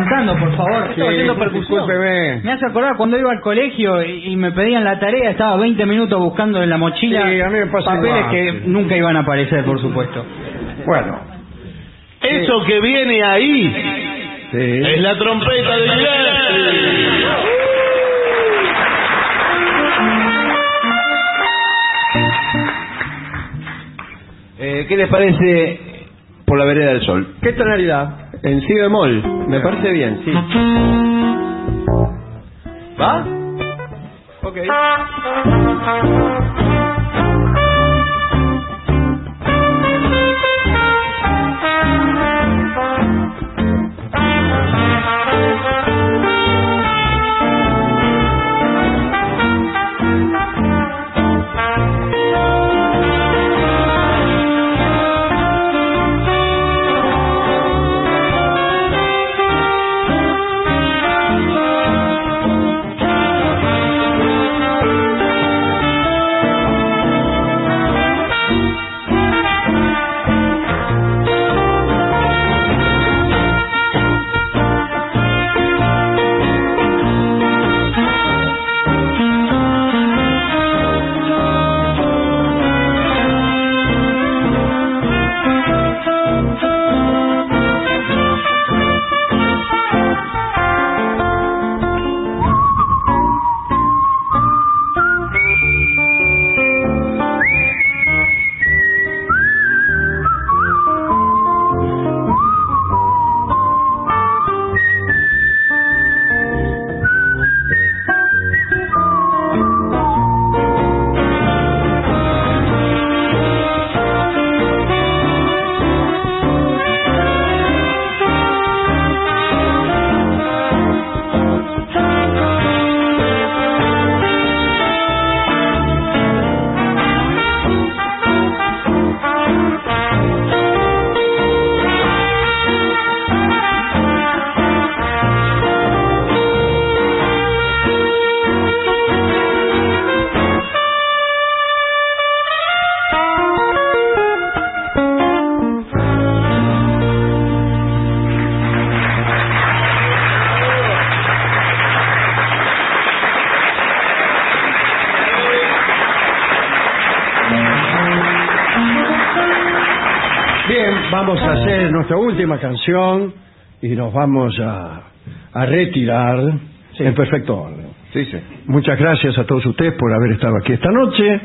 cantando, por favor. Percusión. discúlpeme. Me hace acordar cuando iba al colegio y, y me pedían la tarea, estaba 20 minutos buscando en la mochila Sí, a mí me pasa papeles igual. que nunca iban a aparecer, por supuesto. Bueno. Eso que viene ahí es la trompeta de Gillespie. Eh, ¿Qué les parece por la vereda del sol? ¿Qué tonalidad? En si bemol. Me parece bien, sí. ¿Va? Ok. Última canción y nos vamos a, a retirar en perfecto orden. Muchas gracias a todos ustedes por haber estado aquí esta noche.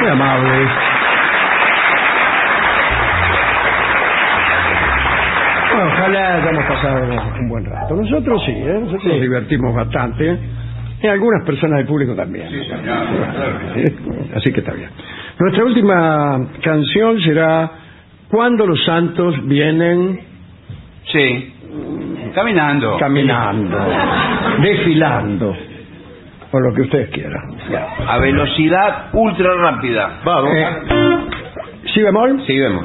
Muy amables. Bueno, Ojalá hayamos pasado un buen rato. Nosotros sí, ¿eh? nosotros nos divertimos bastante. Y algunas personas del público también. Así que está bien. Nuestra última canción será Cuando los santos vienen Sí. Caminando. caminando, desfilando, o lo que ustedes quieran. A velocidad ultra rápida. Vamos. Eh, ¿Sí bemol? Sí, vemos.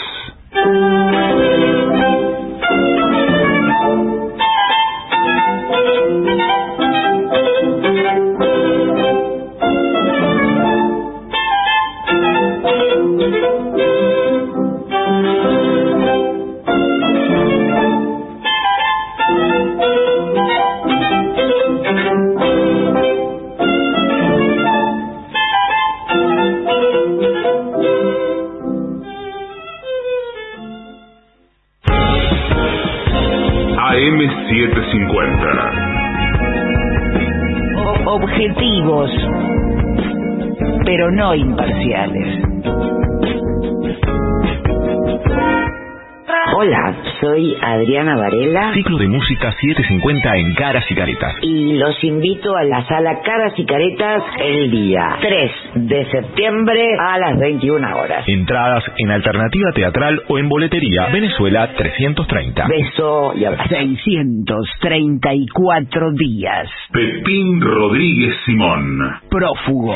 Caretas. y los invito a la sala Caras y Caretas el día 3 de septiembre a las 21 horas. Entradas en alternativa teatral o en boletería Venezuela 330. Beso y abrazo. 634 días. Pepín Rodríguez Simón. Prófugo.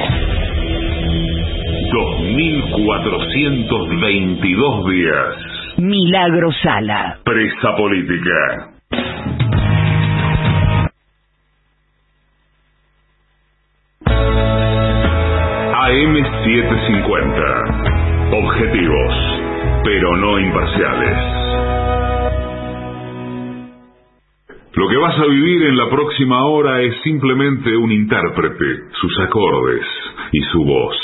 2422 días. Milagro Sala. Presa política. AM750. Objetivos, pero no imparciales. Lo que vas a vivir en la próxima hora es simplemente un intérprete, sus acordes y su voz,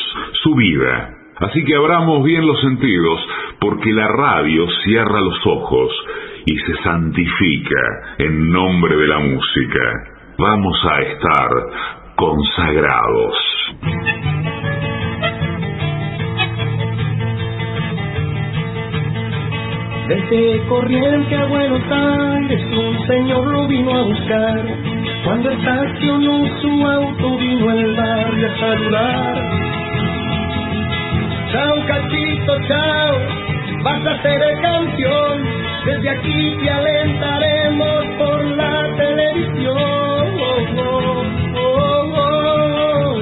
su vida. Así que abramos bien los sentidos, porque la radio cierra los ojos y se santifica en nombre de la música. Vamos a estar consagrados. Desde Corriente a Buenos Aires un señor lo vino a buscar. Cuando estacionó su auto vino al barrio a saludar. Chao cachito, chao, vas a ser el campeón. Desde aquí te alentaremos por la televisión. Oh, oh, oh.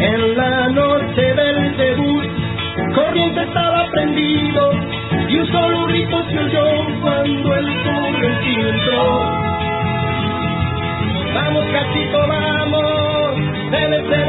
En la noche del debut Corriente estaba prendido y un solo grito se oyó cuando el correntino entró. Vamos, cachito, vamos. Debe ser